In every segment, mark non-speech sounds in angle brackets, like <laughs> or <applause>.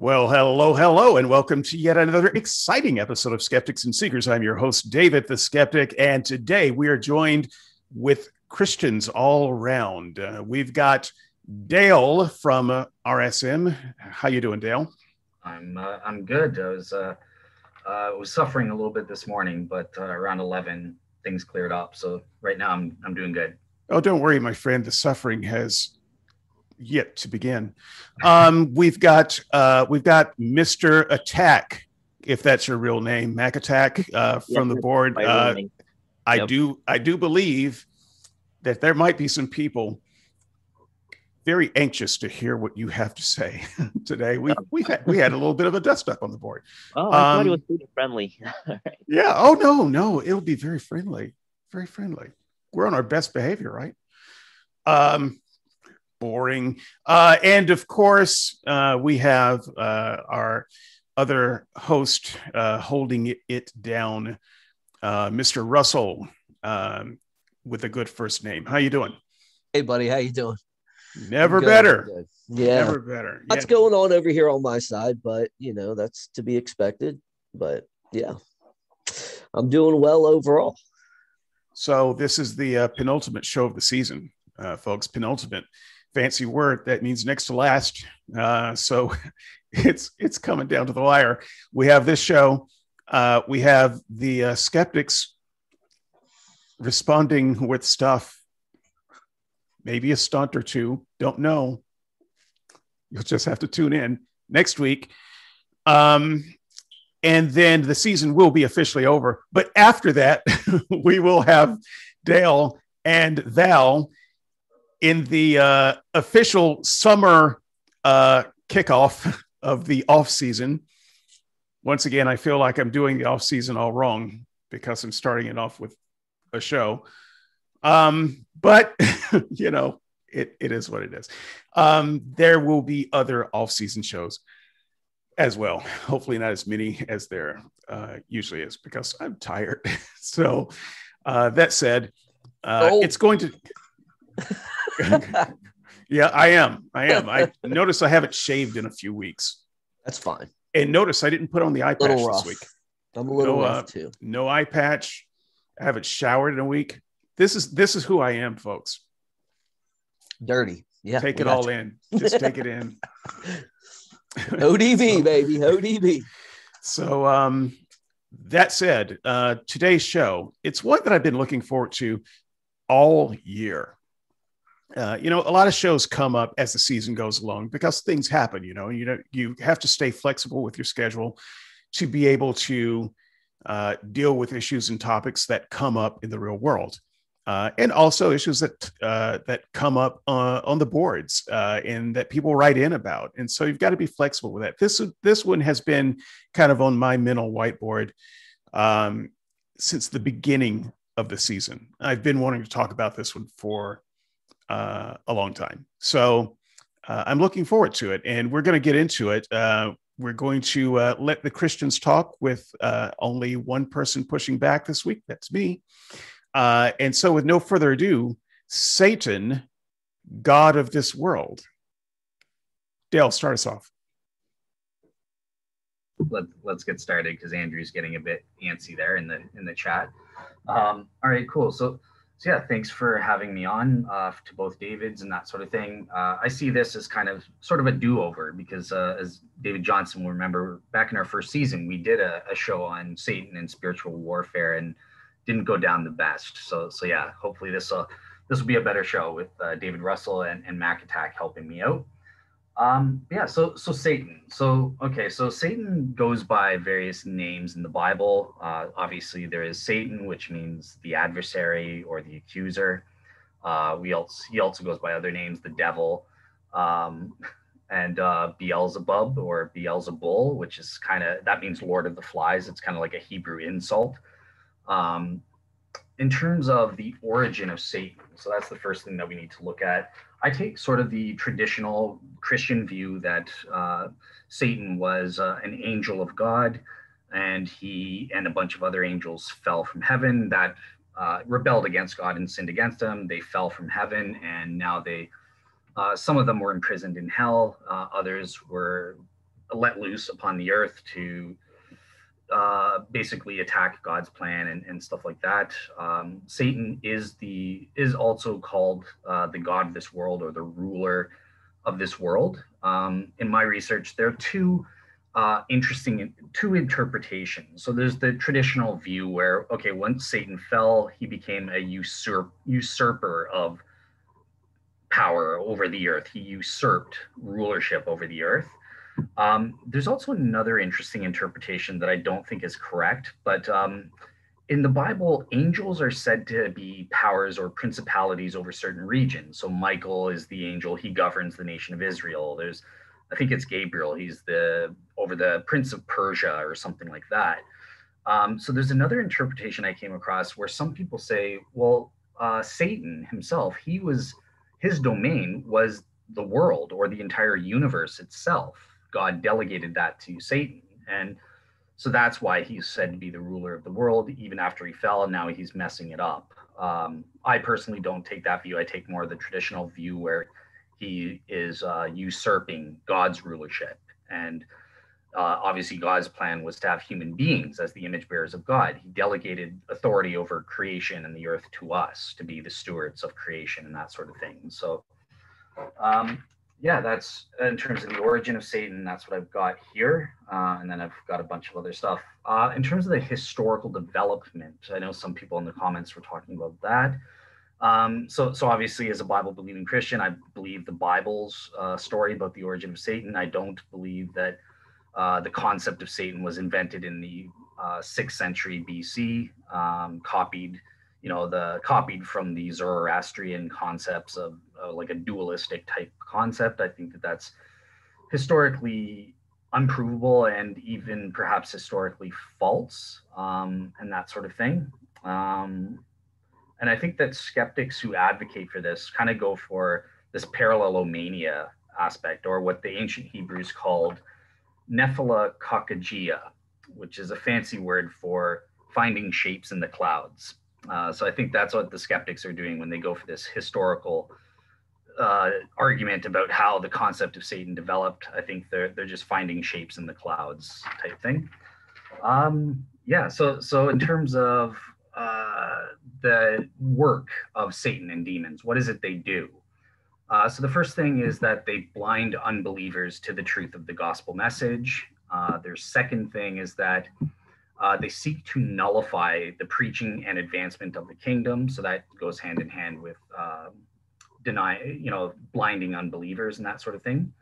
Well, hello, hello, and welcome to yet another exciting episode of Skeptics and Seekers. I'm your host, David the Skeptic, and today we are joined with Christians all around. Uh, we've got Dale from uh, RSM. How you doing, Dale? I'm uh, I'm good. I was uh, uh, was suffering a little bit this morning, but uh, around eleven things cleared up. So right now I'm I'm doing good. Oh, don't worry, my friend. The suffering has yet to begin. Um, we've got uh, we've got Mister Attack, if that's your real name, Mac Attack, uh, from Yep, the board. Uh, roomie. I do I do believe that there might be some people very anxious to hear what you have to say <laughs> today. We we had we had a little bit of a dust up on the board. Oh, I thought Um, it was food friendly. <laughs> Yeah. Oh no, no, it'll be very friendly, very friendly. We're on our best behavior, right? Um, boring. Uh, and of course, uh, we have uh, our other host uh, holding it, it down, uh, Mr. Russell, um, with a good first name. How you doing? Hey, buddy, how you doing? Never better. Yeah, Never better. lots Yeah. going on over here on my side, but you know that's to be expected. But yeah, I'm doing well overall. So this is the uh, penultimate show of the season, uh, folks. Penultimate, fancy word that means next to last. Uh, so <laughs> it's it's coming down to the wire. We have this show. Uh, we have the uh, skeptics responding with stuff, maybe a stunt or two. Don't know. You'll just have to tune in next week. Um, and then the season will be officially over. But after that, <laughs> we will have Dale and Val in the uh, official summer uh, kickoff of the off season. Once again, I feel like I'm doing the off season all wrong because I'm starting it off with a show. Um, but <laughs> you know, it, it is what it is. Um, there will be other off season shows as well. Hopefully, not as many as there uh, usually is because I'm tired. <laughs> so, uh, that said, uh, Oh. it's going to. <laughs> <laughs> yeah, I am. I am. I <laughs> notice I haven't shaved in a few weeks, That's fine. and notice I didn't put on the eye patch little this week. I'm a little No, rough uh, too. No eye patch. I haven't showered in a week. This is this is who I am, folks. Dirty. Yeah. take it all you. in. Just take it in. <laughs> ODB, So- baby. ODB. So, um, that said, uh, today's show, it's one that I've been looking forward to all year. Uh, you know, a lot of shows come up as the season goes along because things happen, you know, you know, you have to stay flexible with your schedule to be able to uh, deal with issues and topics that come up in the real world. Uh, and also issues that uh, that come up uh, on the boards and that people write in about, and so you've got to be flexible with that. This this one has been kind of on my mental whiteboard um, since the beginning of the season. I've been wanting to talk about this one for uh, a long time. So uh, I'm looking forward to it, and we're going to get into it. Uh, we're going to uh, let the Christians talk with uh, only one person pushing back this week. That's me. Uh, and so, with no further ado, Satan, God of this world. Dale, start us off. Let, let's get started because Andrew's getting a bit antsy there in the in the chat. Um, all right, cool. So, so yeah, thanks for having me on uh, to both Davids and that sort of thing. Uh, I see this as kind of sort of a do-over because uh, as David Johnson will remember, back in our first season, we did a, a show on Satan and spiritual warfare and didn't go down the best. So, so yeah, hopefully this will this will be a better show with uh, David Russell and, and Mac Attack helping me out. Um, yeah, so so Satan. So okay, so Satan goes by various names in the Bible. Uh, obviously, there is Satan, which means the adversary or the accuser. Uh, we also he also goes by other names, the devil, um, <laughs> and uh, Beelzebub or Beelzebul, which is kind of that means Lord of the Flies. It's kind of like a Hebrew insult. Um, in terms of the origin of Satan, so that's the first thing that we need to look at. I take sort of the traditional Christian view that uh, Satan was uh, an angel of God, and he and a bunch of other angels fell from heaven that uh, rebelled against God and sinned against him. They fell from heaven, and now they, uh, some of them were imprisoned in hell. Uh, others were let loose upon the earth to uh, basically attack God's plan and, and stuff like that. Um, Satan is the is also called uh, the god of this world or the ruler of this world. Um, in my research, there are two uh, interesting two interpretations. So there's the traditional view where okay, once Satan fell, he became a usurp usurper of power over the earth. He usurped rulership over the earth. Um, there's also another interesting interpretation that I don't think is correct, but um, in the Bible, angels are said to be powers or principalities over certain regions. So Michael is the angel; he governs the nation of Israel. There's, I think it's Gabriel; he's the over the prince of Persia or something like that. Um, so there's another interpretation I came across where some people say, well, uh, Satan himself, he was his domain was the world or the entire universe itself. God delegated that to Satan. And so that's why he's said to be the ruler of the world, even after he fell, and now he's messing it up. Um, I personally don't take that view. I take more of the traditional view where he is uh, usurping God's rulership. And uh, obviously, God's plan was to have human beings as the image bearers of God. He delegated authority over creation and the earth to us to be the stewards of creation and that sort of thing. So, um, yeah, that's in terms of the origin of Satan. That's what I've got here, uh, and then I've got a bunch of other stuff. Uh, in terms of the historical development, I know some people in the comments were talking about that. Um, so, so obviously, as a Bible-believing Christian, I believe the Bible's uh, story about the origin of Satan. I don't believe that uh, the concept of Satan was invented in the uh, sixth century BC, um, copied you know the copied from the zoroastrian concepts of uh, like a dualistic type concept. I think that that's historically unprovable and even perhaps historically false um, and that sort of thing. Um, and i think that skeptics who advocate for this kind of go for this parallelomania aspect or what the ancient hebrews called nephelococcygia which is a fancy word for finding shapes in the clouds uh, so I think that's what the skeptics are doing when they go for this historical uh, argument about how the concept of Satan developed. I think they're they're just finding shapes in the clouds type thing. Um, yeah. So so in terms of uh, the work of Satan and demons, what is it they do? Uh, so the first thing is that they blind unbelievers to the truth of the gospel message. Uh, their second thing is that uh, they seek to nullify the preaching and advancement of the kingdom. So that goes hand in hand with uh, deny, you know, blinding unbelievers and that sort of thing.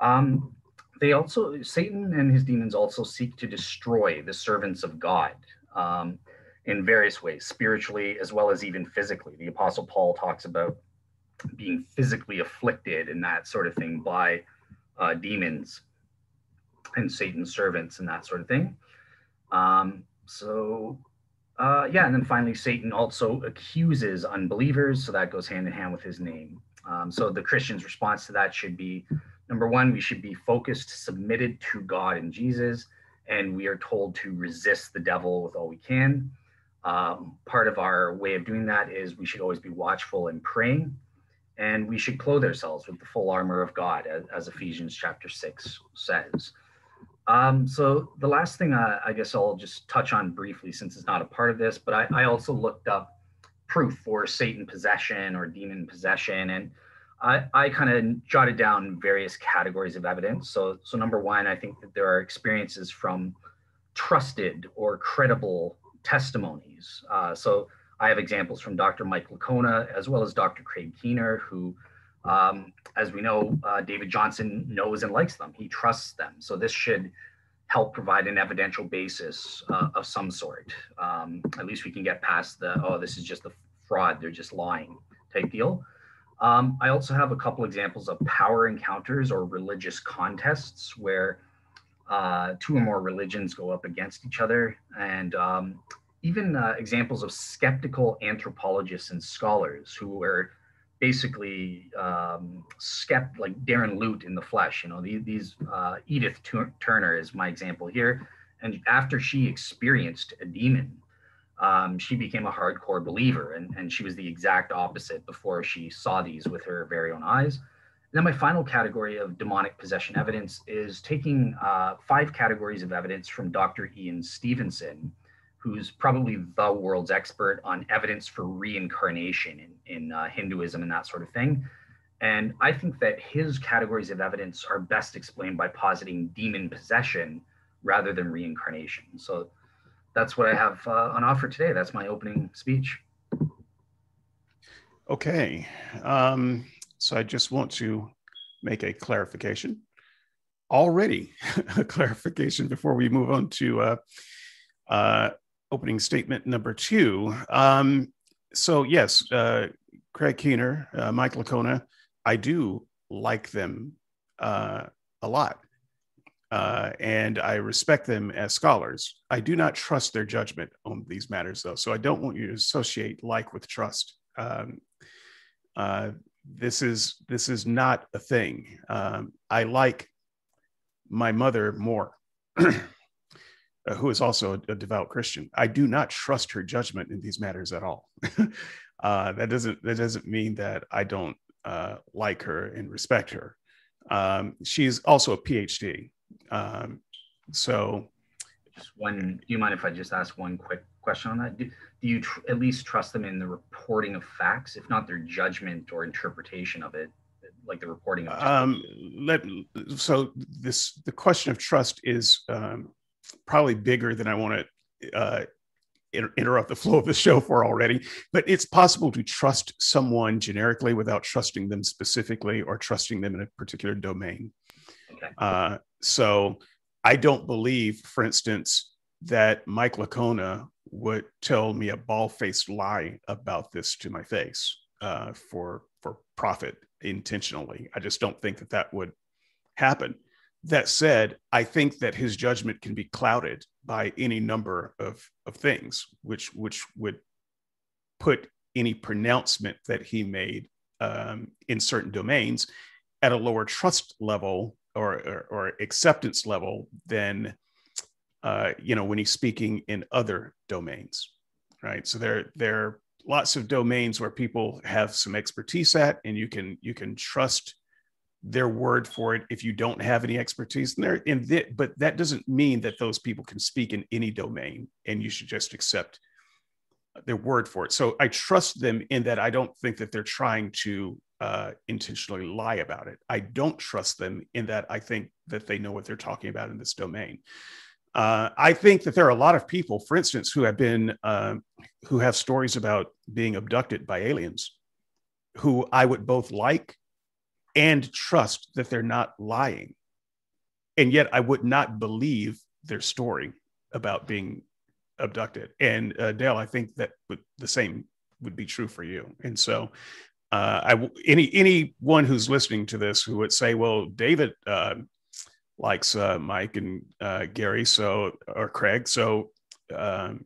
Um, they also, Satan and his demons also seek to destroy the servants of God um, in various ways, spiritually as well as even physically. The Apostle Paul talks about being physically afflicted and that sort of thing by uh, demons and Satan's servants and that sort of thing. Um, so, uh, yeah, and then finally, Satan also accuses unbelievers, so that goes hand in hand with his name. Um, so the Christian's response to that should be number one, we should be focused, submitted to God and Jesus, and we are told to resist the devil with all we can. Um, part of our way of doing that is we should always be watchful and praying, and we should clothe ourselves with the full armor of God, as, as Ephesians chapter 6 says. Um, so the last thing I, I, guess I'll just touch on briefly, since it's not a part of this, but I, I also looked up proof for Satan possession or demon possession, and I, I kind of jotted down various categories of evidence. So, so number one, I think that there are experiences from trusted or credible testimonies. Uh, so I have examples from Dr. Mike Licona as well as Dr. Craig Keener, who um, as we know, uh, David Johnson knows and likes them. He trusts them. So this should help provide an evidential basis uh, of some sort. Um, at least we can get past the, oh, this is just a fraud, they're just lying type deal. Um, I also have a couple examples of power encounters or religious contests where uh, two or more religions go up against each other, and um, even uh, examples of skeptical anthropologists and scholars who were basically um, skept like Darren Lute in the flesh. You know, these, these uh, Edith Turner is my example here. And after she experienced a demon, um, she became a hardcore believer, and, and she was the exact opposite before she saw these with her very own eyes. then my final category of demonic possession evidence is taking uh, five categories of evidence from Dr. Ian Stevenson, who's probably the world's expert on evidence for reincarnation in, in uh, Hinduism and that sort of thing. And I think that his categories of evidence are best explained by positing demon possession rather than reincarnation. So that's what I have uh, on offer today. That's my opening speech. Okay. Um, so I just want to make a clarification. Already <laughs> a clarification before we move on to uh, uh, opening statement number two. Um, so yes, uh, Craig Keener, uh, Mike Licona, I do like them uh, a lot. Uh, and I respect them as scholars. I do not trust their judgment on these matters, though. So I don't want you to associate like with trust. Um, uh, this is this is not a thing. Um, I like my mother more, <clears throat> who is also a, a, devout Christian. I do not trust her judgment in these matters at all. <laughs> uh, that doesn't that doesn't mean that I don't uh, like her and respect her. Um, she's also a PhD. Um, so, just one. Do you mind if I just ask one quick question on that? Do, do you tr- at least trust them in the reporting of facts, if not their judgment or interpretation of it, like the reporting of? Um, let so this the question of trust is um, probably bigger than I want to uh, inter- interrupt the flow of the show for already. But it's possible to trust someone generically without trusting them specifically or trusting them in a particular domain. Okay. Uh, so I don't believe, for instance, that Mike Licona would tell me a ball-faced lie about this to my face uh, for for profit intentionally. I just don't think that that would happen. That said, I think that his judgment can be clouded by any number of of things, which which would put any pronouncement that he made um, in certain domains at a lower trust level or, or, or acceptance level than uh, you know when he's speaking in other domains right? So there there are lots of domains where people have some expertise at and you can you can trust their word for it if you don't have any expertise in there in that but that doesn't mean that those people can speak in any domain and you should just accept their word for it so i trust them in that i don't think that they're trying to uh, intentionally lie about it. I don't trust them in that I think that they know what they're talking about in this domain. Uh, I think that there are a lot of people, for instance, who have been uh, who have stories about being abducted by aliens, who I would both like and trust that they're not lying, and yet I would not believe their story about being abducted. And uh, Dale, I think that the same would be true for you. And so uh, I any anyone who's listening to this who would say, "Well, David uh, likes uh, Mike and uh, Gary, so or Craig, so um,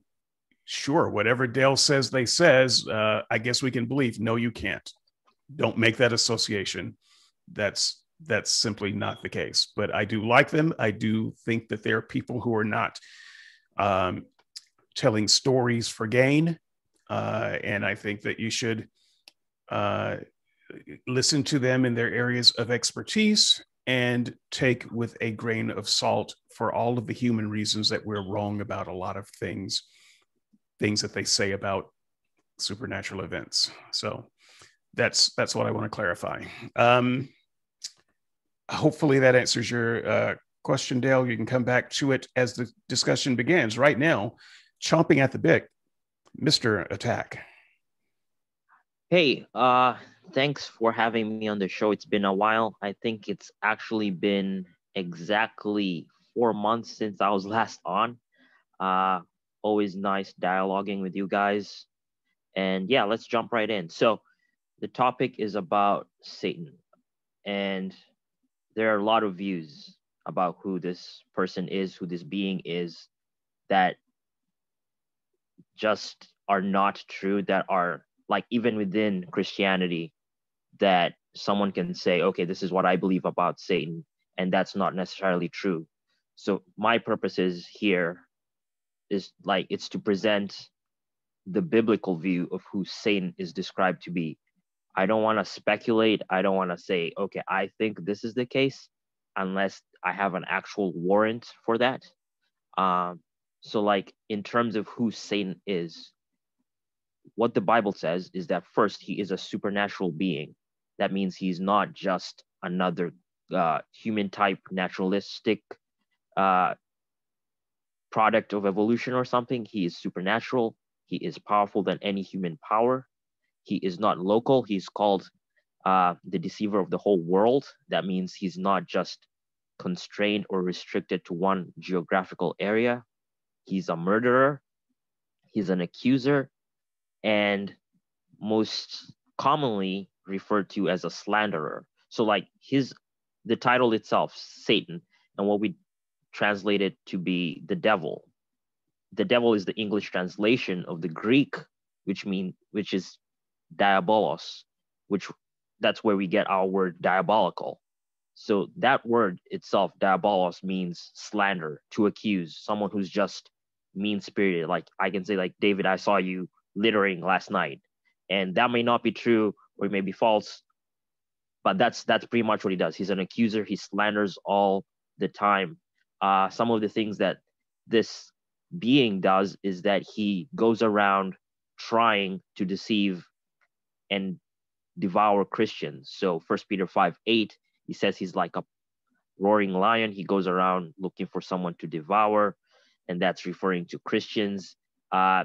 sure, whatever Dale says, they says. Uh, I guess we can believe. No, you can't. Don't make that association. That's that's simply not the case. But I do like them. I do think that there are people who are not um, telling stories for gain, uh, and I think that you should uh, listen to them in their areas of expertise and take with a grain of salt for all of the human reasons that we're wrong about a lot of things, things that they say about supernatural events. So that's that's what I want to clarify. Um, hopefully that answers your uh, question, Dale. You can come back to it as the discussion begins. Right now, chomping at the bit, Mister Attack. Hey, uh, thanks for having me on the show. It's been a while. I think it's actually been exactly four months since I was <laughs> last on. Uh, always nice dialoguing with you guys. And yeah, let's jump right in. So, the topic is about Satan. And there are a lot of views about who this person is, who this being is, that just are not true, that are like even within Christianity, that someone can say, okay, this is what I believe about Satan, and that's not necessarily true. So my purpose is here is like it's to present the biblical view of who Satan is described to be. I don't want to speculate. I don't want to say, okay, I think this is the case unless I have an actual warrant for that. Um, so, like, in terms of who Satan is, what the Bible says is that first, he is a supernatural being. That means he's not just another uh, human type, naturalistic uh, product of evolution or something. He is supernatural. He is powerful than any human power. He is not local. He's called uh, the deceiver of the whole world. That means he's not just constrained or restricted to one geographical area. He's a murderer. He's an accuser. And most commonly referred to as a slanderer. So, like his, the title itself, Satan, and what we translate it to be the devil. The devil is the English translation of the Greek, which mean which is diabolos, which that's where we get our word diabolical. So that word itself, diabolos, means slander, to accuse someone who's just mean spirited. Like I can say, like David, I saw you littering last night, and that may not be true or it may be false, but that's that's pretty much what he does. He's an accuser. He slanders all the time. Uh, some of the things that this being does is that he goes around trying to deceive and devour Christians. So First Peter 5 8, he says he's like a roaring lion. He goes around looking for someone to devour, and that's referring to Christians. Uh,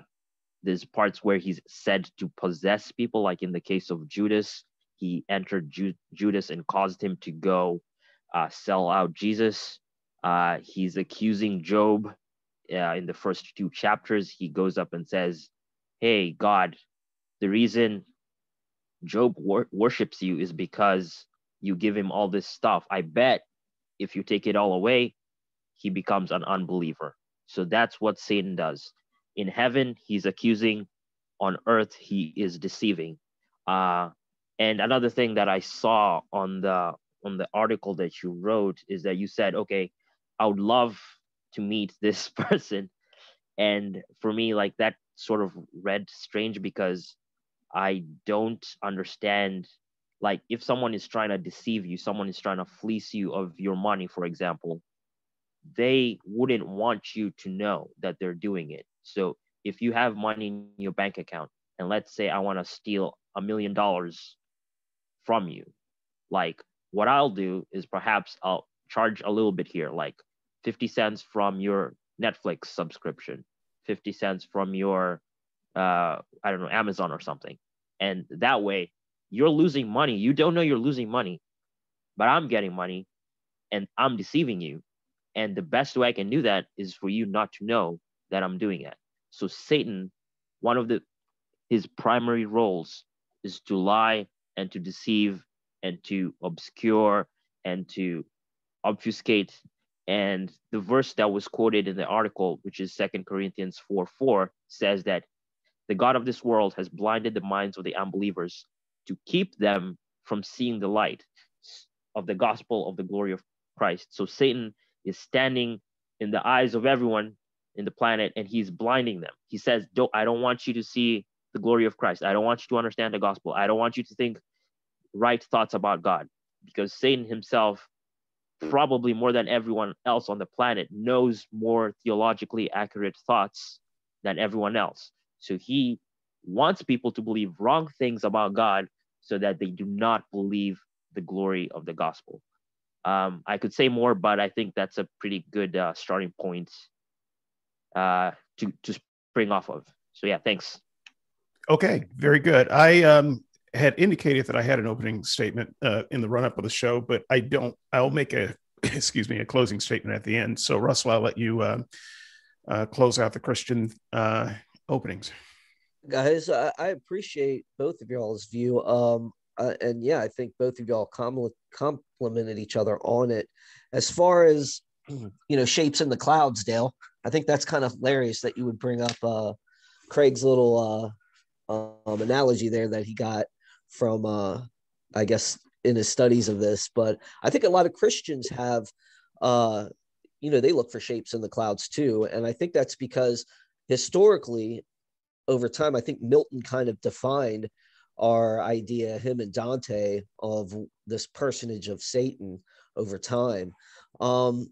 there's parts where he's said to possess people, like in the case of Judas. He entered Ju- Judas and caused him to go uh, sell out Jesus. Uh, he's accusing Job uh, in the first two chapters. He goes up and says, Hey, God, the reason Job wor- worships you is because you give him all this stuff. I bet if you take it all away, he becomes an unbeliever. So that's what Satan does. In heaven, he's accusing. On earth, he is deceiving. Uh, and another thing that I saw on the on the article that you wrote is that you said, okay, I would love to meet <laughs> this person. And for me, like that sort of read strange because I don't understand like if someone is trying to deceive you, someone is trying to fleece you of your money, for example, they wouldn't want you to know that they're doing it. So if you have money in your bank account and let's say I want to steal a million dollars from you, like what I'll do is perhaps I'll charge a little bit here, like 50 cents from your Netflix subscription, 50 cents from your uh, I don't know, Amazon or something. And that way you're losing money. You don't know you're losing money, but I'm getting money and I'm deceiving you. And the best way I can do that is for you not to know that I'm doing it. So Satan, one of the his primary roles is to lie and to deceive and to obscure and to obfuscate. And the verse that was quoted in the article, which is Second Corinthians 4 4, says that the God of this world has blinded the minds of the unbelievers to keep them from seeing the light of the gospel of the glory of Christ. So Satan is standing in the eyes of everyone in the planet and he's blinding them. He says, don't, I don't want you to see the glory of Christ. I don't want you to understand the gospel. I don't want you to think right thoughts about God because Satan himself, probably more than everyone else on the planet, knows more theologically accurate thoughts than everyone else. So he wants people to believe wrong things about God so that they do not believe the glory of the gospel. Um, I could say more, but I think that's a pretty good uh, starting point uh, to to spring off of. So yeah, thanks. Okay, very good. I um, had indicated that I had an opening statement uh, in the run up of the show, but I don't. I'll make a <coughs> excuse me a closing statement at the end. So Russell, I'll let you uh, uh, close out the Christian uh, openings. Guys I, I, appreciate both of y'all's view um uh, and yeah i think both of y'all com- complimented each other on it. As far as you know shapes in the clouds dale i think that's kind of hilarious that you would bring up uh craig's little uh um, analogy there that he got from uh i guess in his studies of this. But i think a lot of christians have uh you know they look for shapes in the clouds too. And i think that's because historically over time, I think Milton kind of defined our idea, him and Dante, of this personage of Satan over time. Um,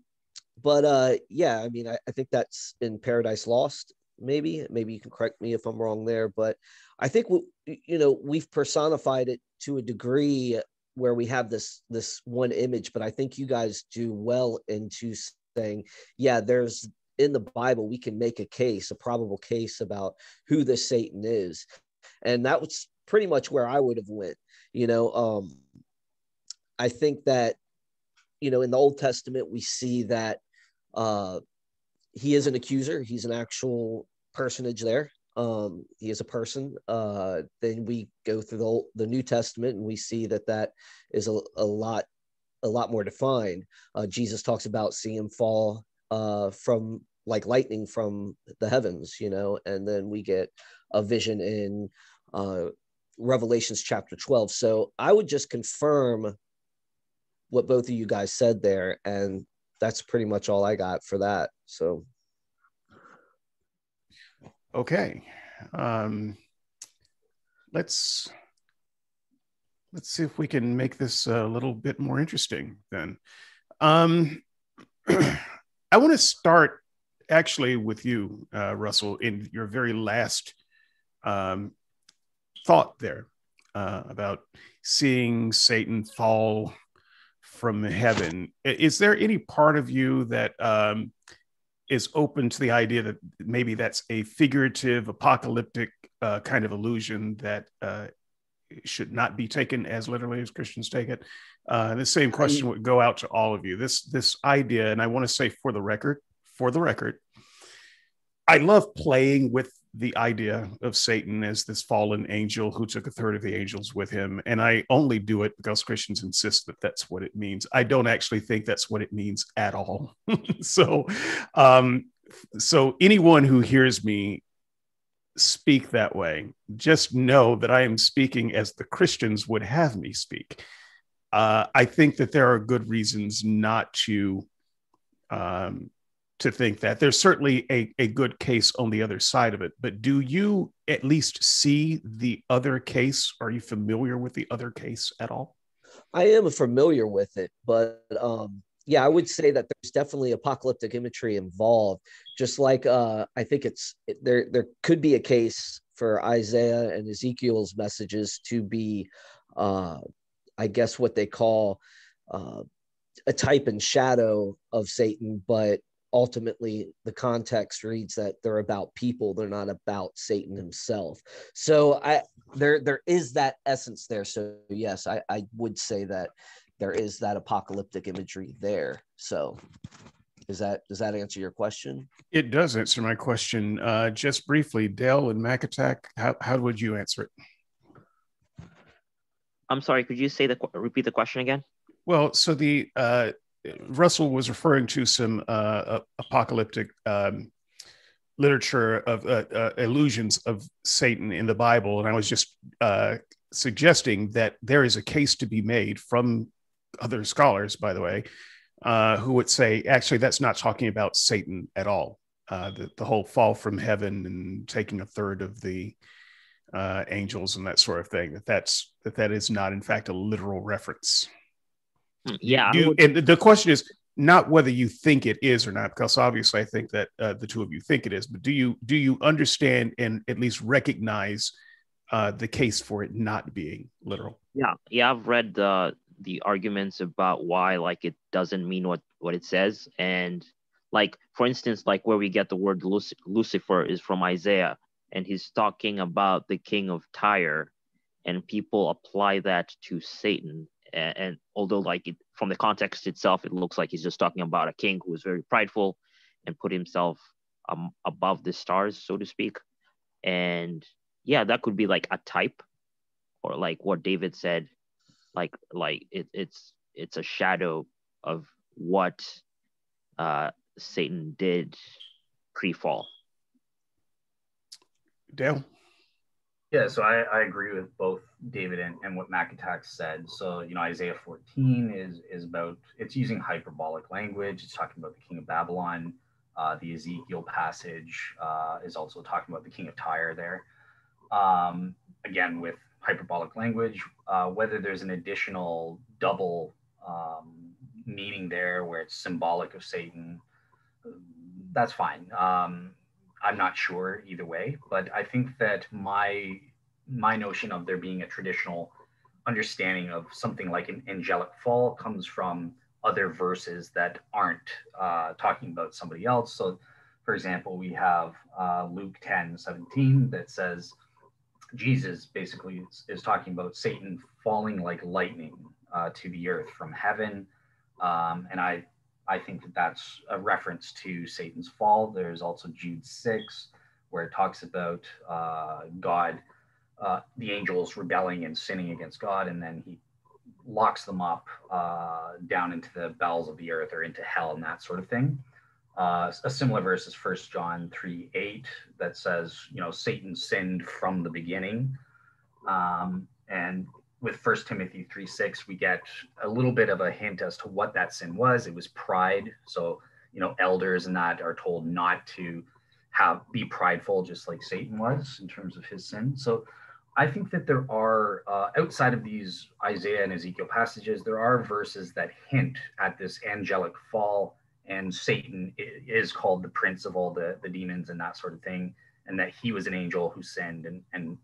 but uh, yeah, I mean, I, I think that's in Paradise Lost. Maybe, maybe you can correct me if I'm wrong there, but I think we, you know we've personified it to a degree where we have this this one image. But I think you guys do well into saying, yeah, there's in the Bible we can make a case, a probable case about who this Satan is, and that was pretty much where I would have went. You know, um, I think that you know in the Old Testament we see that uh, he is an accuser. He's an actual personage there. Um, he is a person. Uh, then we go through the, the New Testament and we see that that is a, a lot a lot more defined. Uh, Jesus talks about seeing him fall uh, from like lightning from the heavens, you know, and then we get a vision in uh, Revelations chapter 12. So I would just confirm what both of you guys said there. And that's pretty much all I got for that. So, okay. Um, let's let's see if we can make this a little bit more interesting then. Um, <clears throat> I want to start actually with you, uh, Russell, in your very last um, thought there uh, about seeing Satan fall from heaven. Is there any part of you that um, is open to the idea that maybe that's a figurative, apocalyptic uh, kind of illusion that uh, should not be taken as literally as Christians take it? Uh, the same question would go out to all of you. This this idea, and I want to say for the record, for the record, I love playing with the idea of Satan as this fallen angel who took a third of the angels with him. And I only do it because Christians insist that that's what it means. I don't actually think that's what it means at all. <laughs> so, um, so anyone who hears me speak that way, just know that I am speaking as the Christians would have me speak. Uh, I think that there are good reasons not to um, to think that. There's certainly a, a good case on the other side of it but do you at least see the other case? Are you familiar with the other case at all? I am familiar with it but um yeah i would say that there's definitely apocalyptic imagery involved just like uh i think it's there there could be a case for isaiah and ezekiel's messages to be uh i guess what they call uh a type and shadow of Satan, but ultimately the context reads that they're about people they're not about satan himself. So i there there is that essence there. So yes i i would say that there is that apocalyptic imagery there. So is that does that answer your question? It does answer my question. Uh just briefly dale and mac attack how, how would you answer it? I'm sorry could you say the repeat the question again? Well so the uh Russell was referring to some uh, apocalyptic um, literature of uh, uh, illusions of Satan in the Bible, and I was just uh, suggesting that there is a case to be made from other scholars, by the way, uh, who would say actually that's not talking about Satan at all. Uh, the, the whole fall from heaven and taking a third of the angels and that sort of thing. That that's that that is not in fact a literal reference. Yeah. You, and the question is not whether you think it is or not, because obviously I think that uh, the two of you think it is, but do you do you understand and at least recognize uh, the case for it not being literal? Yeah, yeah, I've read the the arguments about why like it doesn't mean what what it says, and like for instance, like where we get the word Luc- Lucifer is from Isaiah, and he's talking about the king of Tyre, and people apply that to Satan. And, and although like it, from the context itself it looks like he's just talking about a king who is very prideful and put himself um, above the stars so to speak. And yeah that could be like a type or like what david said like like it, it's it's a shadow of what uh satan did pre-fall dale yeah, so I, I agree with both David and, and what Attack said. So, you know, Isaiah 14 is is about it's using hyperbolic language. It's talking about the king of Babylon. Uh, the Ezekiel passage uh, is also talking about the king of Tyre there. Um, again, with hyperbolic language, uh, whether there's an additional double um, meaning there where it's symbolic of Satan, that's fine. Um, I'm not sure either way, but I think that my my notion of there being a traditional understanding of something like an angelic fall comes from other verses that aren't uh, talking about somebody else. So, for example, we have uh, Luke 10 17 that says Jesus basically is, is talking about Satan falling like lightning uh, to the earth from heaven. Um, and I, I think that that's a reference to Satan's fall. There's also Jude 6, where it talks about uh, God, uh, the angels rebelling and sinning against God, and then he locks them up uh, down into the bowels of the earth or into hell and that sort of thing. Uh, a similar verse is First John 3 8 that says, you know, Satan sinned from the beginning. Um, and with First Timothy 3 6, we get a little bit of a hint as to what that sin was. It was pride. So, you know, elders and that are told not to have be prideful, just like Satan was in terms of his sin. So, I think that there are, uh, outside of these Isaiah and Ezekiel passages, there are verses that hint at this angelic fall, and Satan is called the prince of all the, the demons and that sort of thing, and that he was an angel who sinned and, and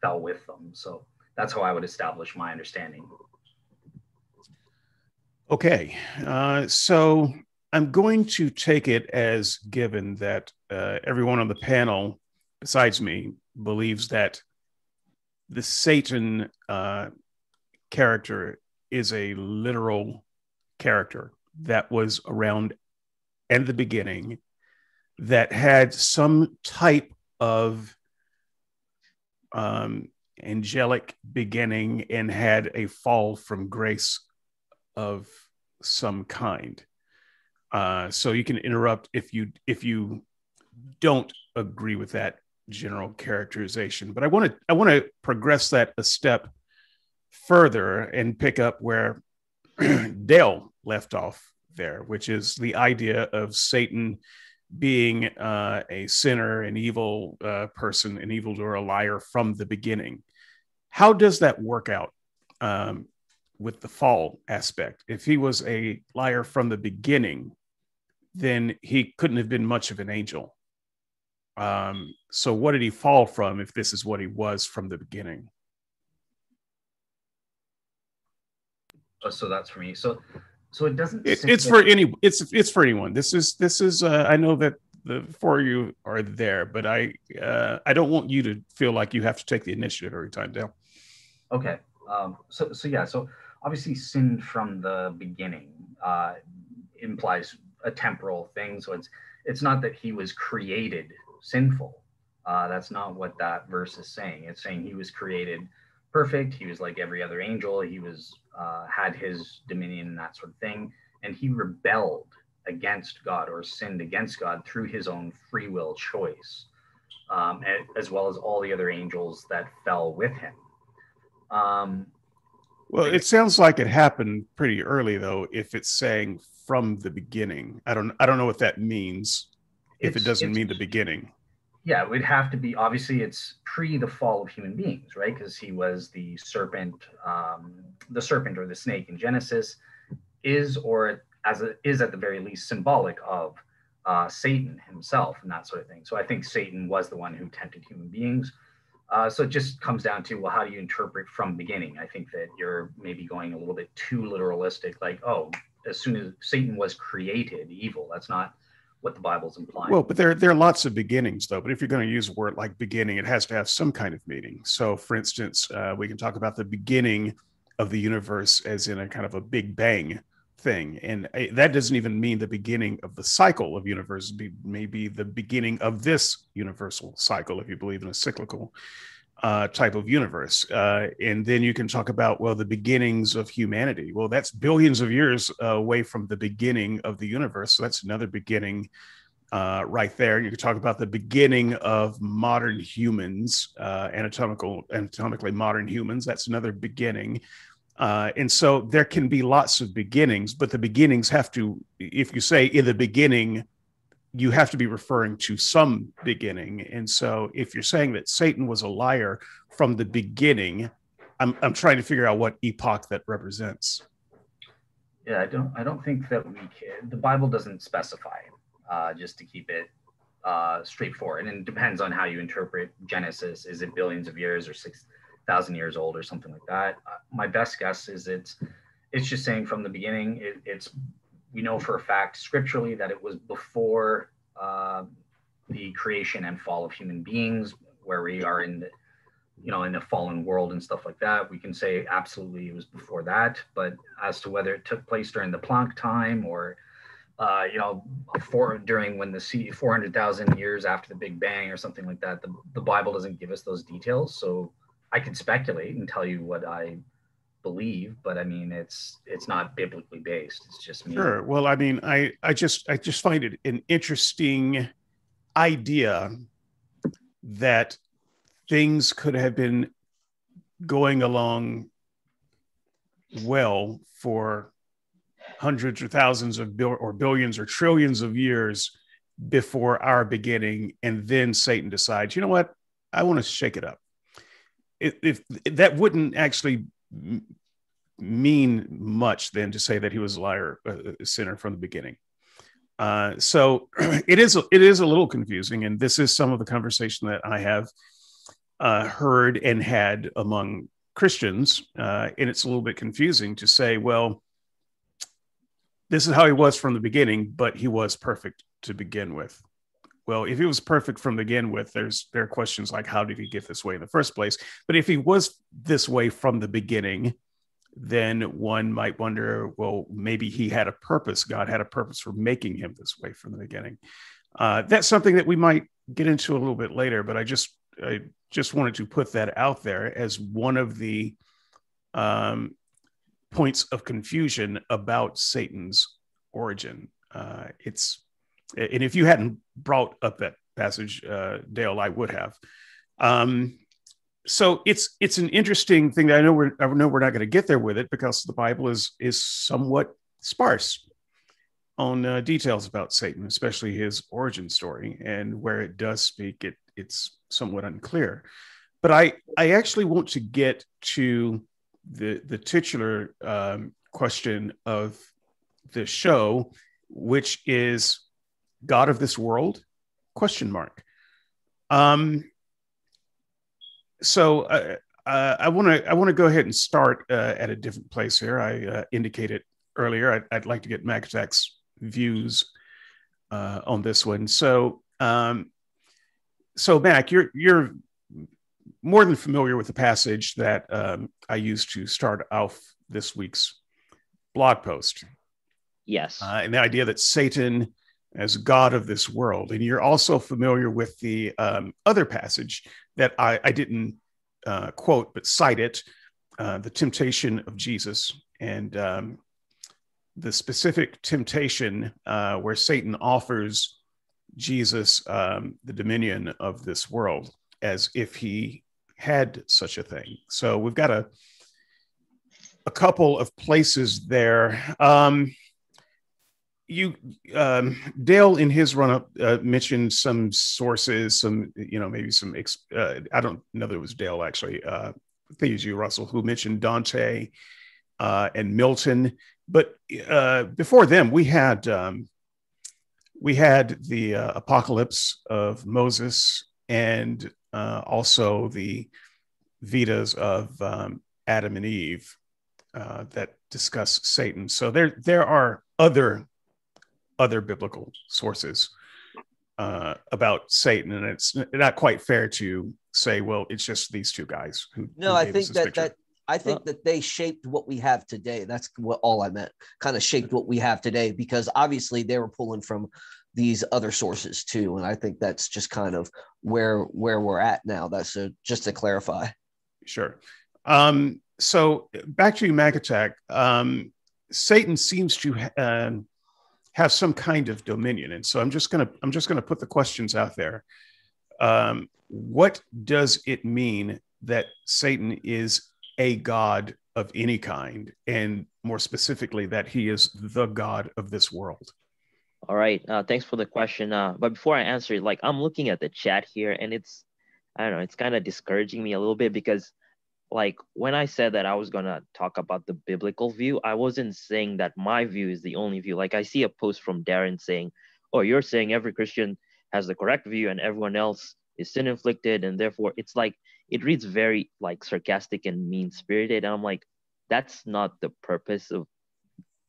fell with them. So that's how I would establish my understanding. Okay. Uh, so I'm going to take it as given that uh, everyone on the panel, besides me, believes that the Satan uh, character is a literal character that was around and the beginning that had some type of um, angelic beginning and had a fall from grace of some kind. Uh, so you can interrupt if you if you don't agree with that general characterization. But I want to I want to progress that a step further and pick up where <clears throat> Dale left off there, which is the idea of Satan being uh, a sinner, an evil uh, person, an evildoer, a liar from the beginning. How does that work out um, with the fall aspect? If he was a liar from the beginning, then he couldn't have been much of an angel. Um, so, what did he fall from if this is what he was from the beginning? Oh, so that's for me. So, so it doesn't. It, it's for any. It's it's for anyone. This is this is. Uh, I know that the four of you are there, but I uh, I don't want you to feel like you have to take the initiative every time, Dale. Okay. Um, so so yeah. So obviously, sin from the beginning uh, implies a temporal thing. So it's it's not that he was created sinful. Uh, that's not what that verse is saying. It's saying he was created perfect. He was like every other angel. He was uh, had his dominion and that sort of thing, and he rebelled against God or sinned against God through his own free will choice, um, as well as all the other angels that fell with him. Um, well, it sounds like it happened pretty early, though. If it's saying from the beginning, I don't, I don't know what that means. If it doesn't mean the beginning yeah, it would have to be obviously it's pre the fall of human beings, right? Because he was the serpent, um, the serpent or the snake in Genesis, is or as a, is at the very least symbolic of uh, Satan himself and that sort of thing. So I think Satan was the one who tempted human beings. Uh, so it just comes down to well, how do you interpret from beginning? I think that you're maybe going a little bit too literalistic, like oh, as soon as Satan was created, evil. That's not what the Bible's implying. Well, but there there are lots of beginnings though. But if you're going to use a word like beginning, it has to have some kind of meaning. So, for instance, uh, we can talk about the beginning of the universe as in a kind of a Big Bang thing, and uh, that doesn't even mean the beginning of the cycle of universe. Be, maybe the beginning of this universal cycle, if you believe in a cyclical uh, type of universe. Uh, and then you can talk about, well, the beginnings of humanity. Well, that's billions of years away from the beginning of the universe. So that's another beginning uh, right there. You can talk about the beginning of modern humans, uh, anatomical, anatomically modern humans. That's another beginning. Uh, and so there can be lots of beginnings, but the beginnings have to, if you say in the beginning, you have to be referring to some beginning. And so if you're saying that Satan was a liar from the beginning, I'm, I'm trying to figure out what epoch that represents. Yeah, I don't I don't think that we can. The Bible doesn't specify. Uh, just to keep it uh, straightforward, and it depends on how you interpret Genesis. Is it billions of years or six thousand years old or something like that? Uh, my best guess is it's it's just saying from the beginning. It, it's we know for a fact scripturally that it was before uh, the creation and fall of human beings, where we are in the you know, in a fallen world and stuff like that, we can say absolutely it was before that. But as to whether it took place during the Planck time or, uh, you know, for during when the sea 400,000 years after the Big Bang or something like that, the, the Bible doesn't give us those details. So I can speculate and tell you what I believe, but I mean, it's it's not biblically based. It's just me. Sure. Well, I mean, I I just I just find it an interesting idea that things could have been going along well for hundreds or thousands of bill or billions or trillions of years before our beginning and then satan decides you know what i want to shake it up if, if, that wouldn't actually mean much than to say that he was a liar a sinner from the beginning uh, so <clears throat> it is it is a little confusing and this is some of the conversation that i have uh, heard and had among Christians. Uh, and it's a little bit confusing to say, well, this is how he was from the beginning, but he was perfect to begin with. Well, if he was perfect from the begin with, there's there are questions like how did he get this way in the first place? But if he was this way from the beginning, then one might wonder, well, maybe he had a purpose. God had a purpose for making him this way from the beginning. Uh, that's something that we might get into a little bit later. But I just I just wanted to put that out there as one of the um, points of confusion about Satan's origin. Uh, it's and if you hadn't brought up that passage, uh, Dale, I would have. Um, so it's it's an interesting thing that I know we're I know we're not going to get there with it because the Bible is is somewhat sparse on uh, details about Satan, especially his origin story, and where it does speak, it it's somewhat unclear. But I, I actually want to get to the, the titular um, question of the show, which is God of this world? Question mark. Um, so uh, uh, I want to I want to go ahead and start uh, at a different place here. I uh, indicated earlier I'd, I'd, like to get MacAttack's views uh, on this one. So um, so Mac, you're you're more than familiar with the passage that um, I used to start off this week's blog post. Yes, uh, and the idea that Satan as God of this world, and you're also familiar with the um, other passage that I, I didn't uh, quote but cite it, uh, the temptation of Jesus, and um, the specific temptation uh, where Satan offers Jesus um, the dominion of this world as if he had such a thing. So we've got a a couple of places there. Um, you um, Dale in his run up uh, mentioned some sources, some you know maybe some uh, I don't know that it was Dale actually. Uh, I think it was you, Russell, who mentioned Dante uh, and Milton. But uh, before them, we had um, we had the uh, apocalypse of Moses and uh, also the Vedas of um, Adam and Eve uh, that discuss Satan. So there there are other other biblical sources uh, about Satan, and it's not quite fair to say, well, it's just these two guys who. No, who I think that picture. that I think that they shaped what we have today. That's what all I meant. Kind of shaped what we have today because obviously they were pulling from these other sources too, and I think that's just kind of where where we're at now. That's a, just to clarify. Sure. Um, so back to you, MacAttack. Um, Satan seems to uh, have some kind of dominion, and so I'm just gonna I'm just gonna put the questions out there. Um, what does it mean that Satan is a god of any kind, and more specifically, that he is the god of this world. All right. Uh, thanks for the question. Uh, but before I answer it, like I'm looking at the chat here, and it's, I don't know, it's kind of discouraging me a little bit because, like, when I said that I was gonna talk about the biblical view, I wasn't saying that my view is the only view. Like, I see a post from Darren saying, "Oh, you're saying every Christian has the correct view and everyone else is sin inflicted, and therefore it's like it reads very like sarcastic and mean spirited." And I'm like, that's not the purpose of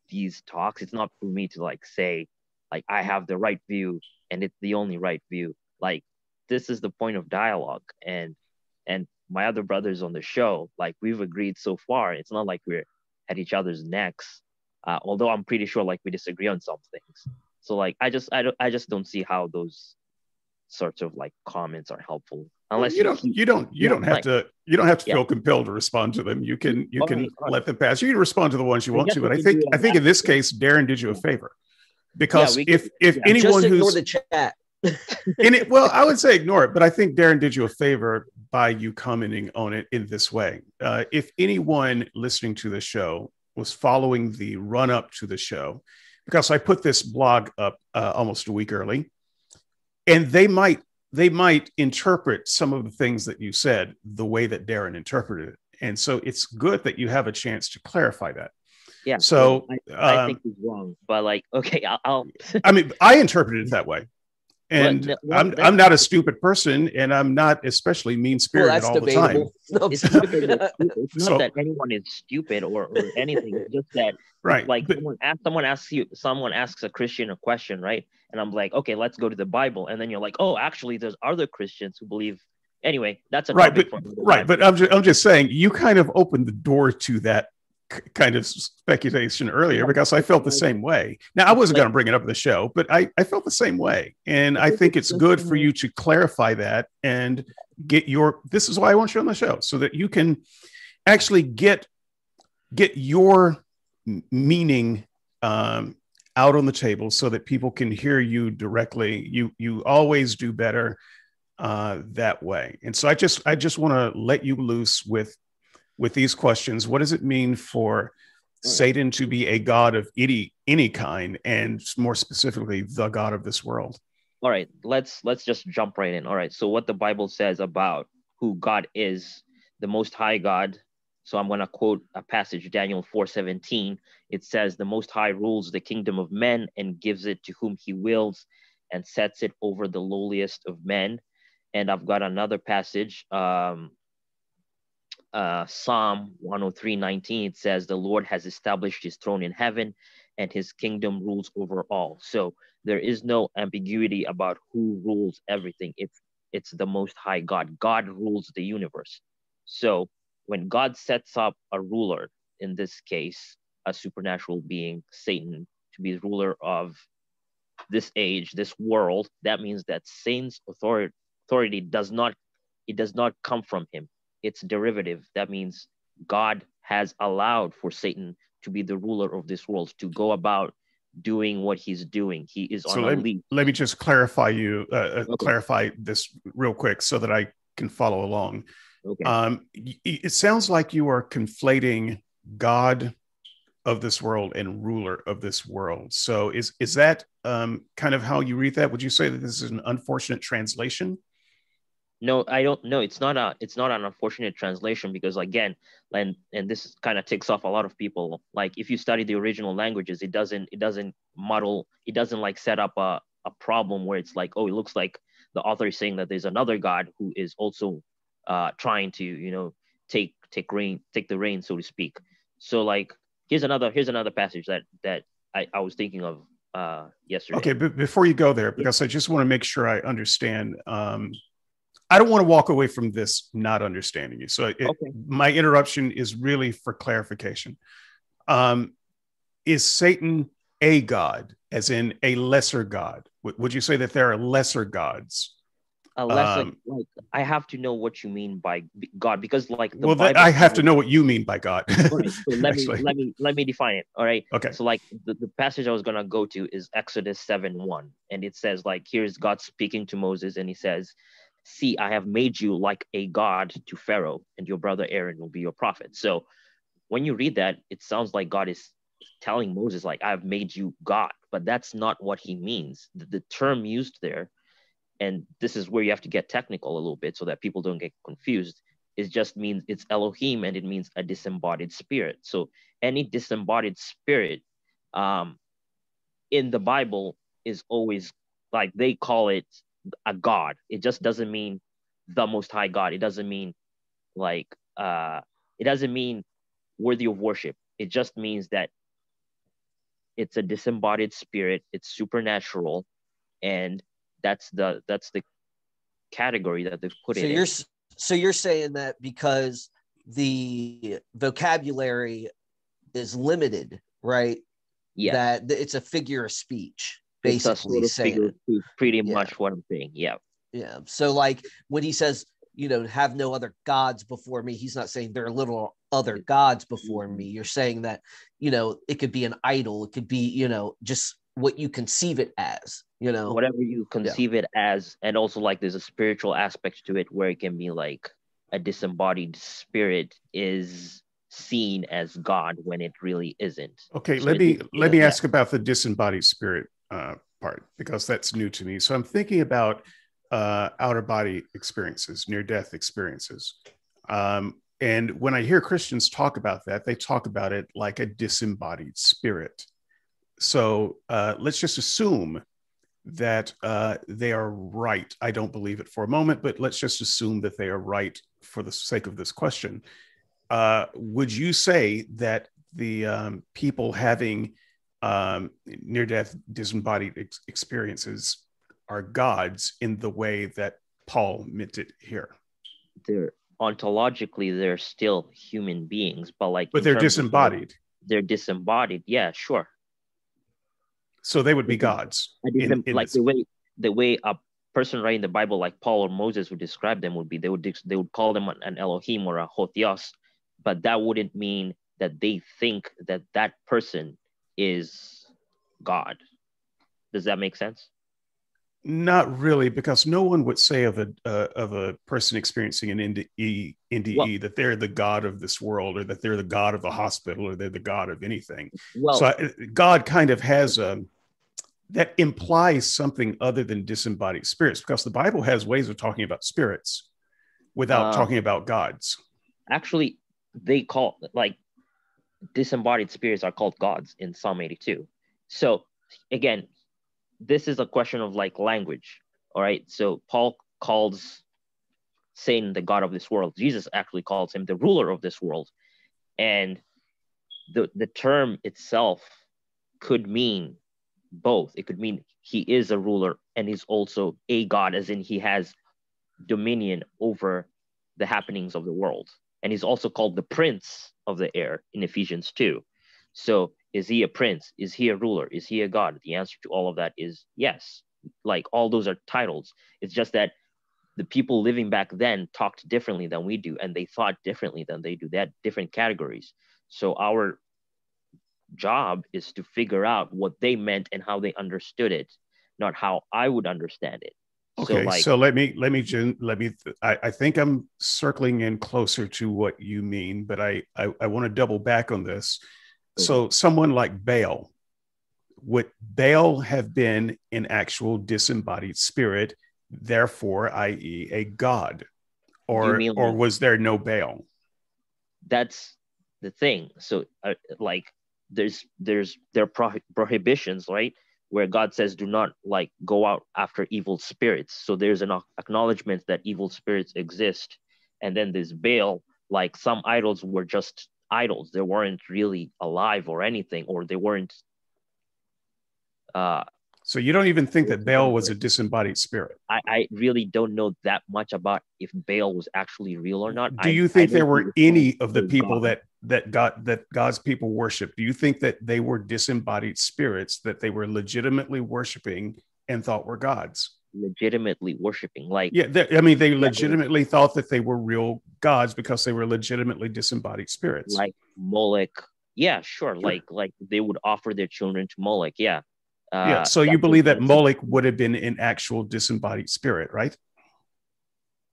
these talks. It's not for me to like say like I have the right view and it's the only right view. Like this is the point of dialogue and and my other brothers on the show, like we've agreed so far. It's not like we're at each other's necks. Uh, although I'm pretty sure like we disagree on some things. So like I just I don't I just don't see how those sorts of like comments are helpful unless well, you, don't you don't you yeah, don't have like, to you don't have to yeah. feel compelled to respond to them you can you can let them pass you can respond to the ones you want to but i think i think in this case darren did you a favor because yeah, if can, if anyone Just who's the chat in it well i would say ignore it but i think darren did you a favor by you commenting on it in this way uh, if anyone listening to the show was following the run up to the show because i put this blog up uh, almost a week early and they might they might interpret some of the things that you said the way that darren interpreted it and so it's good that you have a chance to clarify that yeah. So I, I um, think he's wrong, but like, okay, I'll. I'll... I mean, I interpreted it that way, and well, well, I'm I'm not a stupid person, and I'm not especially mean spirited well, all debatable. the time. it's, stupid, it's not so, that anyone is stupid or, or anything. It's just that right. Like but, someone, asks, someone asks you, someone asks a Christian a question, right? And I'm like, okay, let's go to the Bible, and then you're like, oh, actually, there's other Christians who believe anyway that's a right but right but I'm just, I'm just saying you kind of opened the door to that kind of speculation earlier because I felt the same way. Now, I wasn't going to bring it up in the show, but I, I felt the same way. And I think it's good for you to clarify that and get your, this is why I want you on the show so that you can actually get, get your meaning um, out on the table so that people can hear you directly. You, you always do better uh, that way. And so I just, I just want to let you loose with with these questions. What does it mean for Satan to be a god of any any kind, and more specifically, the god of this world? All right, let's let's just jump right in. All right, so what the Bible says about who God is, the Most High God. So I'm going to quote a passage, Daniel 4:17. It says, "The Most High rules the kingdom of men and gives it to whom He wills, and sets it over the lowliest of men." And I've got another passage, um, uh, Psalm 103 19, it says, The Lord has established his throne in heaven and his kingdom rules over all. So there is no ambiguity about who rules everything. It's, it's the most high God. God rules the universe. So when God sets up a ruler, in this case, a supernatural being, Satan, to be the ruler of this age, this world, that means that Satan's authority, authority does not it does not come from him it's derivative. That means God has allowed for Satan to be the ruler of this world, to go about doing what he's doing. He is so on let, a lead. Let me just clarify you, uh, uh, okay. clarify this real quick so that I can follow along. Okay. Um, it sounds like you are conflating God of this world and ruler of this world. So is is that um, kind of how you read that? Would you say that this is an unfortunate translation? No i don't know it's not a it's not an unfortunate translation because again and and this kind of ticks off a lot of people. Like if you study the original languages it doesn't it doesn't model it doesn't like set up a, a problem where it's like oh it looks like the author is saying that there's another god who is also uh trying to you know take take reign take the reign so to speak. So like here's another here's another passage that that i, I was thinking of uh yesterday. Okay but before you go there because i just want to make sure i understand um I don't want to walk away from this not understanding you. So it, okay. my interruption is really for clarification. Um, is Satan a god, as in a lesser god? W- would you say that there are lesser gods? A lesser, um, like I have to know what you mean by God because, like, well, Bible, I have to know what you mean by God. <laughs> right, so <laughs> let me let me let me define it. All right. Okay. So, like, the, the passage I was gonna go to is Exodus seven one, and it says, like, here's God speaking to Moses, and he says, See, I have made you like a god to Pharaoh, and your brother Aaron will be your prophet. So when you read that, it sounds like God is telling Moses, like, I've made you God but that's not what he means. The, the term used there, and this is where you have to get technical a little bit so that people don't get confused. It just means it's Elohim and it means a disembodied spirit. So any disembodied spirit um, in the Bible is always like they call it a god. It just doesn't mean the most high God. It doesn't mean like uh it doesn't mean worthy of worship. It just means that it's a disembodied spirit it's supernatural and that's the that's the category that they've put so it you're in. so you're saying that because the vocabulary is limited right yeah that it's a figure of speech basically sort saying figure of pretty Yeah. much what i'm saying yeah. Yeah so like when he says you know have no other gods before me he's not saying there are little other gods before me. You're saying that you know it could be an idol. It could be you know just what you conceive it as you know? Whatever you conceive it as and also like there's a spiritual aspect to it where it can be like a disembodied spirit is seen as god when it really isn't. Okay, So let me let me yeah. ask about the disembodied spirit uh, part because that's new to me. So I'm thinking about uh, outer body experiences, near death experiences, um, and when I hear Christians talk about that, they talk about it like a disembodied spirit. So uh, let's just assume that uh, they are right. I don't believe it for a moment, but let's just assume that they are right for the sake of this question. Uh, would you say that the um, people having um, near death disembodied ex- experiences are gods in the way that Paul meant it here? they're ontologically they're still human beings but like But they're of, disembodied. they're disembodied yeah sure So they would be gods. I in- didn't in like this- the way the way a person writing the Bible, like Paul or Moses, would describe them would be they would they would call them an, Elohim or a ho theos, but that wouldn't mean that they think that that person is God. Does that make sense? Not really, because no one would say of a uh, of a person experiencing an NDE, NDE Well- that they're the god of this world, or that they're the god of the hospital, or they're the god of anything. Well, so I, God kind of has a that implies something other than disembodied spirits, because the Bible has ways of talking about spirits without Uh, talking about gods. actually, they call like disembodied spirits are called gods in Psalm 82. So again, this is a question of like language. All right. So Paul calls Satan the God of this world. Jesus actually calls him the ruler of this world. And the the term itself could mean both. It could mean he is a ruler and he's also a God, as in he has dominion over the happenings of the world. And he's also called the prince of the air in Ephesians 2. So is he a prince? Is he a ruler? Is he a God? The answer to all of that is yes. Like all those are titles. It's just that the people living back then talked differently than we do, and they thought differently than they do. They had different categories. So our job is to figure out what they meant and how they understood it, not how I would understand it. Okay, so like so let me let me let me. I, I think I'm circling in closer to what you mean, but I I, I want to double back on this. So someone like Baal, would Baal have been an actual disembodied spirit, therefore, i.e., a god, or or was there no Baal? that's the thing so uh, like there's there's there are pro- prohibitions right where god says do not like go out after evil spirits so there's an acknowledgement that evil spirits exist and then this baal like some idols were just idols they weren't really alive or anything or they weren't uh So you don't even think that Baal was a disembodied spirit. I, I really don't know that much about if Baal was actually real or not. Do you I think don't there were any of the people God. that that God that God's people worship? Do you think that they were disembodied spirits that they were legitimately worshiping and thought were gods? legitimately worshiping like Yeah, they- I mean, they legitimately thought that they were real gods because they were legitimately disembodied spirits. like Moloch. Yeah, sure. Like like they would offer their children to Moloch. Yeah. Uh, yeah. So you believe that Moloch would have been an actual disembodied spirit, right?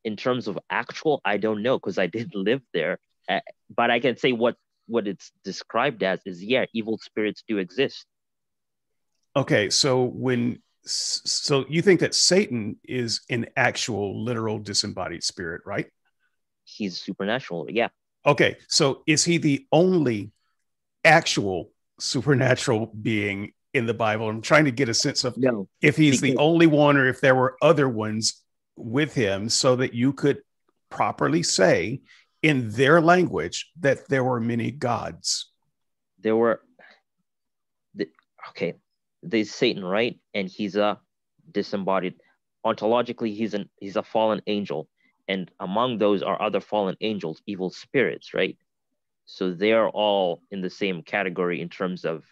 in terms of actual, I don't know because I didn't live there. Uh, but I can say what what it's described as is yeah, evil spirits do exist. Okay, so when so you think that Satan is an actual literal disembodied spirit, right? He's supernatural. Yeah. Okay, so is he the only actual supernatural being in the Bible? I'm trying to get a sense of no, if he's because- the only one or if there were other ones with him so that you could properly say in their language that there were many gods. There were the, okay, there's Satan, right? And he's a disembodied. Ontologically, he's an he's a fallen angel, and among those are other fallen angels, evil spirits, right? So they're all in the same category in terms of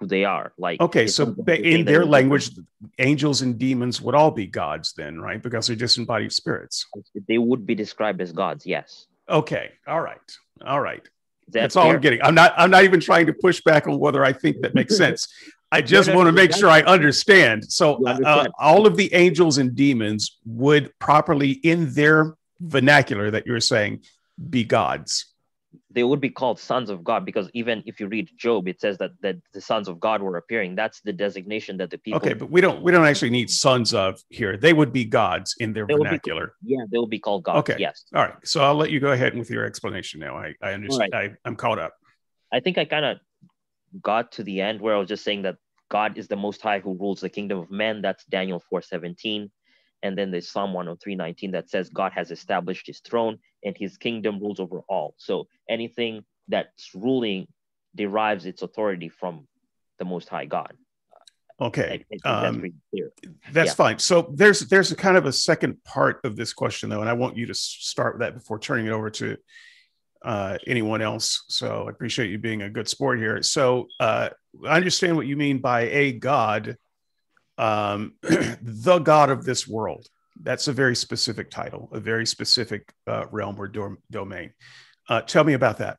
who they are. Like okay, so in their language, angels and demons would all be gods, then, right? Because they're disembodied spirits. They would be described as gods. Yes. Okay. All right. All right. That's, That's all I'm getting. I'm not. I'm not even trying to push back on whether I think that makes <laughs> sense. I just want to make sure I understand. So, uh. Uh, all of the angels and demons would properly, in their vernacular that you're saying, be gods. They would be called sons of God because even if you read Job, it says that, that the sons of God were appearing. That's the designation that the people. Okay, but we don't we don't actually need sons of here. They would be gods in their they vernacular. Be, yeah, they will be called gods. Okay. Yes. All right. So I'll let you go ahead with your explanation now. I I understand. Right. I, I'm caught up. I think I kind of got to the end where I was just saying that God is the most high who rules the kingdom of men. That's Daniel 4:17. And then there's Psalm 103:19 that says God has established his throne and his kingdom rules over all. So anything that's ruling derives its authority from the most high God. Okay. Um, that's, that's yeah. fine. So there's there's a kind of a second part of this question though, and I want you to start with that before turning it over to uh, anyone else. So I appreciate you being a good sport here. So uh, I understand what you mean by a God, um, <clears throat> the God of this world. That's a very specific title, a very specific uh, realm or do- domain. Uh, tell me about that.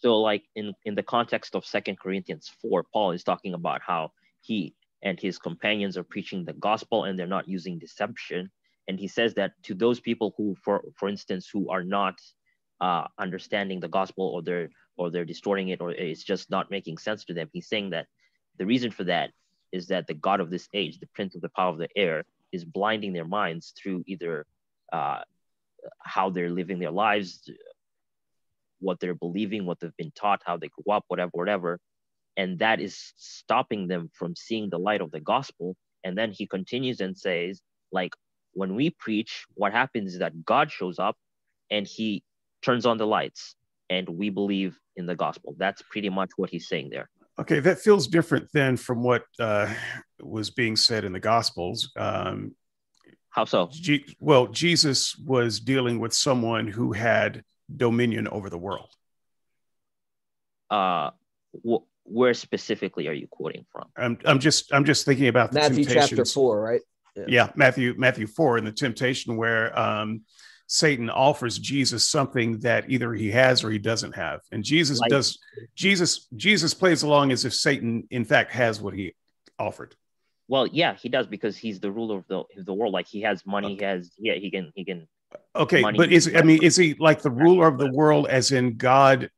So, like in in the context of Second Corinthians four, Paul is talking about how he and his companions are preaching the gospel and they're not using deception. And he says that to those people who, for for instance, who are not uh, understanding the gospel or they're or they're distorting it or it's just not making sense to them. He's saying that the reason for that is that the God of this age, the prince of the power of the air, is blinding their minds through either uh, how they're living their lives, what they're believing, what they've been taught, how they grew up, whatever, whatever. And that is stopping them from seeing the light of the gospel. And then he continues and says, like, when we preach, what happens is that God shows up and he turns on the lights and we believe in the gospel. That's pretty much what he's saying there. Okay, that feels different than from what uh, was being said in the gospels. Um, How so? G- well, Jesus was dealing with someone who had dominion over the world. Uh, wh- where specifically are you quoting from? I'm, I'm just I'm just thinking about Matthew chapter four, right? Yeah. yeah. Matthew Matthew four in the temptation where um, Satan offers Jesus something that either he has or he doesn't have. And Jesus like, does Jesus Jesus plays along as if Satan in fact has what he offered. Well, yeah, he does because he's the ruler of the of the world. Like he has money, he has yeah, he can he can Okay, money, but is I mean is he like the ruler of the world as in God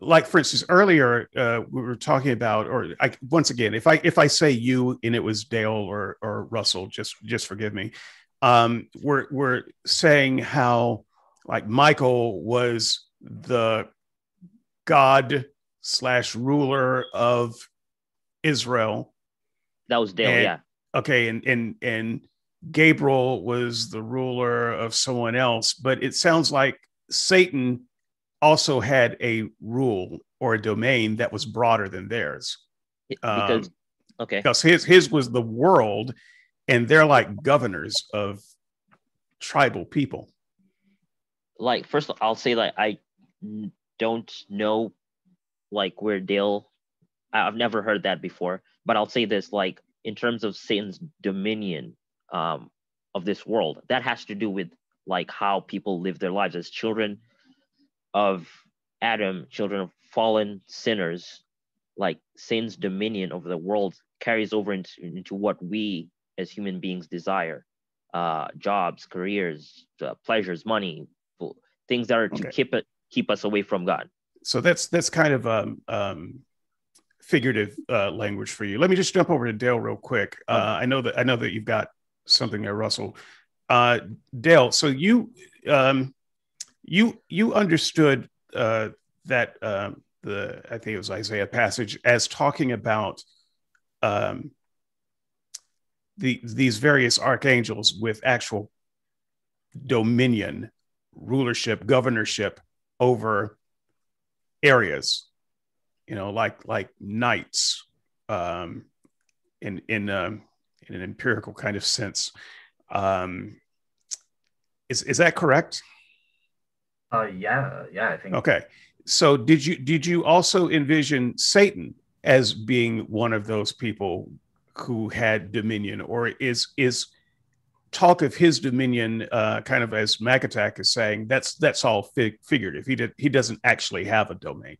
like for instance earlier uh, we were talking about or I, once again if i if i say you and it was dale or or russell just just forgive me um, we're we're saying how like Michael was the god slash ruler of Israel. That was Dale, and, yeah. Okay, and and and Gabriel was the ruler of someone else, but it sounds like Satan also had a rule or a domain that was broader than theirs. Because um, okay, because his his was the world, and they're like governors of tribal people. Like first, all, I'll say like I don't know like where Dale. I've never heard that before, but I'll say this like in terms of Satan's dominion um, of this world, that has to do with like how people live their lives as children of Adam, children of fallen sinners. Like Satan's dominion over the world carries over into, into what we as human beings desire uh, jobs, careers, uh, pleasures, money, things that are to okay. keep it keep us away from God. So that's that's kind of um, um, figurative uh, language for you. Let me just jump over to Dale real quick. Uh, I know that I know that you've got something there, Russell. Uh, Dale, so you um, you you understood uh, that um, the I think it was Isaiah passage as talking about um, the these various archangels with actual dominion, rulership, governorship over areas, you know, like like knights, um, in in um, in an empirical kind of sense. Um, is is that correct? Uh, yeah, yeah, I think. Okay, so did you did you also envision Satan as being one of those people who had dominion, or is is talk of his dominion uh, kind of as MacAttack is saying that's that's all fig- figurative. He did he doesn't actually have a domain.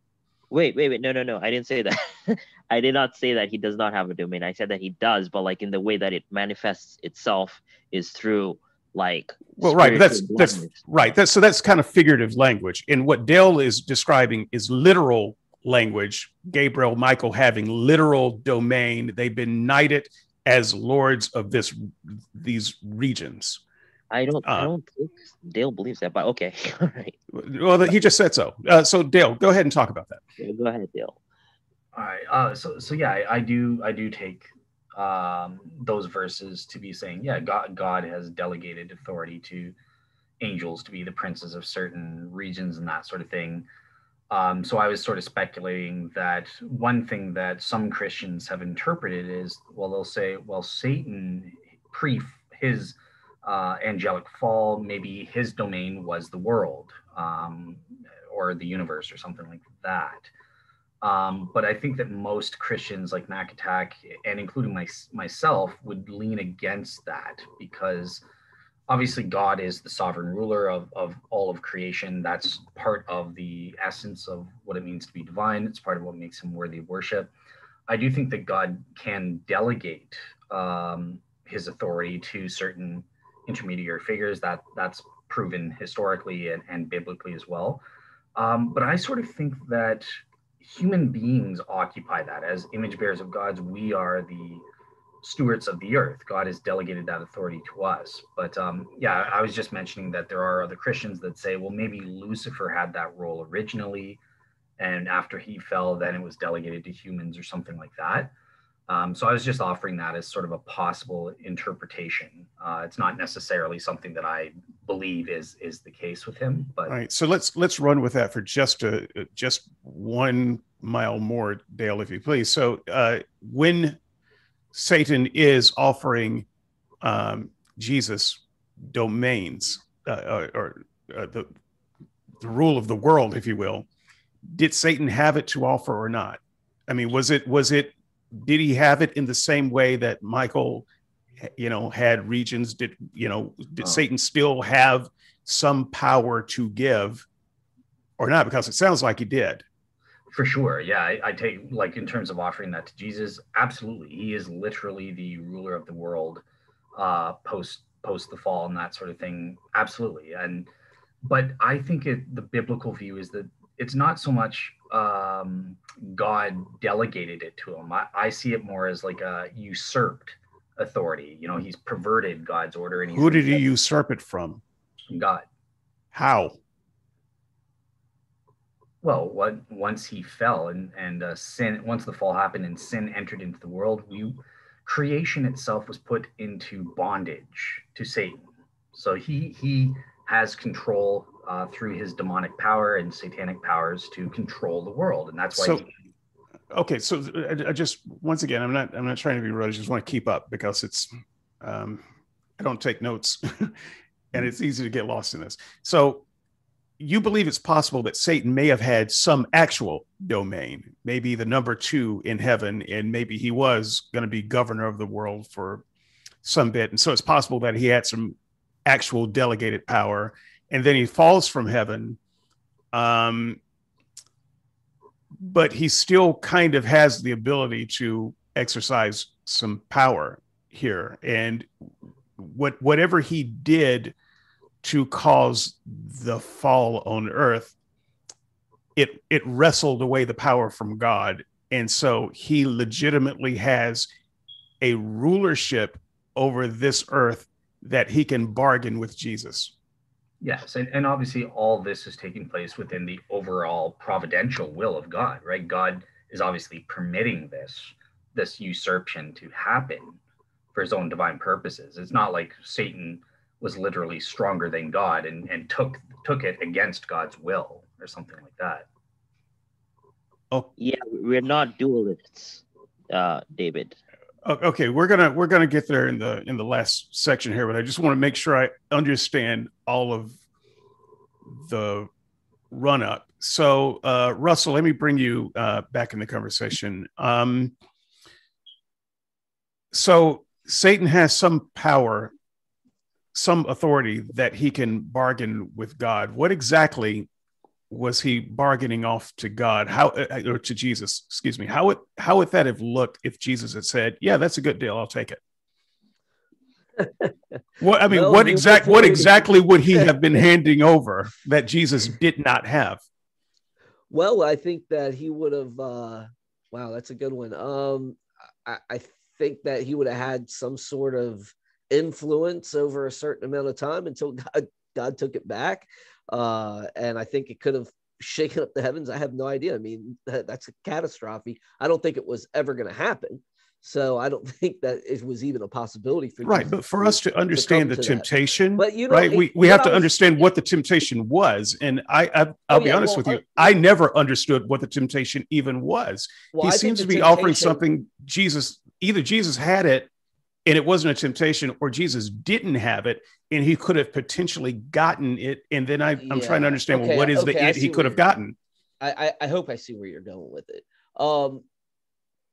Wait, wait, wait. No, no, no. I didn't say that. <laughs> I did not say that he does not have a domain. I said that he does, but like in the way that it manifests itself is through like well right that's that's right that's so that's kind of figurative language and what dale is describing is literal language gabriel michael having literal domain they've been knighted as lords of this these regions. I don't uh, i don't think dale believes that but okay <laughs> all right. Well he just said so. Uh, so dale go ahead and talk about that. Yeah, go ahead dale. All right uh, so so yeah I, I do i do take um, those verses to be saying, yeah, God, God has delegated authority to angels to be the princes of certain regions and that sort of thing. Um, so I was sort of speculating that one thing that some Christians have interpreted is, well, they'll say, well, Satan pre his uh, angelic fall, maybe his domain was the world um, or the universe or something like that. Um, but I think that most Christians like Mac Attack and including my, myself would lean against that because obviously God is the sovereign ruler of, of all of creation. That's part of the essence of what it means to be divine. It's part of what makes him worthy of worship. I do think that God can delegate um, his authority to certain intermediary figures. That that's proven historically and, and biblically as well. Um, but I sort of think that human beings occupy that as image bearers of God's. We are the stewards of the earth. God has delegated that authority to us. But um, yeah, I was just mentioning that there are other Christians that say, well, maybe Lucifer had that role originally, and after he fell, then it was delegated to humans or something like that. Um, so I was just offering that as sort of a possible interpretation. Uh, it's not necessarily something that I believe is is the case with him. But all right, so let's let's run with that for just a just one mile more, Dale, if you please. So uh, when Satan is offering um, Jesus domains uh, or uh, the the rule of the world, if you will, did Satan have it to offer or not? I mean, was it was it did he have it in the same way that Michael, you know, had regions? Did you know? Did oh. Satan still have some power to give, or not? Because it sounds like he did. For sure, yeah. I, I take like in terms of offering that to Jesus, absolutely. He is literally the ruler of the world, uh, post post the fall and that sort of thing. Absolutely, and but I think it the biblical view is that it's not so much um, God delegated it to him. I, I, see it more as like a usurped authority. You know, he's perverted God's order. And who did he usurp it from? God. How? Well, what once he fell and and uh, sin, once the fall happened and sin entered into the world, we creation itself was put into bondage to Satan. So he he has control uh, through his demonic power and satanic powers to control the world, and that's why. So, he- okay, so I, I, just once again, I'm not I'm not trying to be rude. I just want to keep up because it's um, I don't take notes, <laughs> and it's easy to get lost in this. So you believe it's possible that Satan may have had some actual domain, maybe the number two in heaven, and maybe he was going to be governor of the world for some bit. And so it's possible that he had some actual delegated power and then he falls from heaven. Um, but he still kind of has the ability to exercise some power here. And what whatever he did to cause the fall on earth, it it wrestled away the power from God And so he legitimately has a rulership over this earth that he can bargain with Jesus. Yes, and, and obviously all this is taking place within the overall providential will of God, right? God is obviously permitting this this usurpation to happen for his own divine purposes. It's not like Satan was literally stronger than God and, and took took it against God's will or something like that. Oh yeah, we're not dualists, uh, David. Okay, we're gonna we're gonna get there in the in the last section here, but I just want to make sure I understand all of the run up. So, uh, Russell, let me bring you uh, back in the conversation. Um, so, Satan has some power, some authority that he can bargain with God. What exactly was he bargaining off to God? How uh, or to Jesus? Excuse me. How would how would that have looked if Jesus had said, "Yeah, that's a good deal. I'll take it." <laughs> what I mean, well, what exact what exactly would he have been <laughs> handing over that Jesus did not have? Well, I think that he would have. Uh, wow, that's a good one. Um, I, I think that he would have had some sort of influence over a certain amount of time until <laughs> God God took it back. Uh, and I think it could have shaken up the heavens. I have no idea. I mean, that, that's a catastrophe. I don't think it was ever going to happen. So I don't <laughs> think that it was even a possibility for right. But for us to understand to the temptation, but you know, right, it, we, we have to understand what the temptation was. And I, I will oh, be yeah, honest well, with you, I, I, never understood what the temptation even was. Well, he seems to be offering something Jesus either Jesus had it and it wasn't a temptation, or Jesus didn't have it and he could have potentially gotten it. And then I, I'm trying to understand okay, well, what is okay, the it he could have gotten. I, I hope I see where you're going with it. Um,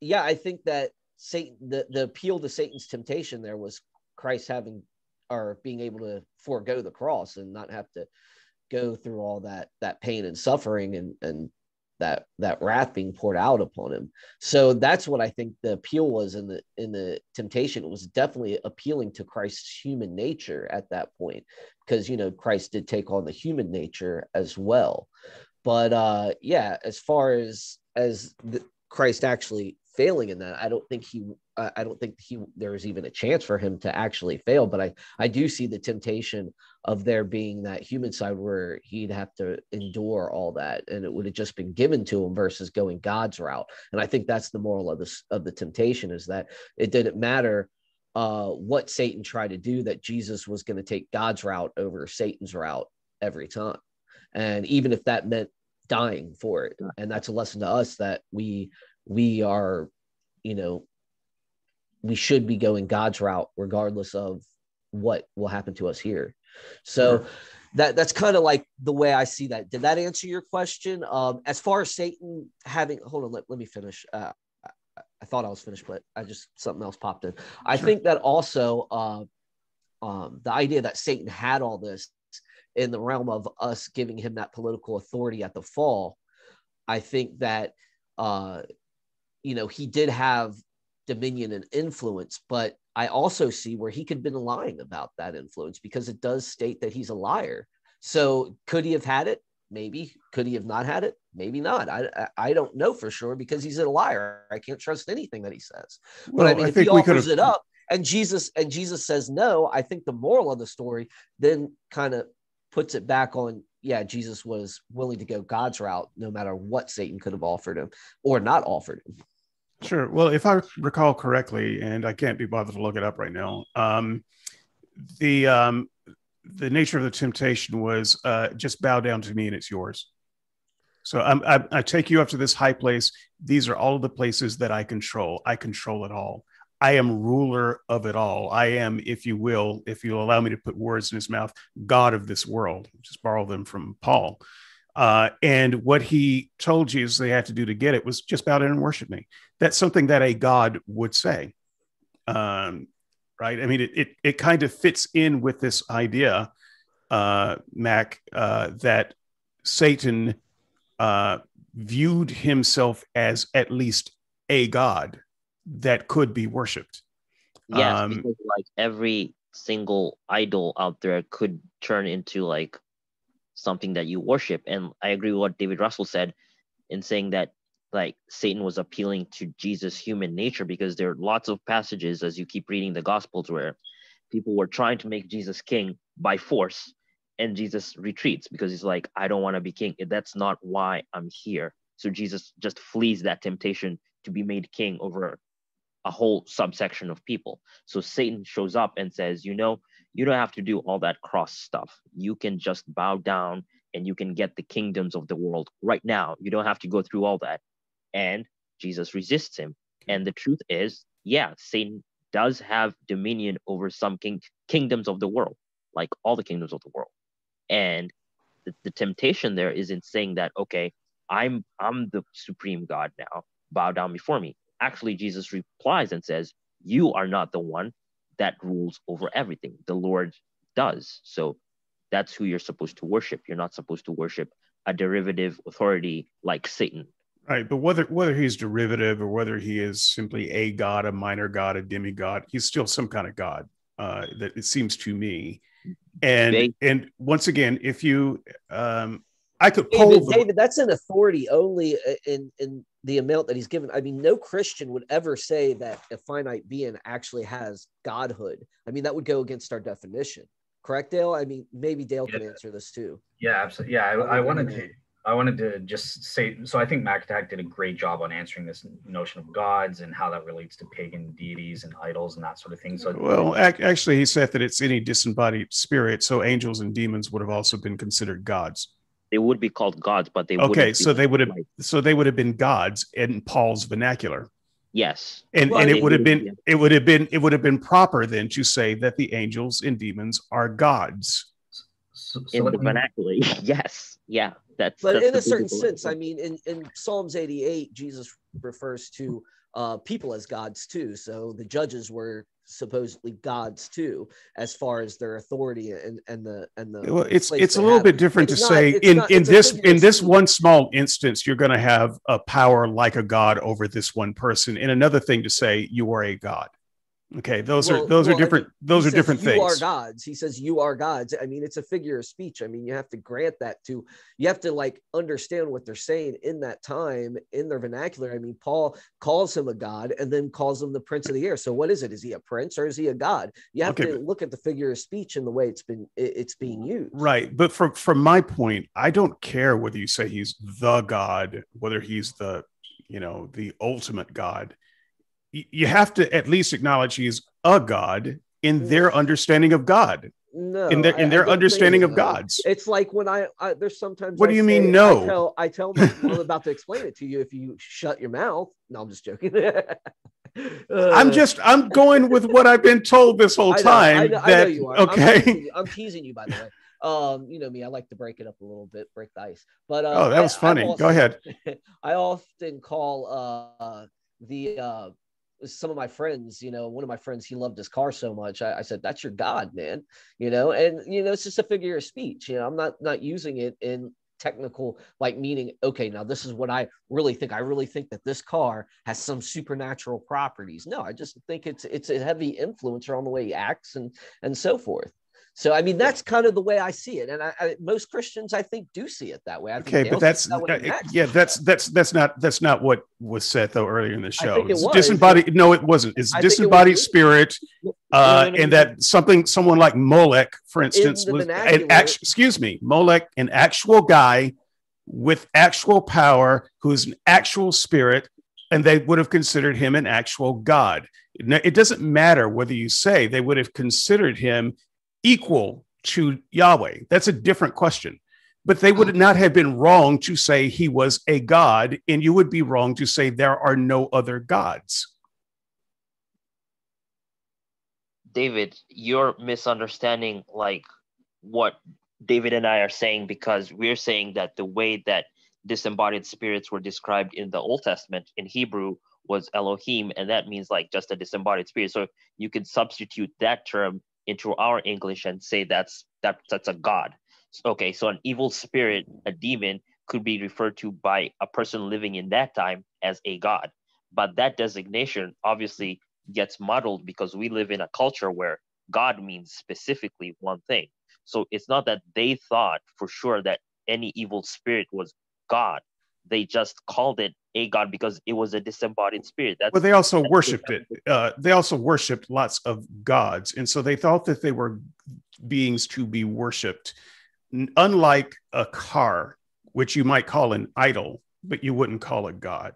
yeah, I think that Satan, the, the appeal to Satan's temptation there was Christ having or being able to forego the cross and not have to go through all that that pain and suffering and and that that wrath being poured out upon him. So that's what I think the appeal was in the in the temptation. It was definitely appealing to Christ's human nature at that point, because you know Christ did take on the human nature as well. But uh yeah, as far as as the, Christ actually failing in that. I don't think he I don't think he there's even a chance for him to actually fail. But I I do see the temptation of there being that human side where he'd have to endure all that, and it would have just been given to him versus going God's route. And I think that's the moral of this of the temptation is that it didn't matter uh, what Satan tried to do, that Jesus was going to take God's route over Satan's route every time. And even if that meant dying for it. And that's a lesson to us that we we are, you know, we should be going God's route regardless of what will happen to us here. So that that's kind of like the way I see that. Did that answer your question? Um, as far as Satan having, hold on, let, let me finish. Uh, I, I thought I was finished, but I just something else popped in. I sure. think that also uh, um, the idea that Satan had all this in the realm of us giving him that political authority at the fall. I think that uh, you know, he did have dominion and influence, but I also see where he could have been lying about that influence because it does state that he's a liar. So could he have had it? Maybe. Could he have not had it? Maybe not. I I don't know for sure because he's a liar. I can't trust anything that he says. Well, but I mean, I if he offers it up and Jesus and Jesus says no, I think the moral of the story then kind of puts it back on yeah, Jesus was willing to go God's route no matter what Satan could have offered him or not offered him. Sure. Well, if I recall correctly, and I can't be bothered to look it up right now, um, the um, the nature of the temptation was uh, just bow down to me and it's yours. So I, I take you up to this high place. These are all of the places that I control. I control it all. I am ruler of it all. I am, if you will, if you'll allow me to put words in his mouth, God of this world. Just borrow them from Paul. Uh, and what he told Jesus they had to do to get it was just bow down and worship me. That's something that a God would say. Um, right? I mean, it, it, it kind of fits in with this idea, uh, Mac, uh, that Satan uh, viewed himself as at least a God that could be worshipped. Yes, um, because like every single idol out there could turn into like something that you worship. And I agree with what David Russell said in saying that like Satan was appealing to Jesus' human nature because there are lots of passages as you keep reading the Gospels where people were trying to make Jesus king by force, and Jesus retreats because he's like, I don't want to be king. That's not why I'm here. So Jesus just flees that temptation to be made king over a whole subsection of people. So Satan shows up and says, You know, you don't have to do all that cross stuff. You can just bow down and you can get the kingdoms of the world right now. You don't have to go through all that. And Jesus resists him. And the truth is, yeah, Satan does have dominion over some king- kingdoms of the world, like all the kingdoms of the world. And the, the temptation there is in saying that, okay, I'm I'm the supreme God now. Bow down before me. Actually, Jesus replies and says, You are not the one that rules over everything. The Lord does. So that's who you're supposed to worship. You're not supposed to worship a derivative authority like Satan. Right, but whether whether he's derivative or whether he is simply a god, a minor god, a demigod, he's still some kind of god. Uh, that it seems to me. And they, and once again, if you, um, I could pull David, David, that's an authority only uh, in in the amount that he's given. I mean, no Christian would ever say that a finite being actually has godhood. I mean, that would go against our definition correct, Dale? I mean, maybe Dale yeah. can answer this too. Yeah, absolutely. Yeah, I, I wanted to. I wanted to just say so. I think MacAttack did a great job on answering this notion of gods and how that relates to pagan deities and idols and that sort of thing. So, well, actually, he said that it's any disembodied spirit. So, angels and demons would have also been considered gods. They would be called gods, but they okay. So they would have. So they would have been gods in Paul's vernacular. Yes. And well, and it would have been it would have been it would have been proper then to say that the angels and demons are gods. So, so in the vernacular, <laughs> yes, yeah, that's. But that's in a certain sense, I mean, in in Psalms eighty eight, Jesus refers to uh, people as gods too. So the judges were supposedly gods too, as far as their authority and and the and the. Well, it's it's a little have. bit different it's to not, say in not, in this in this one small instance you're going to have a power like a god over this one person. And another thing to say you are a god. Okay, those well, are those well, are different. I mean, those are different you things. You are gods. He says you are gods. I mean, it's a figure of speech. I mean, you have to grant that to. You have to like understand what they're saying in that time in their vernacular. I mean, Paul calls him a god and then calls him the prince of the air. So what is it? Is he a prince or is he a god? You have okay. to look at the figure of speech and the way it's been it's being used. Right, but from from my point, I don't care whether you say he's the god, whether he's the you know the ultimate god you have to at least acknowledge he's a god in their understanding of God. No, in their in their understanding of gods. It's like when I, I there's sometimes. What I do you say, mean? No, I tell I tell them I'm about to explain it to you if you shut your mouth. No, I'm just joking. <laughs> uh, I'm just I'm going with what I've been told this whole <laughs> time. I know, I know, that, I know you are. Okay, I'm teasing, <laughs> I'm teasing, you by the way. Um, you know me, I like to break it up a little bit, break the ice. But uh, oh, that was funny. Go ahead. I often call uh the uh some of my friends, you know, one of my friends, he loved his car so much. I, I, said, that's your God, man. You know, and you know, it's just a figure of speech. You know, I'm not not using it in technical like meaning okay now this is what i really think i really think that this car has some supernatural properties no i just think it's it's a heavy influencer on the way he acts and and so forth so I mean, that's kind of the way I see it, and I, I, most Christians, I think, do see it that way. okay, but that's that yeah, that's that's that's not that's not what was said though earlier in the show. It it's was. disembodied. No, it wasn't. It's I disembodied it spirit, uh, and that something someone like Molech, for instance, was an actual, excuse me, Molech, an actual guy with actual power, who's an actual spirit, and they would have considered him an actual god. It doesn't matter whether you say they would have considered him equal to Yahweh? That's a different question. But they would not have been wrong to say he was a God, and you would be wrong to say there are no other gods. David, you're misunderstanding like what David and I are saying because we're saying that the way that disembodied spirits were described in the Old Testament in Hebrew was Elohim, and that means like just a disembodied spirit. So you can substitute that term into our English and say that's that that's a god. Okay, so an evil spirit, a demon, could be referred to by a person living in that time as a god. But that designation obviously gets muddled because we live in a culture where God means specifically one thing. So it's not that they thought for sure that any evil spirit was God. They just called it a god because it was a disembodied spirit. That's, well, they also worshipped it. Uh, they also worshipped lots of gods, and so they thought that they were beings to be worshipped. Unlike a car, which you might call an idol, but you wouldn't call a god.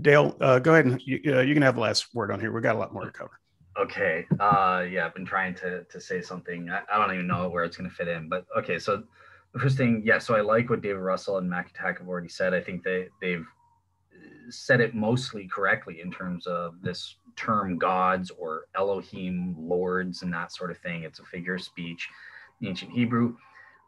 Dale, uh, go ahead and you, uh, you, can have the last word on here. We've got a lot more to cover. Okay. Uh, yeah, I've been trying to to say something. I, I don't even know where it's going to fit in, but okay. So the first thing, yeah. So I like what David Russell and MacAttack have already said. I think they they've said it mostly correctly in terms of this term gods or Elohim lords and that sort of thing. It's a figure of speech, in ancient Hebrew.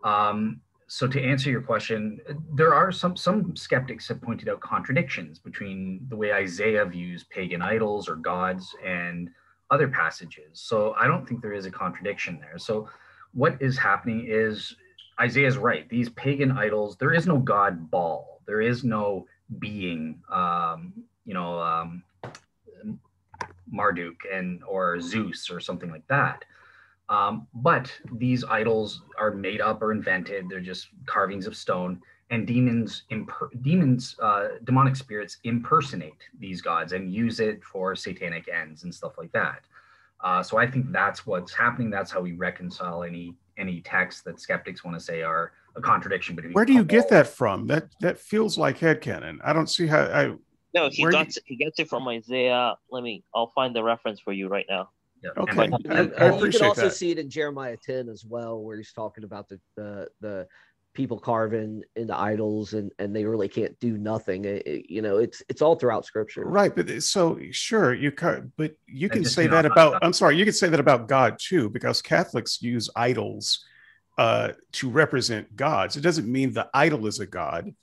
Um, so to answer your question, there are some some skeptics have pointed out contradictions between the way Isaiah views pagan idols or gods and other passages. So I don't think there is a contradiction there. So what is happening is Isaiah's right. These pagan idols, there is no god Baal. There is no being, um, you know, um, Marduk and or Zeus or something like that. Um, but these idols are made up or invented. They're just carvings of stone, and demons, imper- demons, uh, demonic spirits impersonate these gods and use it for satanic ends and stuff like that. Uh, so I think that's what's happening. That's how we reconcile any any texts that skeptics want to say are a contradiction between. Where do you get that from? That that feels like headcanon. I don't see how I. No, he got you... he gets it from Isaiah. Let me. I'll find the reference for you right now. Yeah. Okay, and, I, I you can also that. see it in Jeremiah 10 as well, where he's talking about the the the people carving into idols and and they really can't do nothing it, it, you know it's it's all throughout scripture right but so sure you can but you can say that about i'm sorry you can say that about god too because catholics use idols uh, to represent gods. It doesn't mean the idol is a god.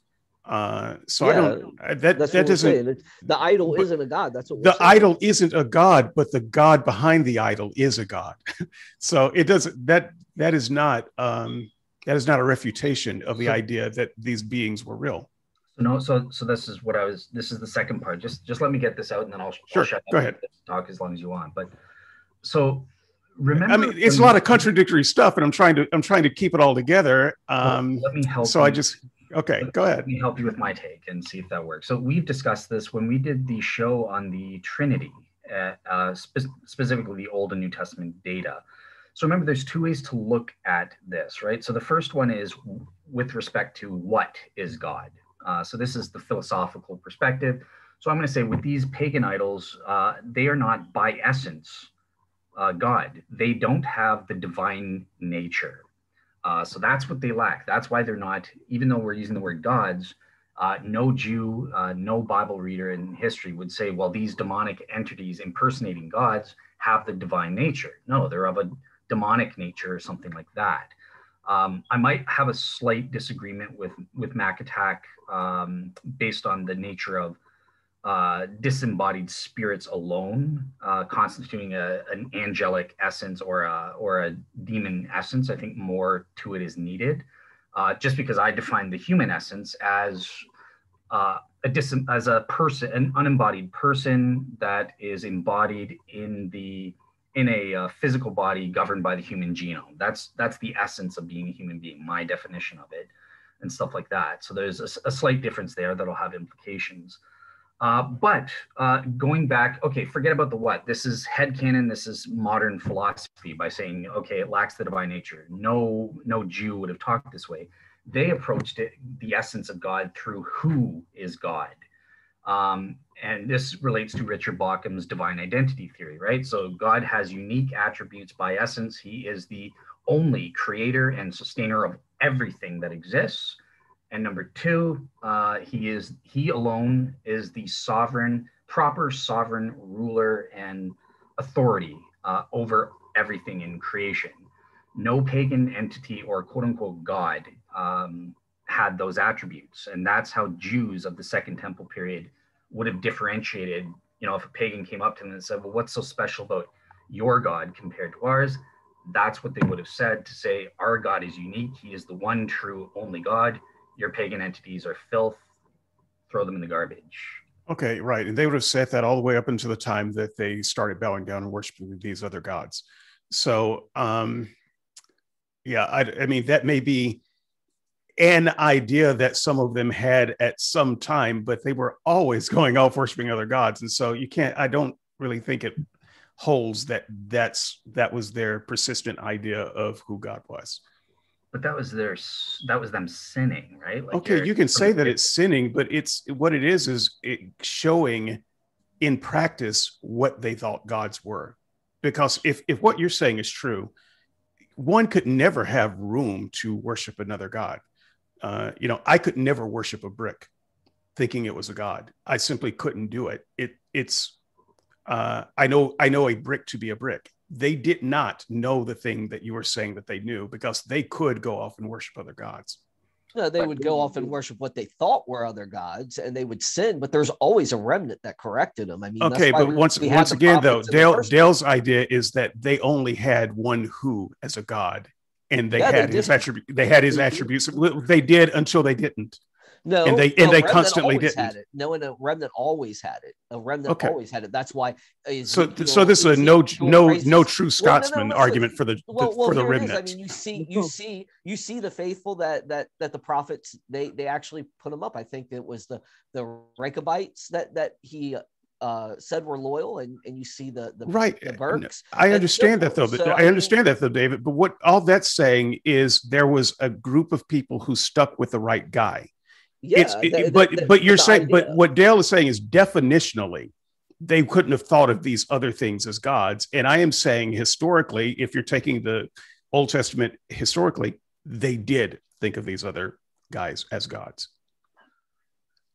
Uh, so yeah, I don't. That that doesn't. The idol isn't a god. That's what the saying. idol isn't a god, but the god behind the idol is a god. <laughs> so it doesn't. That that is not. Um, that is not a refutation of the so, idea that these beings were real. No, so so this is what I was. This is the second part. Just just let me get this out, and then I'll, sure. I'll shut Go ahead. Talk as long as you want. But so remember i mean it's a lot of contradictory stuff and i'm trying to i'm trying to keep it all together um let me help so you. i just okay go ahead let me help you with my take and see if that works so we've discussed this when we did the show on the trinity uh, uh, spe- specifically the old and new testament data so remember there's two ways to look at this right so the first one is with respect to what is god uh, so this is the philosophical perspective so i'm going to say with these pagan idols uh, they are not by essence uh, God. They don't have the divine nature. Uh, so that's what they lack. That's why they're not, even though we're using the word gods, uh, no Jew, uh, no Bible reader in history would say, well, these demonic entities impersonating gods have the divine nature. No, they're of a demonic nature or something like that. Um, I might have a slight disagreement with with MacAttack um, based on the nature of uh, disembodied spirits alone uh, constituting a, an angelic essence or a, or a demon essence. I think more to it is needed. Uh, just because I define the human essence as uh, a dis- as a person, an unembodied person that is embodied in the in a uh, physical body governed by the human genome. That's that's the essence of being a human being. My definition of it, and stuff like that. So there's a, a slight difference there that'll have implications. Uh, but uh, going back, okay, forget about the what. This is head canon. This is modern philosophy by saying, okay, it lacks the divine nature. No, no Jew would have talked this way. They approached it, the essence of God through who is God. Um, and this relates to Richard Bauckham's divine identity theory, right? So God has unique attributes by essence. He is the only creator and sustainer of everything that exists and number two, uh, he is he alone is the sovereign, proper sovereign ruler and authority uh, over everything in creation. No pagan entity or quote unquote God um, had those attributes, and that's how Jews of the Second Temple period would have differentiated. You know, if a pagan came up to them and said, "Well, what's so special about your God compared to ours?" That's what they would have said to say, "Our God is unique. He is the one true, only God." your pagan entities are filth, throw them in the garbage. Okay, right. And they would have said that all the way up until the time that they started bowing down and worshiping these other gods. So, um, yeah, I, I mean, that may be an idea that some of them had at some time, but they were always <laughs> going off worshiping other gods. And so you can't, I don't really think it holds that that's that was their persistent idea of who God was. But that was their that was them sinning, right? Like okay, you can say that it's sinning, but it's what it is is it showing in practice what they thought gods were. Because if if what you're saying is true, one could never have room to worship another god. Uh, you know, I could never worship a brick thinking it was a god. I simply couldn't do it. It it's uh, I know I know a brick to be a brick. They did not know the thing that you were saying that they knew because they could go off and worship other gods. No, they would go off and worship what they thought were other gods, and they would sin. But there's always a remnant that corrected them. I mean, okay, but once once again, though, Dale Dale's idea is that they only had one who as a god, and they yeah, had they his attribute. They had his attributes. They did until they didn't. No, and they and they constantly didn't. Had it. No, and a remnant always had it. A remnant okay. always had it. That's why. Uh, so, so this is a no, no, no true Scotsman well, no, no, no, argument for the, well, well, for the remnant. I mean, you see, you <laughs> see, you see the faithful that that that the prophets they they actually put them up. I think it was the the Rechabites that that he uh, said were loyal, and, and you see the the right the Burks. I understand that though. So, I, I understand mean, that though, David. But what all that's saying is there was a group of people who stuck with the right guy yeah, it's, it, but but you're saying, idea. but what Dale is saying is definitionally, they couldn't have thought of these other things as gods. And I am saying historically, if you're taking the Old Testament historically, they did think of these other guys as gods.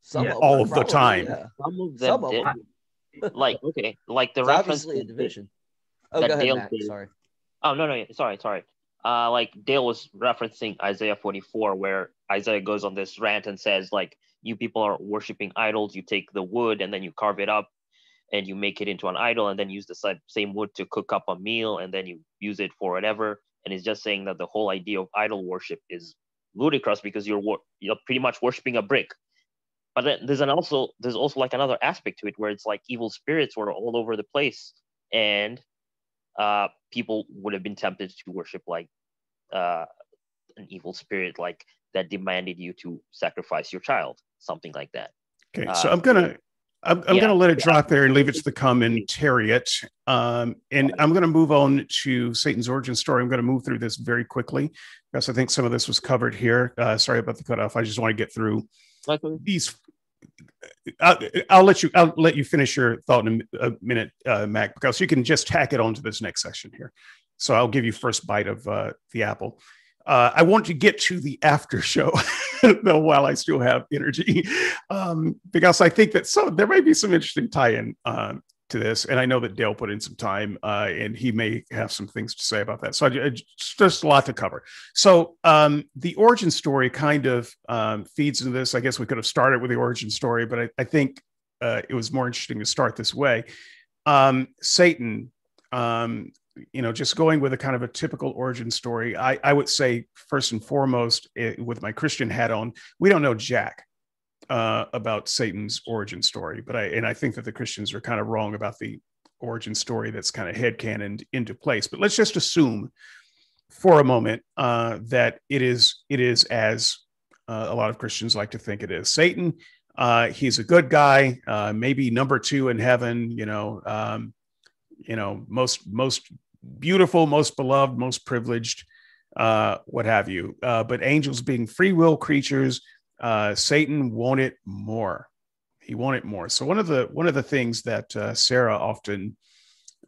Some yeah, all of probably, the time. Yeah. Some of them Some did. Of like okay, like the it's reference obviously a division. Oh, go ahead, Dale Matt. Did. Sorry. Oh no no sorry sorry. Uh, like Dale was referencing Isaiah 44, where Isaiah goes on this rant and says, like, you people are worshiping idols. You take the wood and then you carve it up and you make it into an idol and then use the same wood to cook up a meal and then you use it for whatever. And he's just saying that the whole idea of idol worship is ludicrous because you're you're pretty much worshiping a brick. But then there's an also there's also like another aspect to it where it's like evil spirits were all over the place and uh, people would have been tempted to worship like uh, an evil spirit like that demanded you to sacrifice your child, something like that. Okay, uh, so I'm gonna I'm, I'm yeah, gonna let it yeah. drop there and leave it to the commentariat, um, and I'm gonna move on to Satan's origin story. I'm gonna move through this very quickly because I think some of this was covered here. Uh, sorry about the cutoff. I just want to get through these I'll, I'll, let you. I'll let you finish your thought in a, a minute, uh, Mac, because you can just tack it on to this next section here. So I'll give you first bite of uh, the apple. Uh, I want to get to the after show, <laughs> though, while I still have energy, <laughs> um, because I think that so there may be some interesting tie-in uh, to this, and I know that Dale put in some time, uh, and he may have some things to say about that. So I, just a lot to cover. So um, the origin story kind of um, feeds into this. I guess we could have started with the origin story, but I, I think uh, it was more interesting to start this way. Um, Satan, um, you know, just going with a kind of a typical origin story, I, I would say first and foremost, it, with my Christian hat on, we don't know Jack uh, about Satan's origin story, but I and I think that the Christians are kind of wrong about the origin story that's kind of headcanoned into place. But let's just assume for a moment uh, that it is it is as uh, a lot of Christians like to think it is. Satan, uh, he's a good guy, uh, maybe number two in heaven. You know, um, you know, most most beautiful, most beloved, most privileged, uh, what have you. Uh, but angels being free will creatures uh, Satan wanted more. He wanted more. So one of the one of the things that uh, Sarah often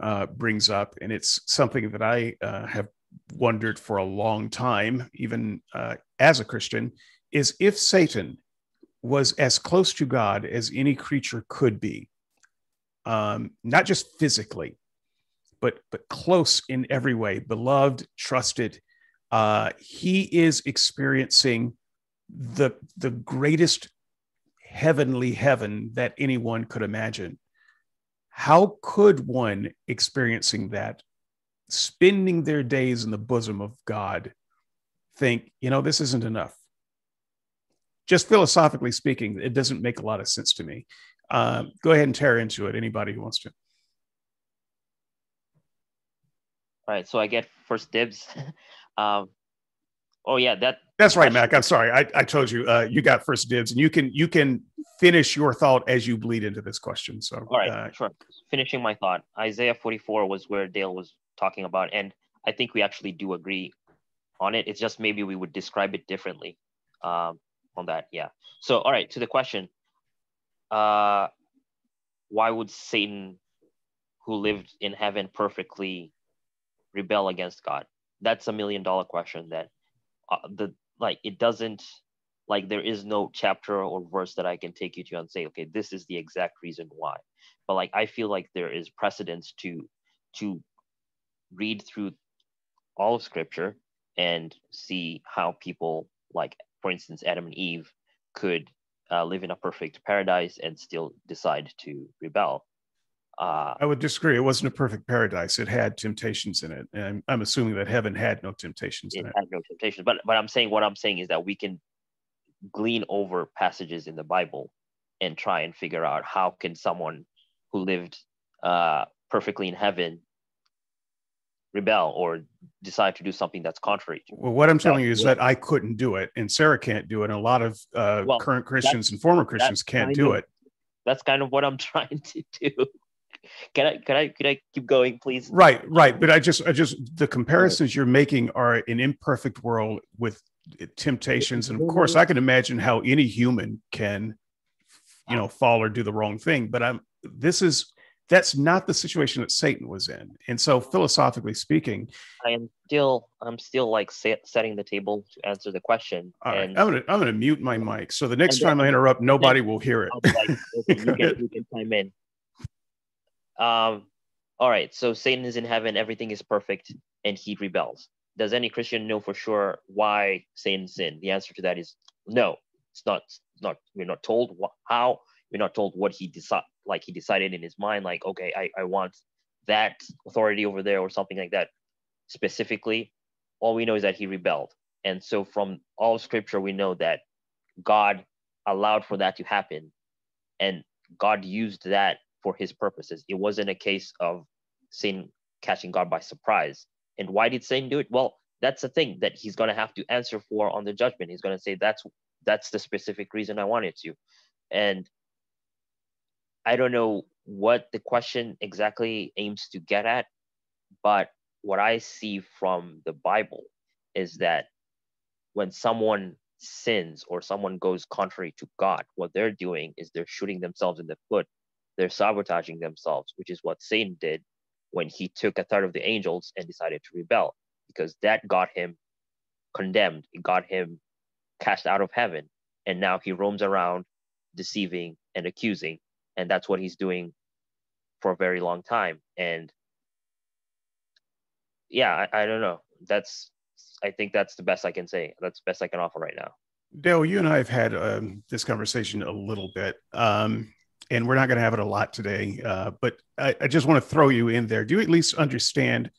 uh, brings up, and it's something that I uh, have wondered for a long time, even uh, as a Christian, is if Satan was as close to God as any creature could be, um, not just physically, but but close in every way, beloved, trusted. Uh, he is experiencing the the greatest heavenly heaven that anyone could imagine. How could one experiencing that spending their days in the bosom of god think you know this isn't enough? Just philosophically speaking it doesn't make a lot of sense to me. Um, go ahead and tear into it anybody who wants to. All right so i get first dibs. <laughs> Um, Oh yeah, that that's right, Mac. I'm sorry. I, I told you uh, you got first dibs, and you can you can finish your thought as you bleed into this question. So all right, uh, sure. Finishing my thought, Isaiah 44 was where Dale was talking about, and I think we actually do agree on it. It's just maybe we would describe it differently um, on that. Yeah. So all right, to the question, uh, why would Satan, who lived in heaven perfectly, rebel against God? That's a million dollar question that uh, the like it doesn't like there is no chapter or verse that I can take you to and say, okay, this is the exact reason why. But like I feel like there is precedence to to read through all of scripture and see how people like for instance adam and eve could uh, live in a perfect paradise and still decide to rebel uh, I would disagree. It wasn't a perfect paradise. It had temptations in it, and I'm assuming that heaven had no temptations in it it. Had no temptations, but but I'm saying what I'm saying is that we can glean over passages in the Bible and try and figure out how can someone who lived uh, perfectly in heaven rebel or decide to do something that's contrary to well what i'm telling you is that i couldn't do it and sarah can't do it and a lot of uh, well, current christians and former christians can't do of, it that's kind of what i'm <laughs> trying to do can I can I can I keep going, please? Right, right. But I just I just the comparisons you're making are an imperfect world with temptations, and of mm-hmm. course I can imagine how any human can, you know, fall or do the wrong thing. But I'm this is that's not the situation that Satan was in. And so philosophically speaking, I am still I'm still like set, setting the table to answer the question. All right, I'm gonna I'm gonna mute my mic so the next time I interrupt, nobody will hear it. Like, you, can, you <laughs> can chime in. Um, all right, so Satan is in heaven, everything is perfect, and he rebels. Does any Christian know for sure why Satan sinned? The answer to that is no. It's not. Not. We're not told wh- how. We're not told what he decided. Like he decided in his mind, like okay, I, I want that authority over there or something like that. Specifically, all we know is that he rebelled, and so from all Scripture, we know that God allowed for that to happen, and God used that for his purposes. It wasn't a case of sin catching God by surprise. And why did Satan do it? Well, that's the thing that he's going to have to answer for on the judgment. He's going to say that's that's the specific reason I wanted to. And I don't know what the question exactly aims to get at, but what I see from the Bible is that when someone sins or someone goes contrary to God, what they're doing is they're shooting themselves in the foot they're sabotaging themselves, which is what Satan did when he took a third of the angels and decided to rebel, because that got him condemned. It got him cast out of heaven. And now he roams around deceiving and accusing. And that's what he's doing for a very long time. And yeah, I, I don't know. That's, I think that's the best I can say. That's the best I can offer right now. Dale, you and I have had um, this conversation a little bit. Um, and we're not going to have it a lot today, uh, but I, I, just want to throw you in there. Do you at least understand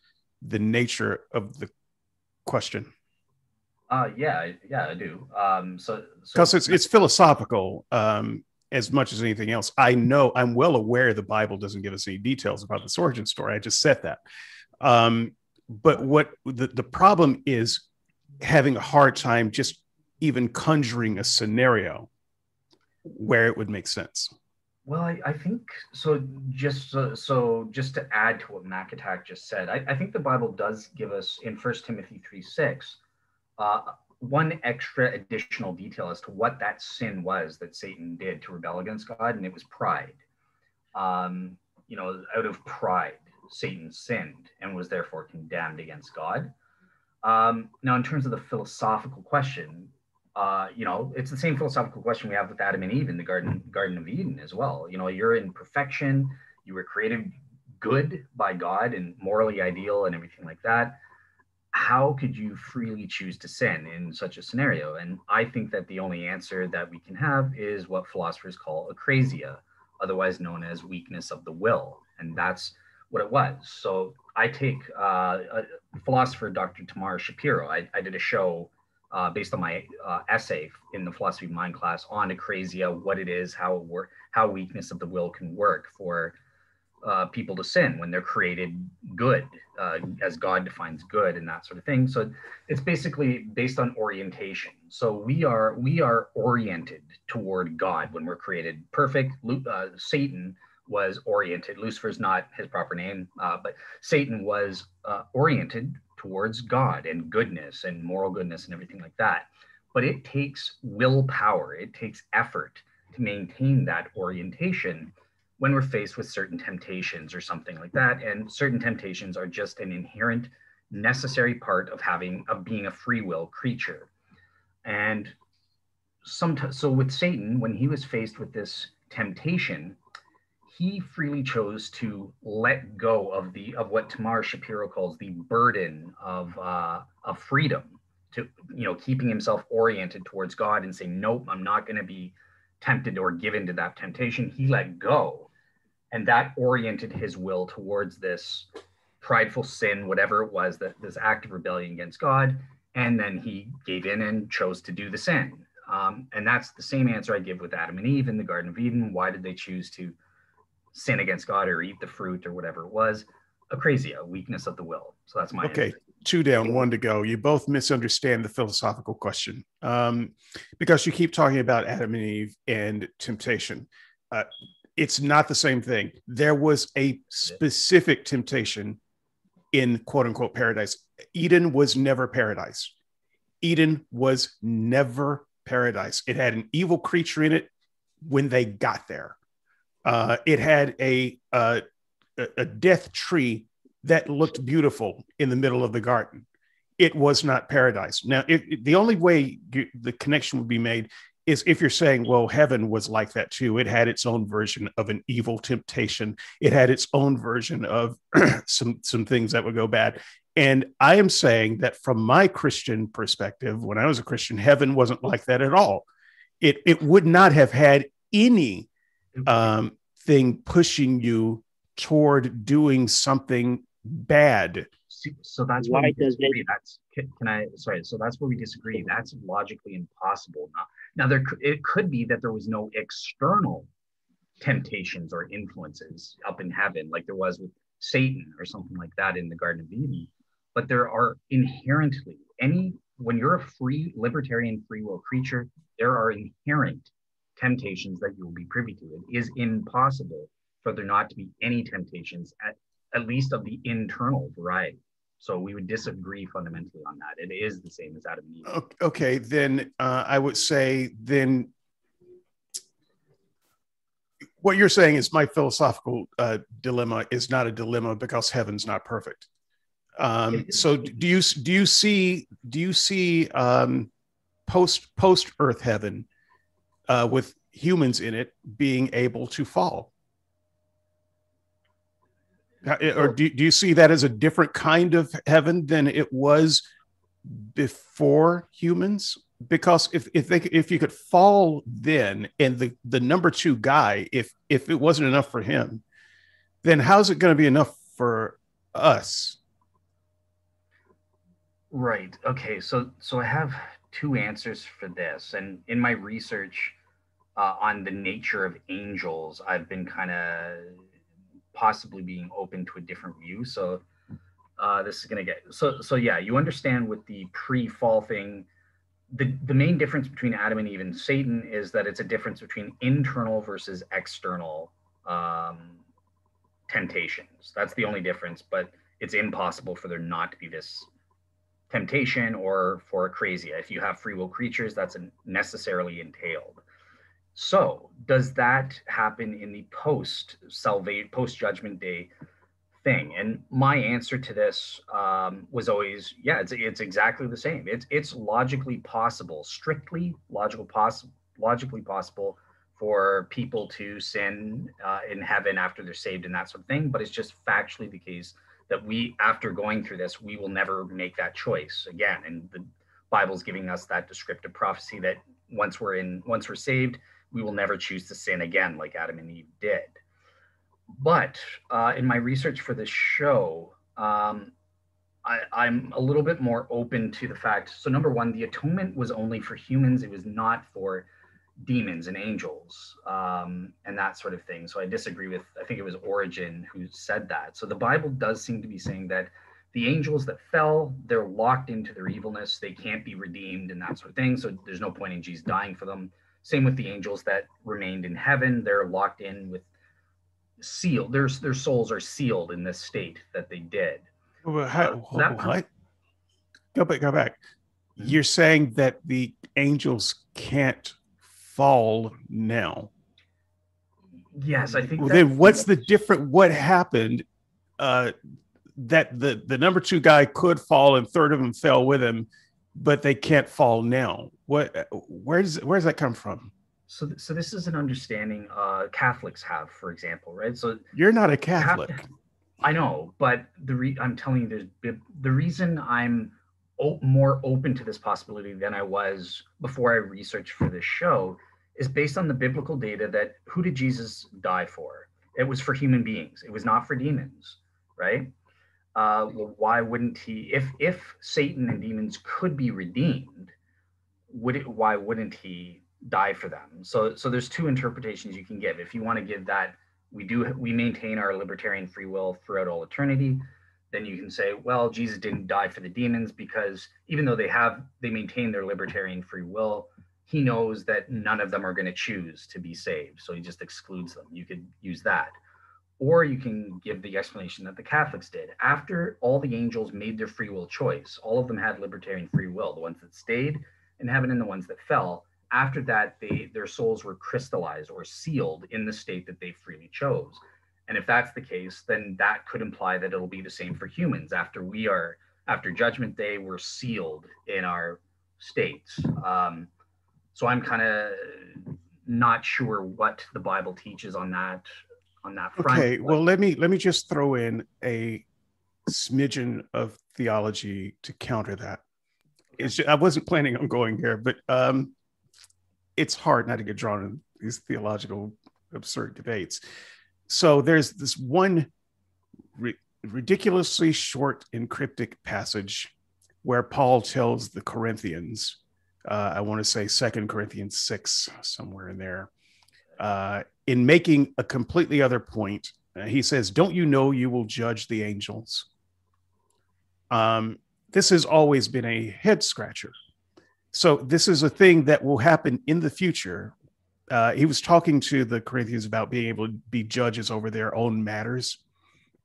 the nature of the question? Uh, yeah, yeah, I do. Um, so because so, it's it's philosophical um, as much as anything else. I know I'm well aware the Bible doesn't give us any details about this origin story. I just said that. Um, but what the, the problem is having a hard time just even conjuring a scenario where it would make sense. Well, I, I think so. Just so, so, just to add to what Attack just said, I, I think the Bible does give us in First Timothy three six, uh, one extra additional detail as to what that sin was that Satan did to rebel against God, and it was pride. Um, you know, out of pride, Satan sinned and was therefore condemned against God. Um, now, in terms of the philosophical question, uh, you know, it's the same philosophical question we have with Adam and Eve in the Garden Garden of Eden as well. You know, you're in perfection. You were created good by God and morally ideal and everything like that. How could you freely choose to sin in such a scenario? And I think that the only answer that we can have is what philosophers call acrasia, otherwise known as weakness of the will. And that's what it was. So I take uh, a philosopher, Dr. Tamar Schapiro. I, I did a show uh, based on my uh, essay in the philosophy of mind class on acrasia, what it is, how it work, how weakness of the will can work for uh, people to sin when they're created good uh, as God defines good and that sort of thing. So it's basically based on orientation. So we are we are oriented toward God when we're created perfect. Uh, Satan was oriented. Lucifer's not his proper name, uh, but Satan was oriented towards God and goodness and moral goodness and everything like that. But it takes willpower. It takes effort to maintain that orientation when we're faced with certain temptations or something like that. And certain temptations are just an inherent necessary part of having of being a free will creature. And sometimes so with Satan, when he was faced with this temptation, he freely chose to let go of the of what Tamar Schapiro calls the burden of uh, of freedom to you know keeping himself oriented towards God and saying nope I'm not going to be tempted or given to that temptation. He let go. And that oriented his will towards this prideful sin whatever it was that this act of rebellion against God. And then he gave in and chose to do the sin. Um, and that's the same answer I give with Adam and Eve in the Garden of Eden. Why did they choose to sin against God or eat the fruit or whatever it was, acrasia, a weakness of the will. So that's my okay. Answer. Two down, one to go. You both misunderstand the philosophical question um, because you keep talking about Adam and Eve and temptation. Uh, it's not the same thing. There was a specific temptation in quote unquote paradise. Eden was never paradise. Eden was never paradise. It had an evil creature in it when they got there. Uh, it had a, a a death tree that looked beautiful in the middle of the garden. It was not paradise. Now, it, it, the only way you, the connection would be made is if you're saying, well, heaven was like that too. It had its own version of an evil temptation. It had its own version of <clears throat> some some things that would go bad. And I am saying that from my Christian perspective, when I was a Christian, heaven wasn't like that at all. It it would not have had any um, thing pushing you toward doing something bad. So that's why does it? That's can, can, I? Sorry. So that's where we disagree. That's logically impossible. Now, now there it could be that there was no external temptations or influences up in heaven, like there was with Satan or something like that in the Garden of Eden. But there are inherently any when you're a free libertarian free will creature, there are inherent temptations that you will be privy to. It is impossible for there not to be any temptations, at, at least of the internal variety. So we would disagree fundamentally on that. It is the same as Adam and Eve. Okay, then uh, I would say then what you're saying is my philosophical uh, dilemma is not a dilemma because heaven's not perfect. Um, so do you do you see do you see um, post post Earth heaven uh, with humans in it being able to fall? Or do, do you see that as a different kind of heaven than it was before humans? Because if if they if you could fall then, and the the number two guy, if if it wasn't enough for him, then how's it going to be enough for us? Right. Okay. So so I have two answers for this. And in my research uh, on the nature of angels, I've been kind of possibly being open to a different view. So uh, this is going to get so so yeah. You understand with the pre-fall thing. The, the main difference between Adam and Eve and Satan is that it's a difference between internal versus external um, temptations. That's the only difference, but it's impossible for there not to be this temptation or for a acrasia. If you have free will creatures, that's necessarily entailed. So, does that happen in the post salvation, post judgment day thing? And my answer to this um, was always, yeah, it's it's exactly the same. It's it's logically possible, strictly logical possible, logically possible for people to sin uh, in heaven after they're saved and that sort of thing. But it's just factually the case that we, after going through this, we will never make that choice again. And the Bible's giving us that descriptive prophecy that once we're in, once we're saved, we will never choose to sin again like Adam and Eve did. But uh, in my research for this show, um, I, am a little bit more open to the fact. So, number one, the atonement was only for humans, it was not for demons and angels um, and that sort of thing. So I disagree with, I think it was Origen who said that. So the Bible does seem to be saying that the angels that fell, they're locked into their evilness. They can't be redeemed and that sort of thing. So there's no point in Jesus dying for them. Same with the angels that remained in heaven. They're locked in with sealed. Their, their souls are sealed in this state that they did. Well, how, uh, that, what? Go back, go back. You're saying that the angels can't fall now. Yes, I think. Well, then what's the different? What happened? Uh, that the the number two guy could fall and third of them fell with him, but they can't fall now. What? Where does where does that come from? So, so this is an understanding uh, Catholics have, for example, right? So you're not a Catholic. I know, but the re- I'm telling you, there's the reason I'm o- more open to this possibility than I was before I researched for this show is based on the biblical data that who did Jesus die for? It was for human beings. It was not for demons, right? Uh, well, why wouldn't he? If if Satan and demons could be redeemed, would it? Why wouldn't he die for them? So so there's two interpretations you can give. If you want to give that, we do we maintain our libertarian free will throughout all eternity then you can say, well, Jesus didn't die for the demons because even though they have, they maintain their libertarian free will, he knows that none of them are going to choose to be saved. So he just excludes them. You could use that. Or you can give the explanation that the Catholics did. After all the angels made their free will choice, all of them had libertarian free will, the ones that stayed in heaven and the ones that fell. After that, they their souls were crystallized or sealed in the state that they freely chose. And if that's the case, then that could imply that it'll be the same for humans. After we are, after Judgment Day, we're sealed in our states. Um, so I'm kind of not sure what the Bible teaches on that on that front. Okay, well let me let me just throw in a smidgen of theology to counter that. It's just, I wasn't planning on going here, but um, it's hard not to get drawn in these theological absurd debates so there's this one ri- ridiculously short and cryptic passage where Paul tells the Corinthians, uh, I want to say Second Corinthians 6, somewhere in there, uh, in making a completely other point. Uh, he says, Don't you know you will judge the angels? Um, this has always been a head scratcher. So, this is a thing that will happen in the future uh, he was talking to the Corinthians about being able to be judges over their own matters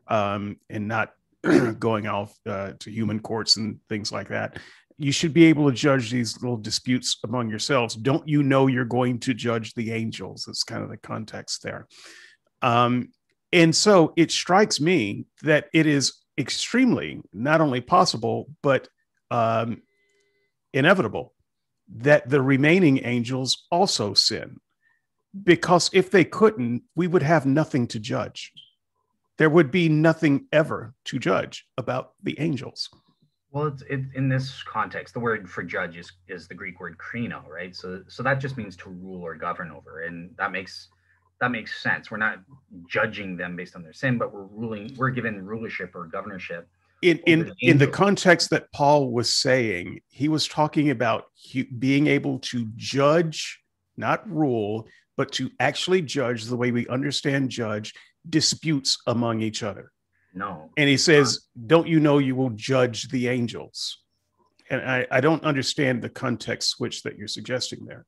um, and not <clears throat> going off uh, to human courts and things like that. You should be able to judge these little disputes among yourselves. Don't you know you're going to judge the angels? That's kind of the context there. Um, and so it strikes me that it is extremely not only possible, but um, inevitable that the remaining angels also sin because if they couldn't, we would have nothing to judge. There would be nothing ever to judge about the angels. Well, it's it, in this context, the word for judge is, is the Greek word krino, right? So, so that just means to rule or govern over, and that makes that makes sense. We're not judging them based on their sin, but we're ruling. We're given rulership or governorship. In in the in the context that Paul was saying, he was talking about being able to judge, not rule, but to actually judge the way we understand judge disputes among each other. No. And he says, Don't you know you will judge the angels? And I, I don't understand the context switch that you're suggesting there.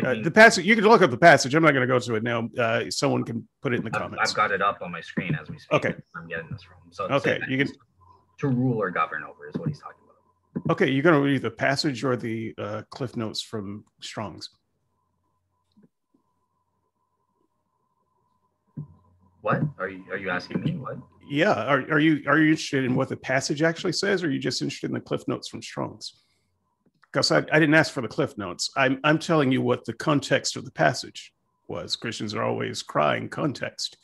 Uh, the passage, you can look up the passage. I'm not going to go to it now. Uh, someone can put it in the comments. I've got it up on my screen as we speak. Okay. I'm getting this from. So, okay. You can. To rule or govern over is what he's talking about. Okay. You're going to read the passage or the uh, cliff notes from Strong's? What are you are you asking me? What? Yeah, are, are you are you interested in what the passage actually says, or are you just interested in the cliff notes from Strong's? Because I, I didn't ask for the cliff notes. I'm I'm telling you what the context of the passage was. Christians are always crying context.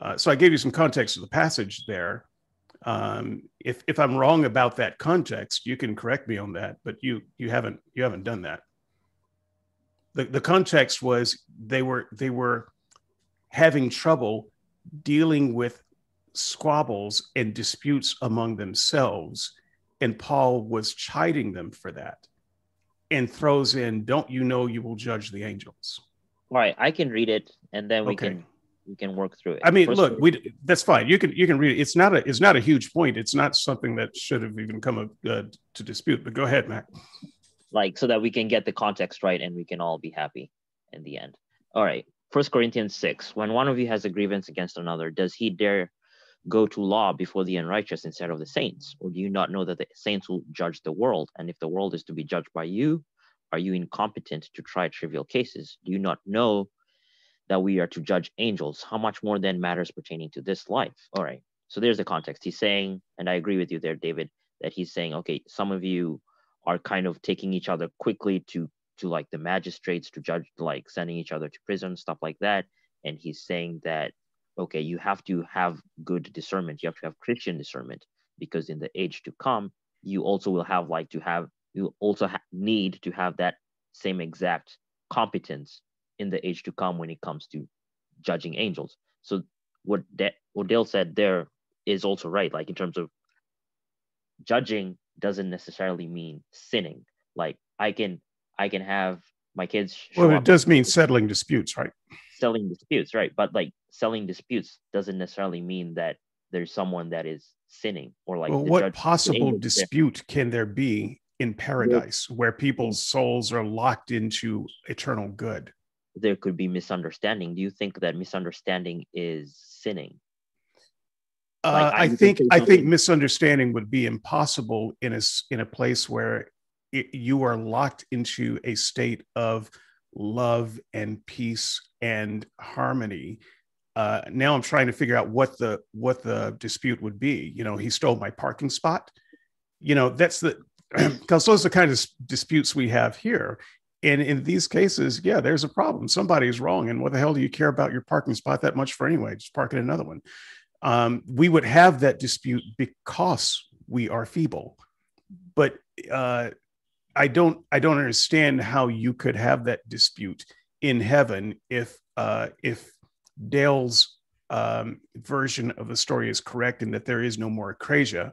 Uh, so I gave you some context of the passage there. Um, if if I'm wrong about that context, you can correct me on that. But you you haven't you haven't done that. The the context was they were they were having trouble dealing with squabbles and disputes among themselves. And Paul was chiding them for that. and throws in, "Don't you know you will judge the angels?" All right, I can read it, and then we Okay. can we can work through it. I mean, First look, we that's fine. You can you can read it. It's not a it's not a huge point. It's not something that should have even come up, uh, to dispute. But go ahead, Mac. like so that we can get the context right and we can all be happy in the end. All right. First Corinthians 6. When one of you has a grievance against another, does he dare go to law before the unrighteous instead of the saints? Or do you not know that the saints will judge the world? And if the world is to be judged by you, are you incompetent to try trivial cases? Do you not know that we are to judge angels? How much more then matters pertaining to this life? All right. So there's the context. He's saying, and I agree with you there, David, that he's saying, okay, some of you are kind of taking each other quickly to to like the magistrates to judge like sending each other to prison stuff like that. And he's saying that okay you have to have good discernment. You have to have christian discernment because in the age to come you also will have like to have you also ha- need to have that same exact competence in the age to come when it comes to judging angels. So what that what dale said there is also right. Like in terms of judging doesn't necessarily mean sinning. Like i can i can have my kids Well, it does mean settling disputes, right? selling disputes right but like selling disputes doesn't necessarily mean that there's someone that is sinning or like well, what possible dispute can there be in paradise where people's souls are locked into eternal good? there could be misunderstanding do you think that misunderstanding is sinning Uh, Like, I- I you think I think misunderstanding would be impossible in a in a place where it, you are locked into a state of love and peace and harmony. Uh, now I'm trying to figure out what the what the dispute would be. You know, he stole my parking spot. You know, that's the <clears throat> because those are the kind of disputes we have here. And in these cases, yeah, there's a problem. Somebody's wrong. And what the hell do you care about your parking spot that much for anyway? Just park in another one um, we would have that dispute because we are feeble. But uh, I don't I don't understand how you could have that dispute in heaven if uh, if Dale's um, version of the story is correct and that there is no more acrasia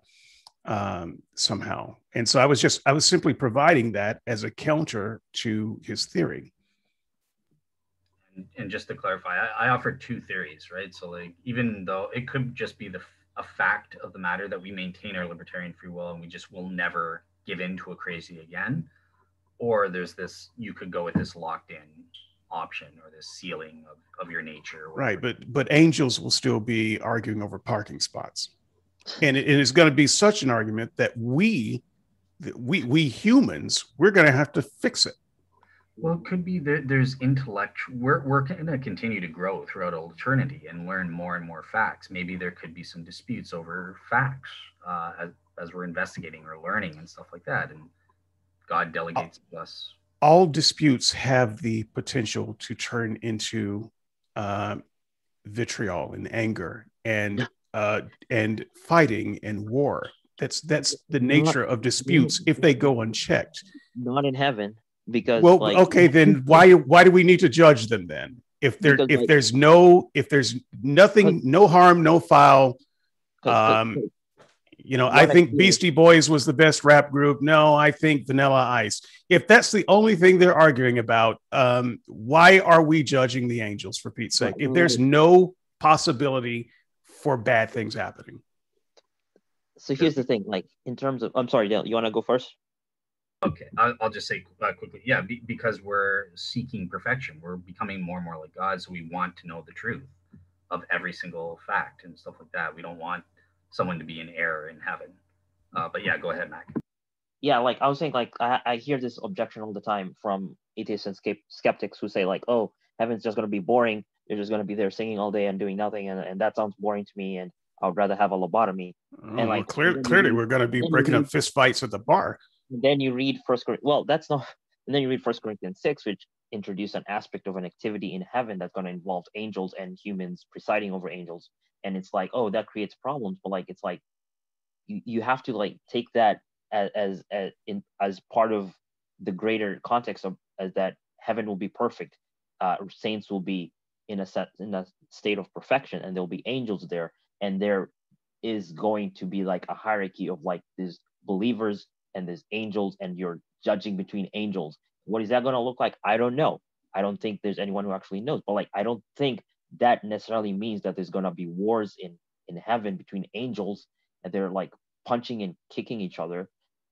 um, somehow. And so I was just I was simply providing that as a counter to his theory. And, and just to clarify, I, I offered two theories, right? So like, even though it could just be the a fact of the matter that we maintain our libertarian free will and we just will never give in to acrasia again, or there's this you could go with this locked in option or this ceiling of, of your nature. Right, but but angels will still be arguing over parking spots, and it, it is going to be such an argument that we, that we we humans, we're going to have to fix it. Well, it could be that there's intellect. We're, we're going to continue to grow throughout all eternity and learn more and more facts. Maybe there could be some disputes over facts uh, as, as we're investigating or learning and stuff like that. And God delegates to us. All disputes have the potential to turn into um, vitriol and anger and uh, and fighting and war. That's that's the nature of disputes if they go unchecked. not in heaven because well like, okay <laughs> then why why do we need to judge them then if there Because, if like- there's no if there's nothing no harm no foul. 'cause- um, you know i think idea- beastie boys was the best rap group no i think vanilla ice if that's the only thing they're arguing about um, why are we judging the angels for pete's sake if there's no possibility for bad things happening so here's the thing like in terms of i'm sorry Dale, you want to go first Okay, I'll, I'll just say uh, quickly. Yeah, be, because we're seeking perfection. We're becoming more and more like God. So we want to know the truth of every single fact and stuff like that. We don't want someone to be in error in heaven. Uh, but yeah, go ahead, Mac. yeah like i was saying like i, I hear this objection all the time from atheists and skeptics who say like oh heaven's just going to be boring you're just going to be there singing all day and doing nothing and, and that sounds boring to me and i would rather have a lobotomy Oh, like, clear, then you clearly read- we're going to be then you breaking up fist fights at the bar then you read first Cor- well that's not and then you read first corinthians 6 which introduce an aspect of an activity in heaven that's going to involve angels and humans presiding over angels and it's like oh that creates problems but like it's like you, you have to like take that as as as, in, as part of the greater context of as that heaven will be perfect uh saints will be in a set in a state of perfection and there'll be angels there and there is going to be like a hierarchy of like these believers and these angels and you're judging between angels. What is that going to look like? I don't know. I don't think there's anyone who actually knows. But like, I don't think that necessarily means that there's going to be wars in in heaven between angels and they're like punching and kicking each other.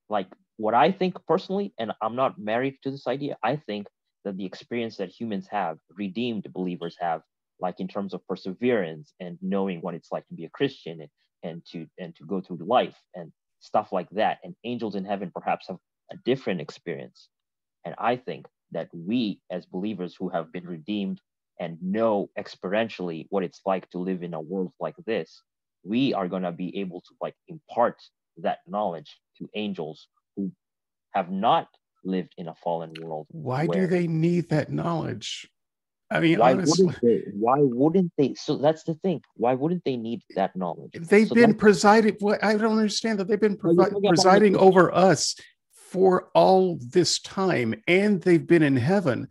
Like what I think personally, and I'm not married to this idea, I think that the experience that humans have, redeemed believers have, like in terms of perseverance and knowing what it's like to be a Christian and, and to and to go through life and stuff like that. And angels in heaven perhaps have a different experience. And I think that we as believers who have been redeemed and know experientially what it's like to live in a world like this, we are going to be able to like impart that knowledge to angels who have not lived in a fallen world. Why do they need that knowledge? I mean, why honestly, wouldn't they? Why wouldn't they? So that's the thing. Why wouldn't they need that knowledge? they've So been presiding. What I don't understand that they've been Well, you provi- forget about presiding over us for all this time, and they've been in heaven.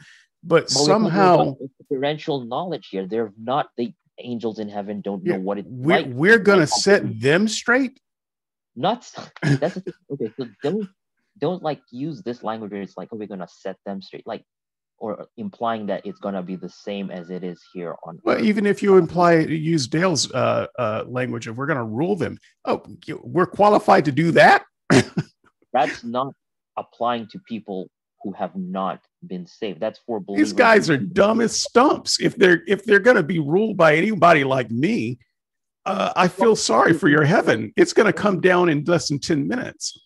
But But somehow experiential knowledge here. They're not the angels in heaven. Don't Yeah, know what it's we're like. we're gonna Like, set them straight. not <laughs> that's okay so don't don't like use this language where it's like oh we're gonna set them straight like or implying that it's gonna be the same as it is here on Well, earth. even if you imply use Dale's uh, uh, language of we're going to rule them, oh, we're qualified to do that. <laughs> that's not applying to people who have not been saved that's for believers These guys are dumb as stumps. If they're if they're going to be ruled by anybody like me, uh, I feel sorry for your heaven. It's going to come down in less than ten minutes.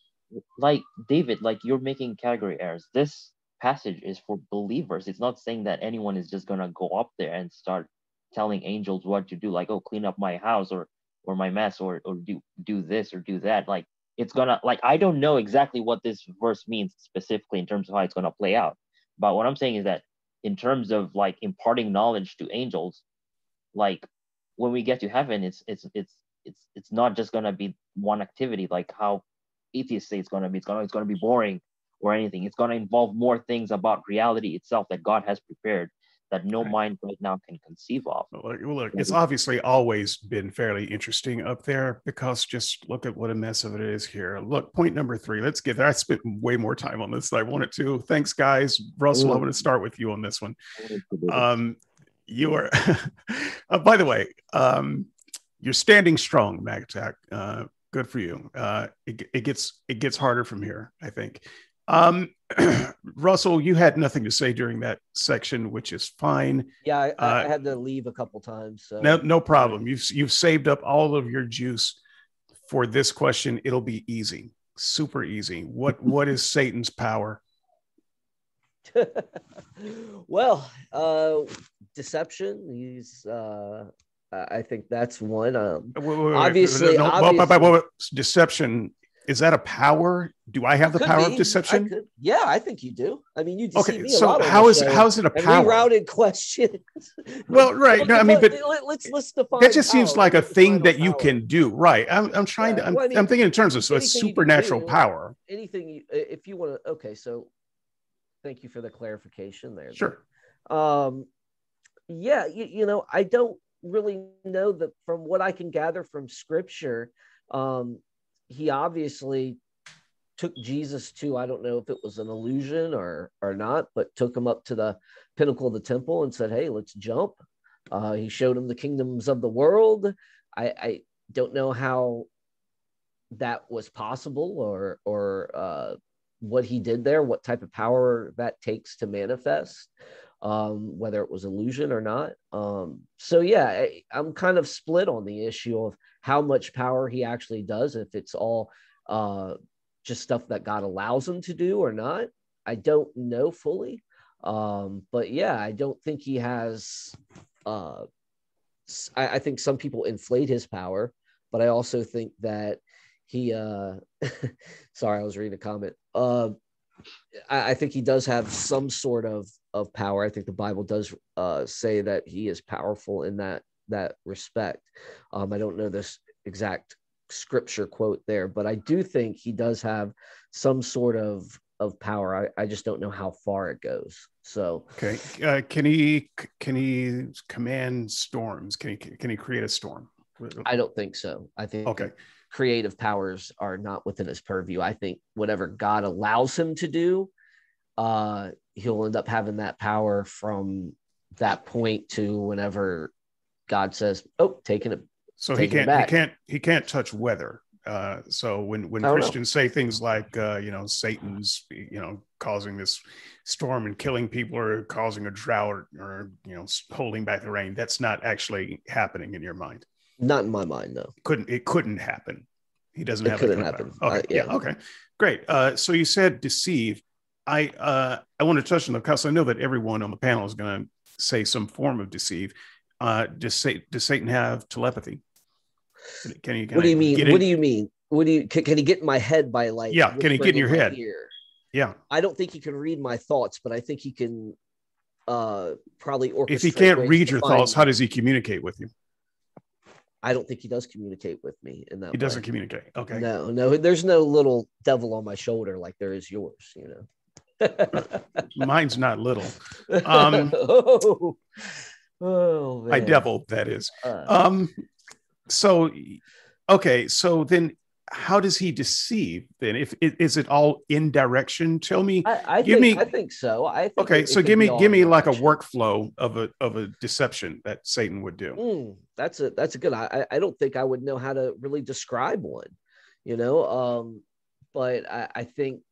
like david like you're making category errors this passage is for believers it's not saying that anyone is just gonna go up there and start telling angels what to do like oh clean up my house or or my mess or or do do this or do that like it's gonna like i don't know exactly what this verse means specifically in terms of how it's gonna play out but what i'm saying is that in terms of like imparting knowledge to angels like when we get to heaven it's it's it's it's it's not just gonna be one activity like how atheists say it's gonna be. It's gonna it's gonna be boring or anything. It's gonna involve more things about reality itself that god has prepared that no Right. mind right now can conceive of Look, look, it's obviously always been fairly interesting up there because just look at what a mess of it is here. Look, point number three. Let's get there. I spent way more time on this than I wanted to. Thanks, guys. Russell, I'm going to start with you on this one. Um, you are, <laughs> uh, by the way, um, you're standing strong, MacAttack. Uh, good for you. Uh, it, it gets it gets harder from here, I think. Um, <clears throat> Russell, you had nothing to say during that section, which is fine. Yeah, I, I Uh, had to leave a couple times. So No, no problem. You've you've saved up all of your juice for this question. It'll be easy, super easy. What <laughs> what is Satan's power? <laughs> well, uh, deception. He's. Uh, I I think that's one. Um, Wait, wait, wait, Obviously- no, obviously- deception is that a power? Do I have the could power be. of deception? I could- yeah, I think you do. I mean, you deceive Okay, me a so how is how is it a power? rerouted <laughs> questions. Well, right. No, I mean, but let, us let's define. that just seems like a Let's thing define that you can do, right? I'm, I'm trying Yeah, to. I'm, well, I mean, I'm thinking in terms of so a anything you can supernatural do. power. anything. You, if you want to, okay. So, thank you for the clarification there. Sure. um yeah you, you know i don't really know that from what i can gather from scripture um he obviously took jesus to i don't know if it was an illusion or or not but took him up to the pinnacle of the temple and said hey let's jump. Uh he showed him the kingdoms of the world. I i don't know how that was possible or or uh what he did there what type of power that takes to manifest um, whether it was illusion or not. Um, so yeah, I, I'm kind of split on the issue of how much power he actually does, if it's all uh, just stuff that God allows him to do or not. I don't know fully, um, but yeah, I don't think he has. Uh, I, I think some people inflate his power, but I also think that he. Uh, <laughs> sorry, I was reading a comment. Uh, I, I think he does have some sort of of power. I think the Bible does uh, say that he is powerful in that that respect. Um, I don't know this exact scripture quote there, but I do think he does have some sort of of power. I, I just don't know how far it goes. So Okay. Uh, can he can he command storms? Can he can he create a storm? I don't think so. I think Okay. Creative powers are not within his purview. I think whatever God allows him to do, uh, he'll end up having that power from that point to whenever God says, "Oh, taking it." So he can't. He can't. He can't touch weather. Uh, so when when Christians know. say things like, uh, you know, Satan's, you know, causing this storm and killing people, or causing a drought, or you know, holding back the rain, that's not actually happening in your mind. Not in my mind, no. Couldn't it? Couldn't happen. He doesn't it have. Couldn't happen. Okay. Uh, yeah. yeah. Okay. Great. Uh, so you said deceive. I uh, I want to touch on the because I know that everyone on the panel is going to say some form of deceive. Uh, does, Satan, does Satan have telepathy? Can you? Can what do you mean? What do you mean? What do you? Can, can, he get in my head by like? Yeah. Can he get in your head? Ear? Yeah. I don't think he can read my thoughts, but I think he can uh probably orchestrate. If he can't read your thoughts, how does he communicate with you? I don't think he does communicate with me in that. He way. doesn't communicate. Okay. No, no. There's no little devil on my shoulder like there is yours. You know. <laughs> Mine's not little. <laughs> Um, oh, oh my devil, that is. Uh, um, so, okay, so then how does he deceive then? If is it all in direction? Tell me. I, I give think, me. I think so. I think okay. It, so it give me give me like a workflow of a of a deception that Satan would do. Mm, that's a that's a good. I I don't think I would know how to really describe one, you know. Um, but I, I think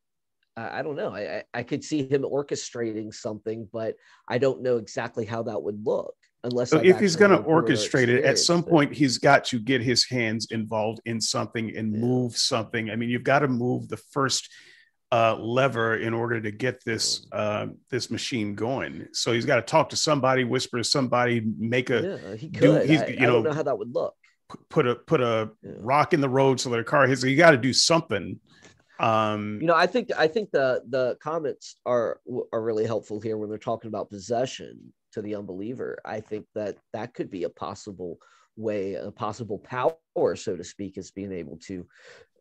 I don't know. I, I could see him orchestrating something, but I don't know exactly how that would look unless so if he's going to orchestrate it at some point he's got to get his hands involved in something and yeah. move something. I mean you've got to move the first uh, lever in order to get this uh, this machine going. So he's got to talk to somebody whisper to somebody make a yeah, he could. do, I, you know, I don't know how that would look. put a put a yeah. rock in the road so that a car hits you got to do something. Um you know i think i think the the comments are are really helpful here when they're talking about possession to the unbeliever i think that that could be a possible way a possible power so to speak is being able to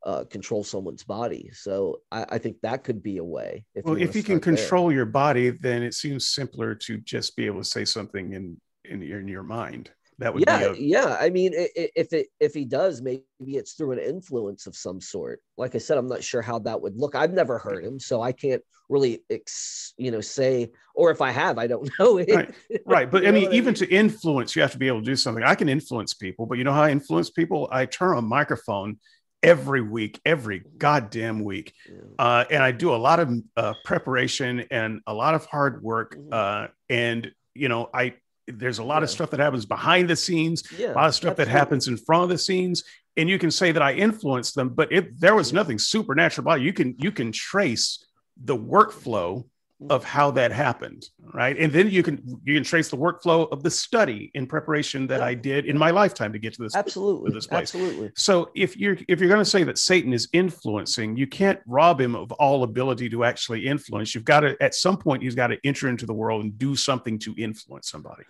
uh, control someone's body so I, I, think that could be a way if well you if you can control there. your body then it seems simpler to just be able to say something in in your, in your mind that would yeah, a... yeah. I mean, if it if he does, maybe it's through an influence of some sort. Like I said, I'm not sure how that would look. I've never heard him, so I can't really, ex, you know, say. Or if I have, I don't <laughs> know it. Right, right. But I mean, even I mean? to influence, you have to be able to do something. I can influence people, but you know how I influence people? I turn on a microphone every week, every goddamn week. Uh, and I do a lot of uh, preparation and a lot of hard work. Mm-hmm. Uh, and, you know, I there's a lot yeah. of stuff that happens behind the scenes, yeah, a lot of stuff absolutely. that happens in front of the scenes, and you can say that I influenced them. But if there was nothing supernatural about it, you can you can trace the workflow of how that happened right? And then you can you can trace the workflow of the study in preparation that i did in my lifetime to get to this absolutely. to this place. Absolutely. So if you're if you're going to say that satan is influencing you can't rob him of all ability to actually influence. You've got to at some point he's got to enter into the world and do something to influence somebody.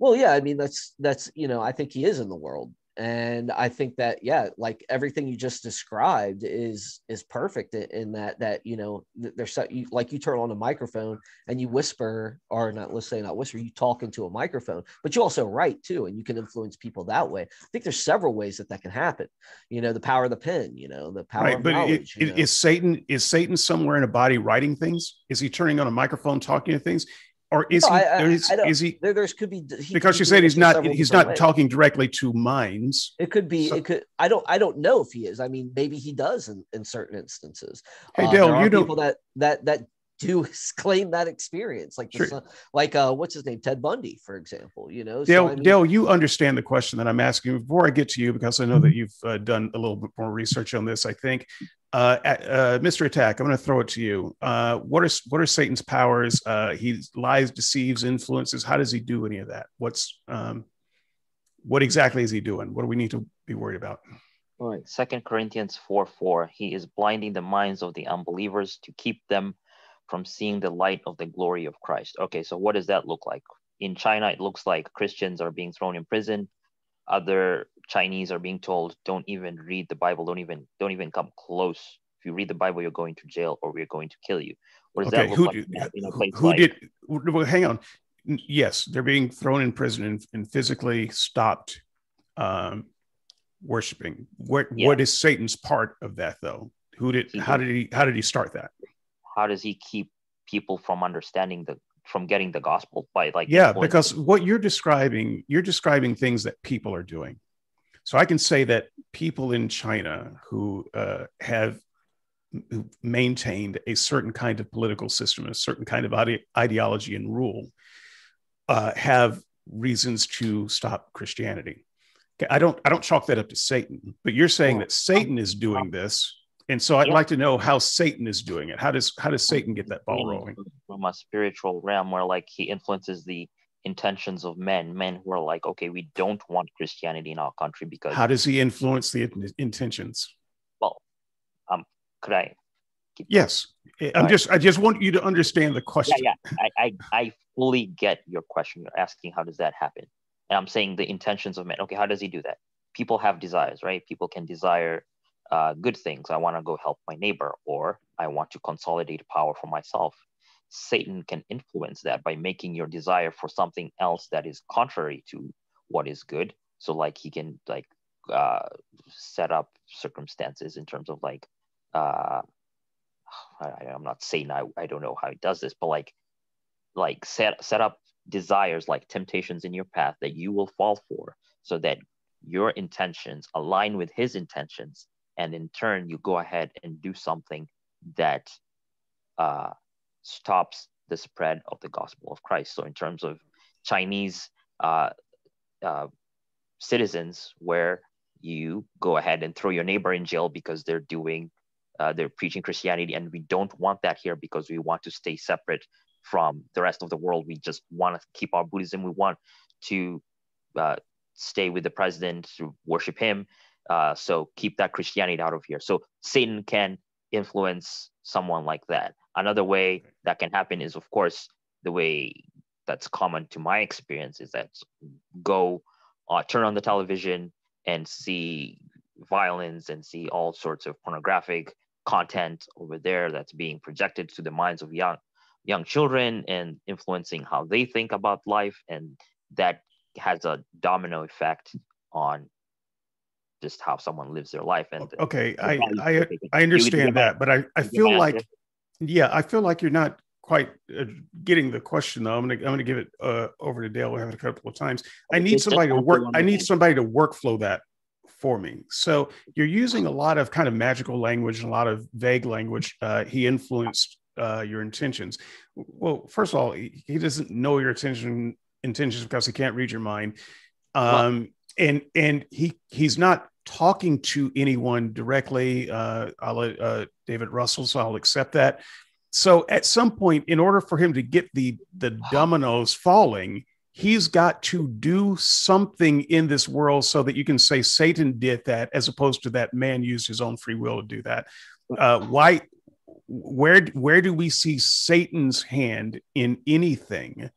Well yeah i mean that's that's you know i think he is in the world and i think that yeah like everything you just described is is perfect in that that you know there's so, you, like you turn on a microphone and you whisper or not let's say not whisper you talk into a microphone but you also write too and you can influence people that way. I think there's several ways that that can happen. You know the power of the pen you know the power right, but knowledge, it, is satan is satan somewhere in a body writing things? Is he turning on a microphone talking to things or is no, he? I, is, I is he? There, there's could be because you said he's not. He's not ways. talking directly to minds. It could be. So, it could. I don't. I don't know if he is. I mean, maybe he does in, in certain instances. Hey, uh, Dale, you know people that that that do <laughs> claim that experience, like sure. the, like uh, what's his name, Ted Bundy, for example. You know, Dale. So, I mean, Dale, you understand the question that I'm asking before I get to you because I know that you've uh, done a little bit more research on this. I think uh, uh, Mr. Attack, I'm going to throw it to you. Uh, what are what are Satan's powers? Uh, he lies, deceives, influences. How does he do any of that? What's um, what exactly is he doing? What do we need to be worried about? All right. Second Corinthians 4 4. He is blinding the minds of the unbelievers to keep them from seeing the light of the glory of Christ. Okay, so what does that look like? In China, it looks like Christians are being thrown in prison other Chinese are being told, don't even read the Bible, don't even don't even come close. If you read the Bible, you're going to jail or we're going to kill you. What does okay, that look who, like in a place who like, did well, hang on. Yes, they're being thrown in prison and, and physically stopped um, worshiping. What Yeah. what is Satan's part of that though? Who did He how did- did he how did he start that? How does he keep people from understanding the from getting the gospel by like Yeah, because what you're describing, you're describing things that people are doing. So I can say that people in China who uh, have who maintained a certain kind of political system, a certain kind of ide- ideology and rule, uh, have reasons to stop Christianity. Okay, I don't I don't chalk that up to Satan, but you're saying that Satan is doing this, and so I'd Yeah. like to know how Satan is doing it. How does how does Satan get that ball rolling? from a spiritual realm where like he influences the intentions of men men who are like okay we don't want christianity in our country because How does he influence the in- intentions? Well, um, could i keep Yes, I'm Right. just I just want you to understand the yeah question. yeah I, I i fully get your question you're asking how does that happen and i'm saying the intentions of men okay how does he do that people have desires right people can desire uh, good things. I want to go help my neighbor or i want to consolidate power for myself. Satan can influence that by making your desire for something else that is contrary to what is good. So like he can like uh, set up circumstances in terms of like uh, I, i'm not saying I, I don't know how he does this but like like set set up desires like temptations in your path that you will fall for so that your intentions align with his intentions and in turn you go ahead and do something that uh, stops the spread of the gospel of christ so in terms of chinese uh, uh, citizens where you go ahead and throw your neighbor in jail because they're doing uh, they're preaching christianity and we don't want that here because we want to stay separate from the rest of the world. We just want to keep our Buddhism. We want to uh, stay with the president, to worship him. Uh, so keep that Christianity out of here. So Satan can influence someone like that. Another way that can happen is, of course, the way that's common to my experience is that go uh, turn on the television and see violence and see all sorts of pornographic content over there that's being projected to the minds of young young children and influencing how they think about life and that has a domino effect on just how someone lives their life and Okay, I I, that they can- I understand that, but I, I feel like yeah, I feel like you're not quite uh, getting the question though. I'm gonna I'm gonna give it uh, over to Dale. We have it a couple of times. I need somebody to work. I need somebody to workflow that for me. So you're using a lot of kind of magical language and a lot of vague language. Uh, he influenced uh, your intentions. Well, first of all, he, he doesn't know your intention intentions because he can't read your mind. Um, and and he he's not talking to anyone directly. Uh, I'll uh, David Russell, so I'll accept that. So at some point, in order for him to get the the dominoes falling, he's got to do something in this world so that you can say Satan did that, as opposed to that man used his own free will to do that. Uh, why? Where where do we see Satan's hand in anything?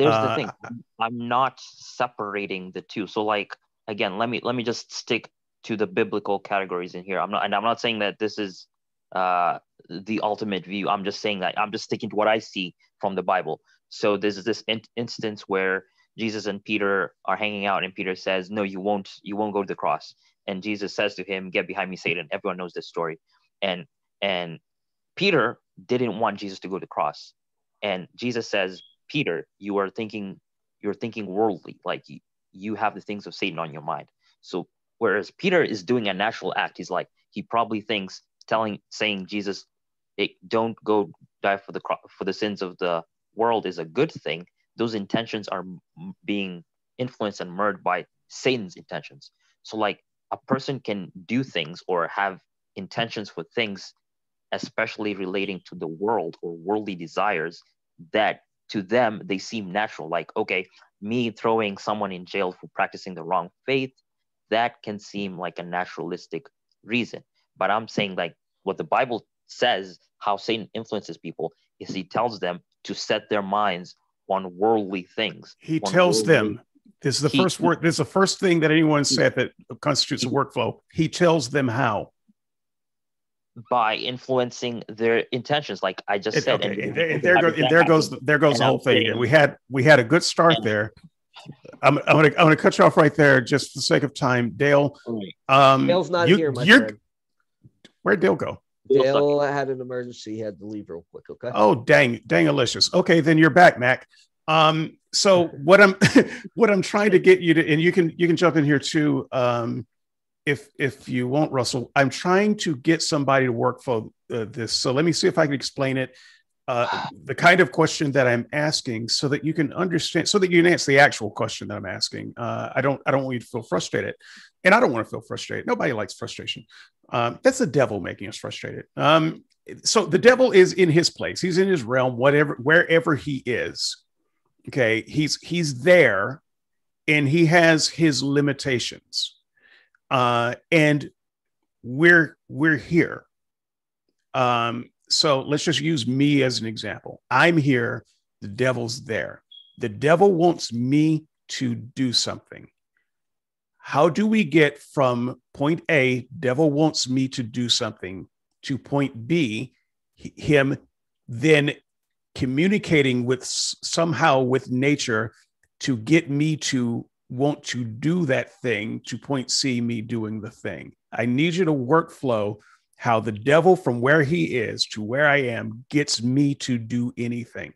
There's Uh, the thing. I'm- not separating the two. So like again let me let me just stick to the biblical categories in here. I'm not and i'm not saying that this is uh the ultimate view. I'm just saying that i'm just sticking to what i see from the bible. So this is this in- instance where jesus and peter are hanging out and peter says no you won't you won't go to the cross. And jesus says to him get behind me satan. Everyone knows this story. And and peter didn't want jesus to go to the cross. And jesus says Peter, you are thinking you're thinking worldly, like you, have the things of Satan on your mind. So whereas Peter is doing a natural act, he's like he probably thinks telling saying Jesus, hey, don't go die for the for the sins of the world is a good thing. Those intentions are being influenced and merged by Satan's intentions. So like a person can do things or have intentions for things, especially relating to the world or worldly desires that to them they seem natural like okay me throwing someone in jail for practicing the wrong faith that can seem like a naturalistic reason but i'm saying like what the bible says how satan influences people is he tells them to set their minds on worldly things He tells them. This is the He- first word. This is the first thing that anyone said that constitutes a workflow. He tells them how. By influencing their intentions like i just It- said okay, and, and there, and there goes, and there goes, there goes And the whole thing. saying- We had we had a good start And- there. I'm, I'm gonna I'm gonna cut you off right there just for the sake of time, Dale. Um, Dale's not you- here, my you're- friend. Where'd Dale go? Dale had an emergency. He had to leave real quick. Okay. Oh, dang, dang, delicious. Okay, then you're back, Mac. Um, so what I'm <laughs> what I'm trying to get you to, and you can you can jump in here too, um, if if you want, Russell. I'm trying to get somebody to work for uh, this. So let me see if I can explain it. Uh, the kind of question that I'm asking, so that you can understand, so that you can answer the actual question that I'm asking. Uh, I don't I don't want you to feel frustrated, and I don't want to feel frustrated. Nobody likes frustration. Um, that's the devil making us frustrated. Um, so the devil is in his place he's in his realm whatever wherever he is okay he's he's there and he has his limitations uh and we're we're here. Um so let's just use me as an example. I'm here. The devil's there. The devil wants me to do something. How do we get from point a devil wants me to do something to point B, him then communicating with somehow with nature to get me to want to do that thing to point C, me doing the thing. I need you to workflow how the devil from where he is to where I am gets me to do anything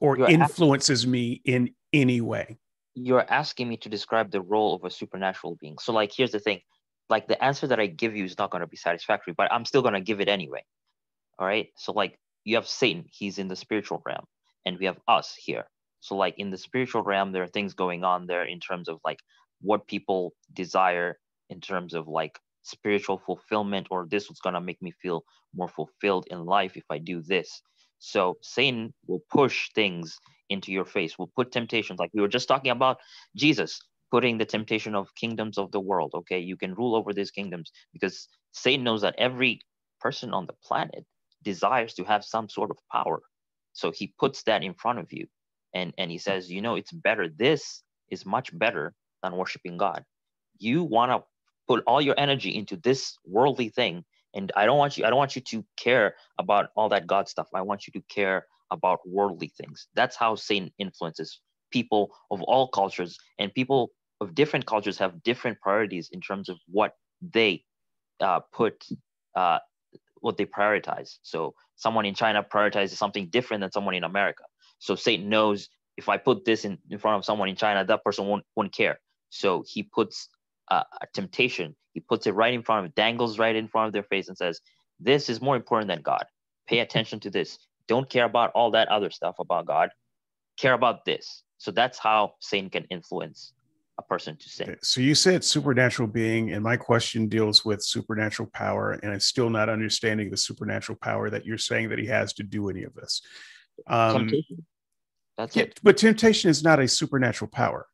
or You're influences me in any way. You're asking me to describe the role of a supernatural being. So, like, here's the thing like, the answer that I give you is not going to be satisfactory, but I'm still going to give it anyway. All right. So, like, you have Satan, he's in the spiritual realm, and we have us here. So, like, in the spiritual realm, there are things going on there in terms of like what people desire, in terms of like spiritual fulfillment, or this was going to make me feel more fulfilled in life if I do this. So, Satan will push things into your face, will put temptations, like we were just talking about Jesus putting the temptation of kingdoms of the world. Okay, you can rule over these kingdoms because Satan knows that every person on the planet desires to have some sort of power. So he puts that in front of you and, and he says, you know, it's better. This is much better than worshiping God. You want to put all your energy into this worldly thing. And I don't want you, I don't want you to care about all that God stuff. I want you to care about worldly things. That's how Satan influences people of all cultures and people of different cultures have different priorities in terms of what they uh, put uh, what they prioritize so someone in china prioritizes something different than someone in america so satan knows if i put this in, in front of someone in china that person won't, won't care. So he puts uh, a temptation. He puts it right in front of dangles right in front of their face and says this is more important than god. Pay attention to this. Don't care about all that other stuff about god. Care about this. So that's how Satan can influence a person to sin. So you said supernatural being, and my question deals with supernatural power, and I'm still not understanding the supernatural power that you're saying that he has to do any of this. Um, Temptation. That's yeah, it. but temptation is not a supernatural power.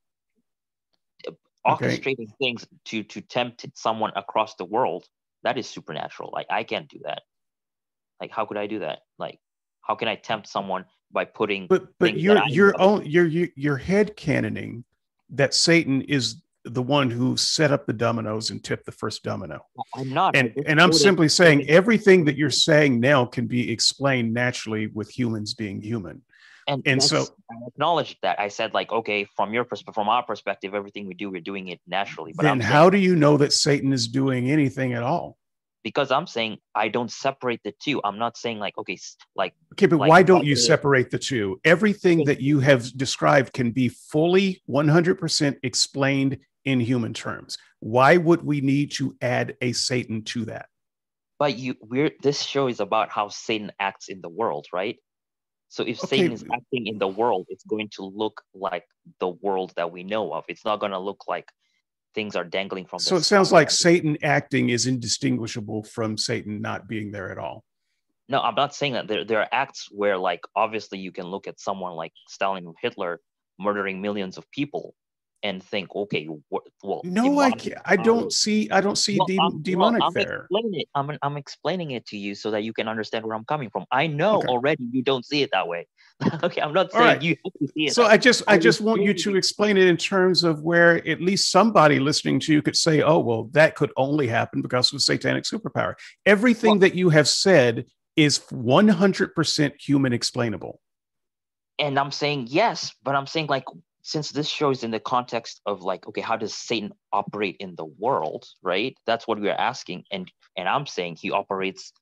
okay. Orchestrating things to to tempt someone across the world. That is supernatural. Like I can't do that. Like how could I do that? Like how can I tempt someone by putting? But but you're you're own you're you- you're head canoning that Satan is the one who set up the dominoes and tipped the first domino. I'm not. And and I'm simply saying everything that you're saying now can be explained naturally with humans being human. and, and so- I acknowledge that. I said like, okay, from your perspective, from our perspective, everything we do, we're doing it naturally. But then I'm saying- how do you know that Satan is doing anything at all? because I'm saying I don't separate the two. I'm not saying like, okay, like Okay, but Like, why don't you separate the two? Everything that you have described can be fully 100% explained in human terms. Why would we need to add a Satan to that? but you we're this show is about how Satan acts in the world, right? So if Okay, Satan is acting in the world, it's going to look like the world that we know of. It's not going to look like things are dangling from. the So it sounds like Satan acting is indistinguishable from Satan not being there at all. No, I'm not saying that. There there are acts where like obviously you can look at someone like Stalin or Hitler murdering millions of people and think, okay, what, well, No, I can't, I don't see I don't see Well, de- I'm- well, I'm there. Explaining it, I'm, I'm explaining it to you so that you can understand where I'm coming from. I know Okay. already you don't see it that way. <laughs> okay, I'm not saying right. you see it. So I just I I'm just want you to explain it in terms of where at least somebody listening to you could say, "Oh, well, that could only happen because of satanic superpower." Everything that you have said is 100% human explainable. and I'm saying yes, but I'm saying like since this show is in the context of like, okay, how does Satan operate in the world, right? That's what we are asking, and and I'm saying he operates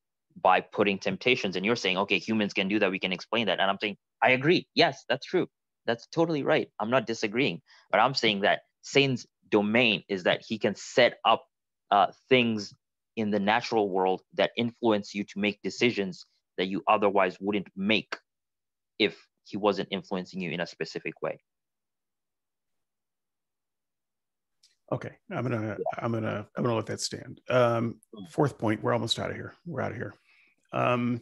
by putting temptations, and you're saying, okay, humans can do that, we can explain that, and I'm saying, I agree, yes, that's true, that's totally right. I'm not disagreeing, but I'm saying that Satan's domain is that he can set up uh, things in the natural world that influence you to make decisions that you otherwise wouldn't make if he wasn't influencing you in a specific way. Okay, I'm gonna I'm gonna I'm gonna let that stand. Um, fourth point, we're almost out of here. We're out of here. Um,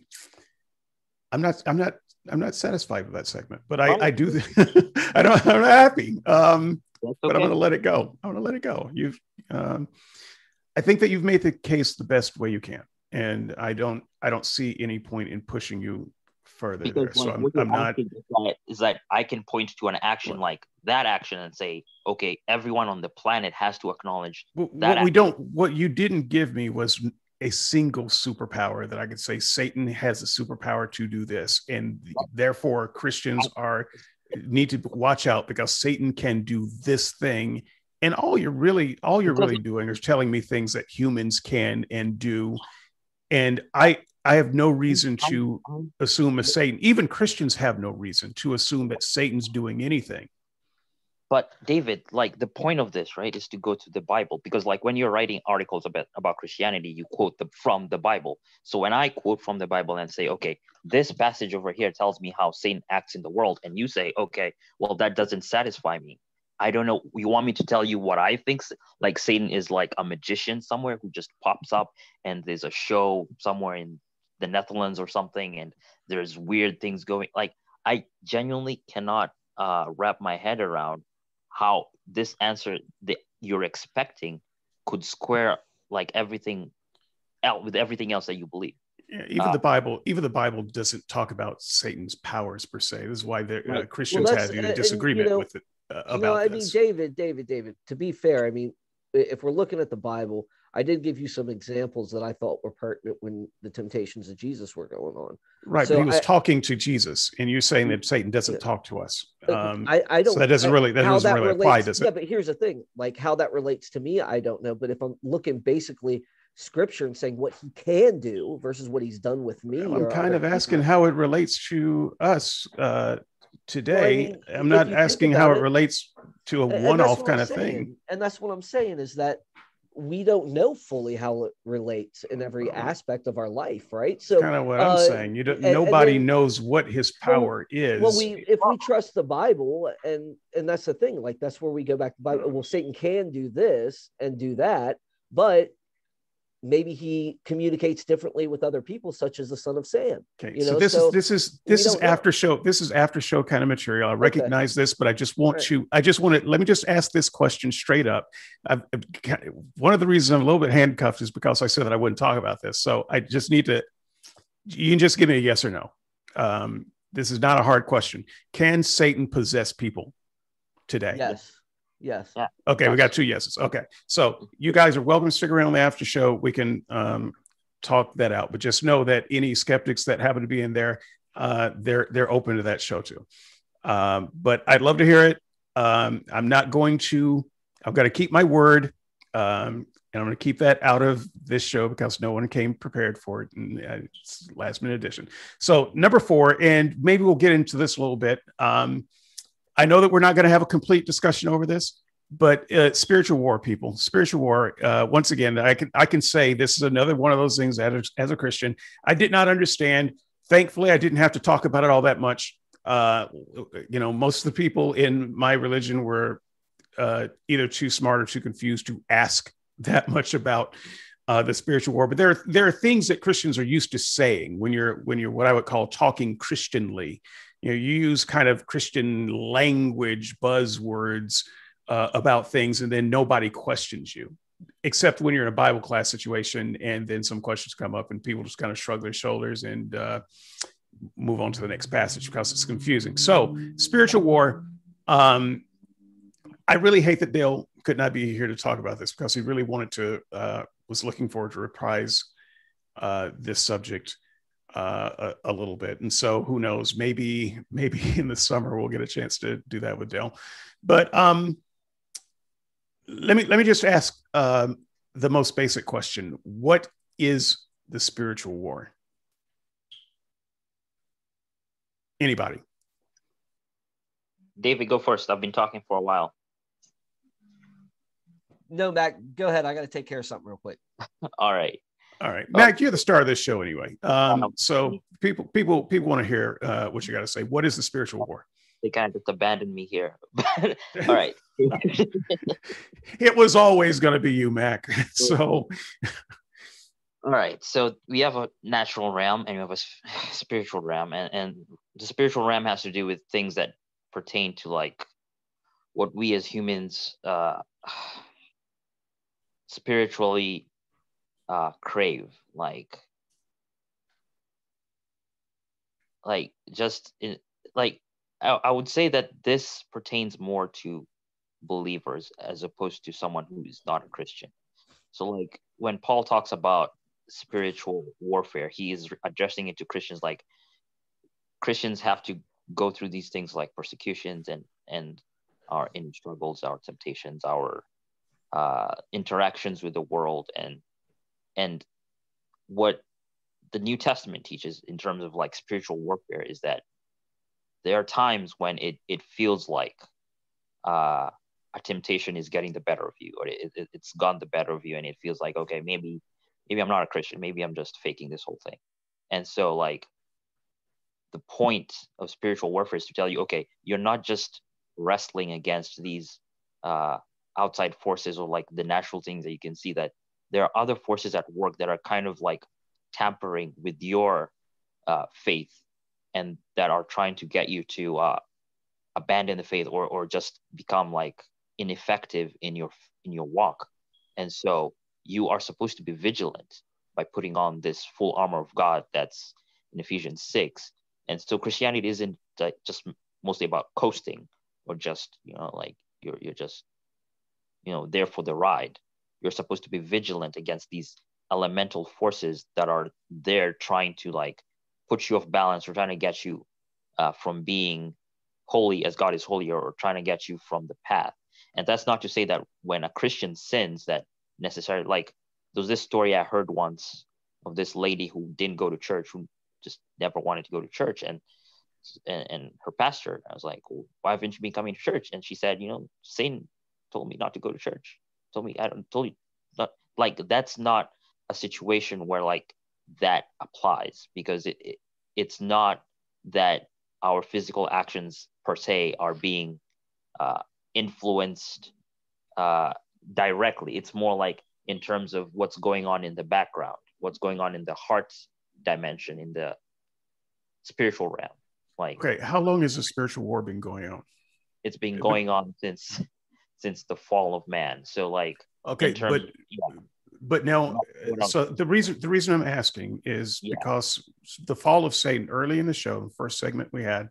I'm not I'm not I'm not satisfied with that segment, but I I do <laughs> I don't I'm not happy. Um, okay. but I'm gonna let it go. I'm gonna let it go. You've um, I think that you've made the case the best way you can, and I don't I don't see any point in pushing you further because there. So I'm, I'm not. Is that, is that I can point to an action what? like that action and say, okay, everyone on the planet has to acknowledge well, that. What we don't, what you didn't give me was a single superpower that I could say Satan has a superpower to do this, and therefore Christians are need to watch out because Satan can do this thing. And all you're really, all you're really doing is telling me things that humans can and do. And I, I have no reason to assume a Satan. Even Christians have no reason to assume that Satan's doing anything. But David, like the point of this, right, is to go to the Bible because, like, when you're writing articles about about Christianity, you quote them from the Bible. So when I quote from the Bible and say, okay, this passage over here tells me how Satan acts in the world, and you say, okay, well, that doesn't satisfy me. I don't know. You want me to tell you what I think? Like Satan is like a magician somewhere who just pops up, and there's a show somewhere in the Netherlands or something, and there's weird things going. Like I genuinely cannot uh, wrap my head around how this answer that you're expecting could square like everything out with everything else that you believe. Yeah, even uh, the Bible, even the Bible doesn't talk about Satan's powers per se. This is why the uh, Christians well, had a disagreement and, you know, with it uh, about. You know, I this. mean, David, David, David. To be fair, I mean, if we're looking at the Bible, I did give you some examples that I thought were pertinent when the temptations of Jesus were going on. Right, so he was I, talking to Jesus, and you're saying that Satan doesn't yeah. talk to us. Um, I, I, don't. So that doesn't really that doesn't that really relates, apply, does it? Yeah, but here's the thing: like how that relates to me, I don't know. But if I'm looking basically scripture and saying what he can do versus what he's done with me, I'm kind of asking how it relates to us. Uh, today. Well, I mean, I'm not asking how it, it, relates to a one-off kind of thing. And that's what I'm saying is that we don't know fully how it relates in every aspect of our life, right? So kind of what I'm uh, saying. You don't. And, nobody and then, knows what his power well, is. Well, we if we trust the Bible, and and that's the thing. Like that's where we go back to Bible. Well, Satan can do this and do that, but maybe he communicates differently with other people such as the son of sam okay you know? so this so is this is this is after know. show this is after show kind of material i recognize okay. this but i just want right. to i just want to let me just ask this question straight up I've, one of the reasons i'm a little bit handcuffed is because i said that i wouldn't talk about this so i just need to you can just give me a yes or no um, this is not a hard question can satan possess people today yes Yes. Yeah. Okay, yes. we got two yeses. Okay, so you guys are welcome to stick around the after show. We can um, talk that out, but just know that any skeptics that happen to be in there, uh, they're they're open to that show too. Um, but I'd love to hear it. Um, I'm not going to. I've got to keep my word, um, and I'm going to keep that out of this show because no one came prepared for it. And uh, it's last minute edition. So number four, and maybe we'll get into this a little bit. Um, I know that we're not going to have a complete discussion over this, but uh, spiritual war, people, spiritual war. Uh, once again, I can I can say this is another one of those things as, as a Christian I did not understand. Thankfully, I didn't have to talk about it all that much. Uh, you know, most of the people in my religion were uh, either too smart or too confused to ask <laughs> that much about uh, the spiritual war. But there are there are things that Christians are used to saying when you're when you're what I would call talking Christianly you know you use kind of christian language buzzwords uh, about things and then nobody questions you except when you're in a bible class situation and then some questions come up and people just kind of shrug their shoulders and uh, move on to the next passage because it's confusing. So spiritual war um, i really hate that dale could not be here to talk about this because he really wanted to uh, was looking forward to reprise uh, this subject uh, a, a, little bit. And so who knows, maybe, <laughs> maybe in the summer we'll get a chance to do that with Dale. But um, let me, let me just ask um, the most basic question. What is the spiritual war? Anybody? David, go first. I've been talking for a while. No, Mac, go ahead. I got to take care of something real quick. <laughs> All right. All right, Mac, you're the star of this show anyway. Um, so people, people, people want to hear uh, what you got to say. What is the spiritual war? They kind of just abandoned me here. <laughs> <laughs> All right. <laughs> it was always going to be you, Mac. So. All right. So we have a natural realm and we have a <sighs> spiritual realm, and, and the spiritual realm has to do with things that pertain to like what we as humans uh, <sighs> spiritually uh, crave like like just in, like I, I would say that this pertains more to believers as opposed to someone who is not a christian. So like when paul talks about spiritual warfare he is addressing it to christians like christians have to go through these things like persecutions and and our inner struggles our temptations our uh, interactions with the world and and what the New Testament teaches in terms of like spiritual warfare is that there are times when it it feels like uh, a temptation is getting the better of you, or it, it, it's gone the better of you, and it feels like okay, maybe maybe I'm not a Christian, maybe I'm just faking this whole thing, and so like the point of spiritual warfare is to tell you, okay, you're not just wrestling against these uh, outside forces or like the natural things that you can see that there are other forces at work that are kind of like tampering with your uh, faith and that are trying to get you to uh, abandon the faith or, or just become like ineffective in your in your walk. And so you are supposed to be vigilant by putting on this full armor of god that's in ephesians 6 and so christianity isn't uh, just mostly about coasting or just you know like you're, you're just you know there for the ride you're supposed to be vigilant against these elemental forces that are there trying to like put you off balance or trying to get you uh, from being holy as God is holy or, or trying to get you from the path. And that's not to say that when a Christian sins that necessarily like there's this story I heard once of this lady who didn't go to church who just never wanted to go to church. And and, and her pastor I was like well, why haven't you been coming to church? And she said you know Satan told me not to go to church told me I don't told you not like that's not a situation where like that applies because it, it it's not that our physical actions per se are being uh, influenced uh, directly. It's more like in terms of what's going on in the background, what's going on in the heart dimension, in the spiritual realm. Like, okay, how long has the spiritual war been going on? It's been going on since since the fall of man. So like okay, but of, yeah. but now so the reason the reason I'm asking is yeah. because the fall of Satan early in the show, the first segment we had,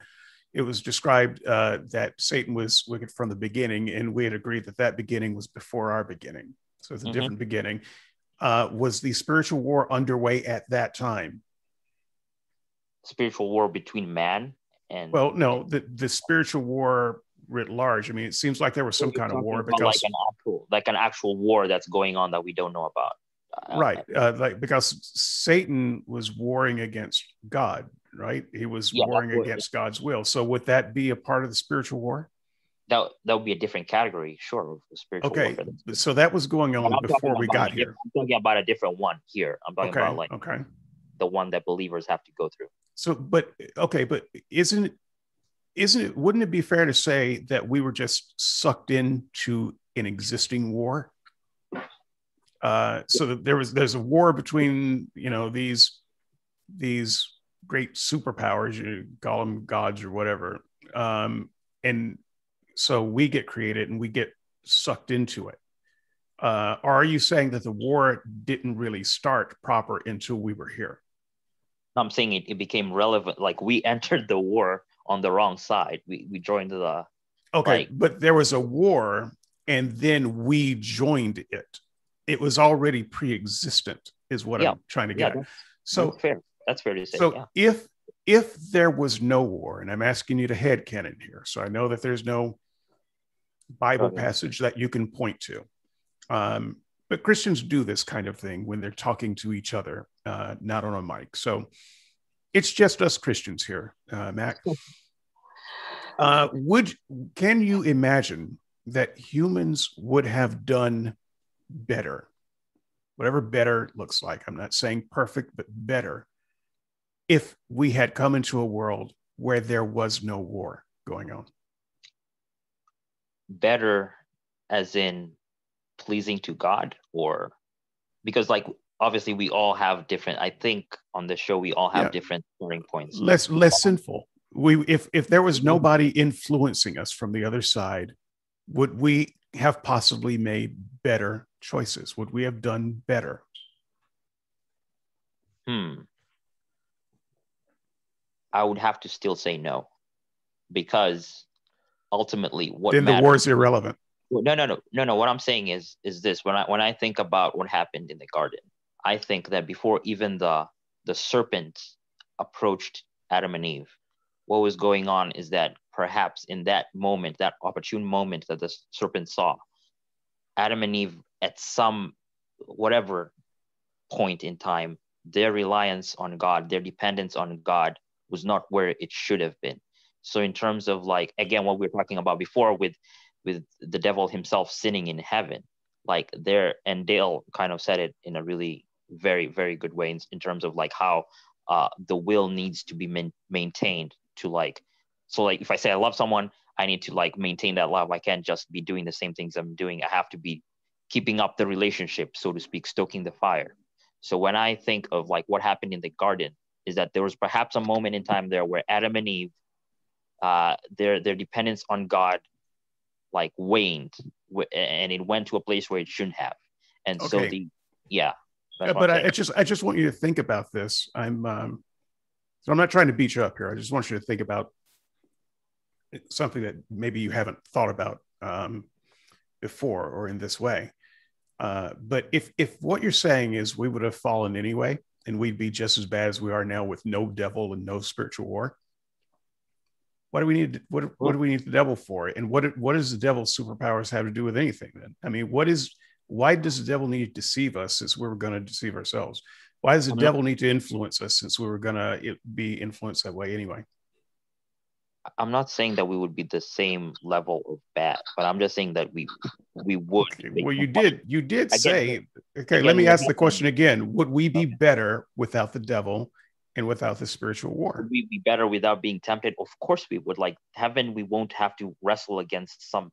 it was described uh, that Satan was wicked from the beginning, and we had agreed that that beginning was before our beginning. So it's a mm-hmm. different beginning. Uh, was the spiritual war underway at that time? Spiritual war between man and well, no, the the spiritual war writ large. I mean, it seems like there was some kind of war because like an actual like an actual war that's going on that we don't know about. Uh, right, uh, like because Satan was warring against God, right? He was yeah, warring against God's will. So would that be a part of the spiritual war? That that would be a different category, sure, of spiritual okay. warfare. So that was going on before we got here. I'm talking about a different one here. I'm talking okay. about like okay. the one that believers have to go through. So, but okay, but isn't isn't it wouldn't it be fair to say that we were just sucked into an existing war? Uh, so that there was there's a war between you know these these great superpowers you call them gods or whatever. Um, and so we get created and we get sucked into it. Uh, are you saying that the war didn't really start proper until we were here? I'm saying it, it became relevant like we entered the war on the wrong side. We we joined the okay, like, but there was a war, and then we joined it. It was already pre-existent, is what yeah, I'm trying to get. Yeah, so fair. that's fair to say. So yeah. if if there was no war, and I'm asking you to head canon here, so I know that there's no Bible Okay. passage that you can point to. Um, but Christians do this kind of thing when they're talking to each other, uh, not on a mic. So it's just us Christians here, uh, Mac. Uh, would can you imagine that humans would have done better, whatever better looks like? I'm not saying perfect, but better, if we had come into a world where there was no war going on. better as in pleasing to God or because like obviously we all have different I think on the show we all have Yeah. different starting points. less less sinful we if if there was nobody influencing us from the other side would we have possibly made better choices would we have done better Hmm. I would have to still say no because ultimately what then the matters war is irrelevant no, no, no, no, no. What I'm saying is, is this: when I when I think about what happened in the garden, I think that before even the the serpent approached Adam and Eve, what was going on is that perhaps in that moment, that opportune moment that the serpent saw, Adam and Eve at some whatever point in time, their reliance on God, their dependence on God was not where it should have been. So in terms of like again what we were talking about before with with the devil himself sinning in heaven like there and dale kind of said it in a really very very good way in, in terms of like how uh, the will needs to be main, maintained to like so like if i say i love someone i need to like maintain that love. I can't just be doing the same things i'm doing. I have to be keeping up the relationship so to speak stoking the fire. So when i think of like what happened in the garden is that there was perhaps a moment in time there where adam and eve uh, their their dependence on god like waned and it went to a place where it shouldn't have. And so the yeah Uh, but I, I just i just want you to think about this. I'm um so i'm not trying to beat you up here. I just want you to think about something that maybe you haven't thought about um before or in this way. Uh but if if what you're saying is we would have fallen anyway and we'd be just as bad as we are now with no devil and no spiritual war what do we need what, what do we need the devil for? And what what does the devil's superpowers have to do with anything then? I mean what is why does the devil need to deceive us since we were going to deceive ourselves? Why does the I'm not- devil need to influence us since we were going to be influenced that way anyway? I'm not saying that we would be the same level of bad but i'm just saying that we we would Okay, well you did you did Again, say okay again, let me ask the question again. Would we be better without the devil and without the spiritual war? Would we be better without being tempted? Of course we would. Like heaven we won't have to wrestle against some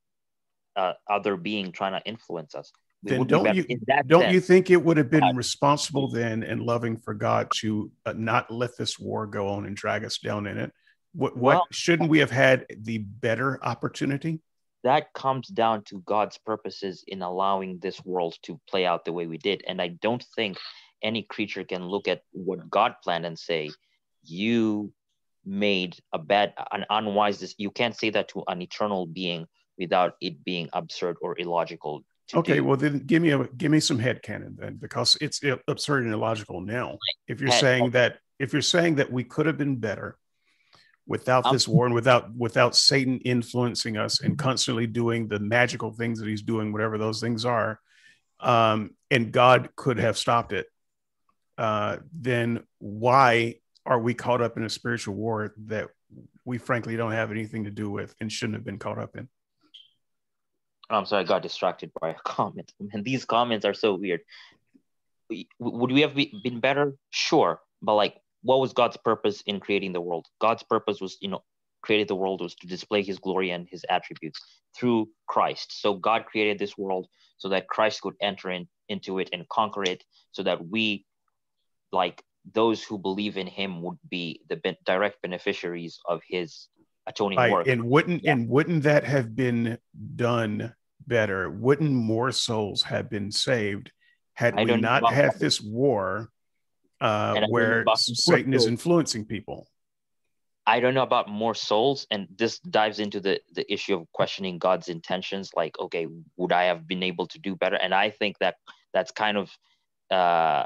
uh, other being trying to influence us. we Then don't you- don't sense. you think it would have been responsible then and loving for god to uh, not let this war go on and drag us down in it what, what Well- shouldn't we have had the better opportunity that comes down to God's purposes in allowing this world to play out the way we did. And I don't think any creature can look at what God planned and say, you made a bad, an unwise. You can't say that to an eternal being without it being absurd or illogical. Okay do. well then give me a give me some head canon then because it's absurd and illogical now. If you're saying that if you're saying that we could have been better without Um, this war and without without satan influencing us and constantly doing the magical things that he's doing whatever those things are um, and god could have stopped it uh, then why are we caught up in a spiritual war that we frankly don't have anything to do with and shouldn't have been caught up in Oh, I'm sorry, I got distracted by a <laughs> comment. And these comments are so weird. Would we have been better? Sure. But like, what was God's purpose in creating the world? God's purpose was, you know, created the world was to display his glory and his attributes through Christ. So God created this world so that Christ could enter in, into it and conquer it so that we, like those who believe in him, would be the direct beneficiaries of his atoning Right. work. And wouldn't Yeah. and wouldn't that have been done better? Wouldn't more souls have been saved had I we not had that. this war uh, And I don't know where Satan is influencing people? I don't know about more souls, and this dives into the the issue of questioning God's intentions. Like, okay, would I have been able to do better? And I think that that's kind of uh,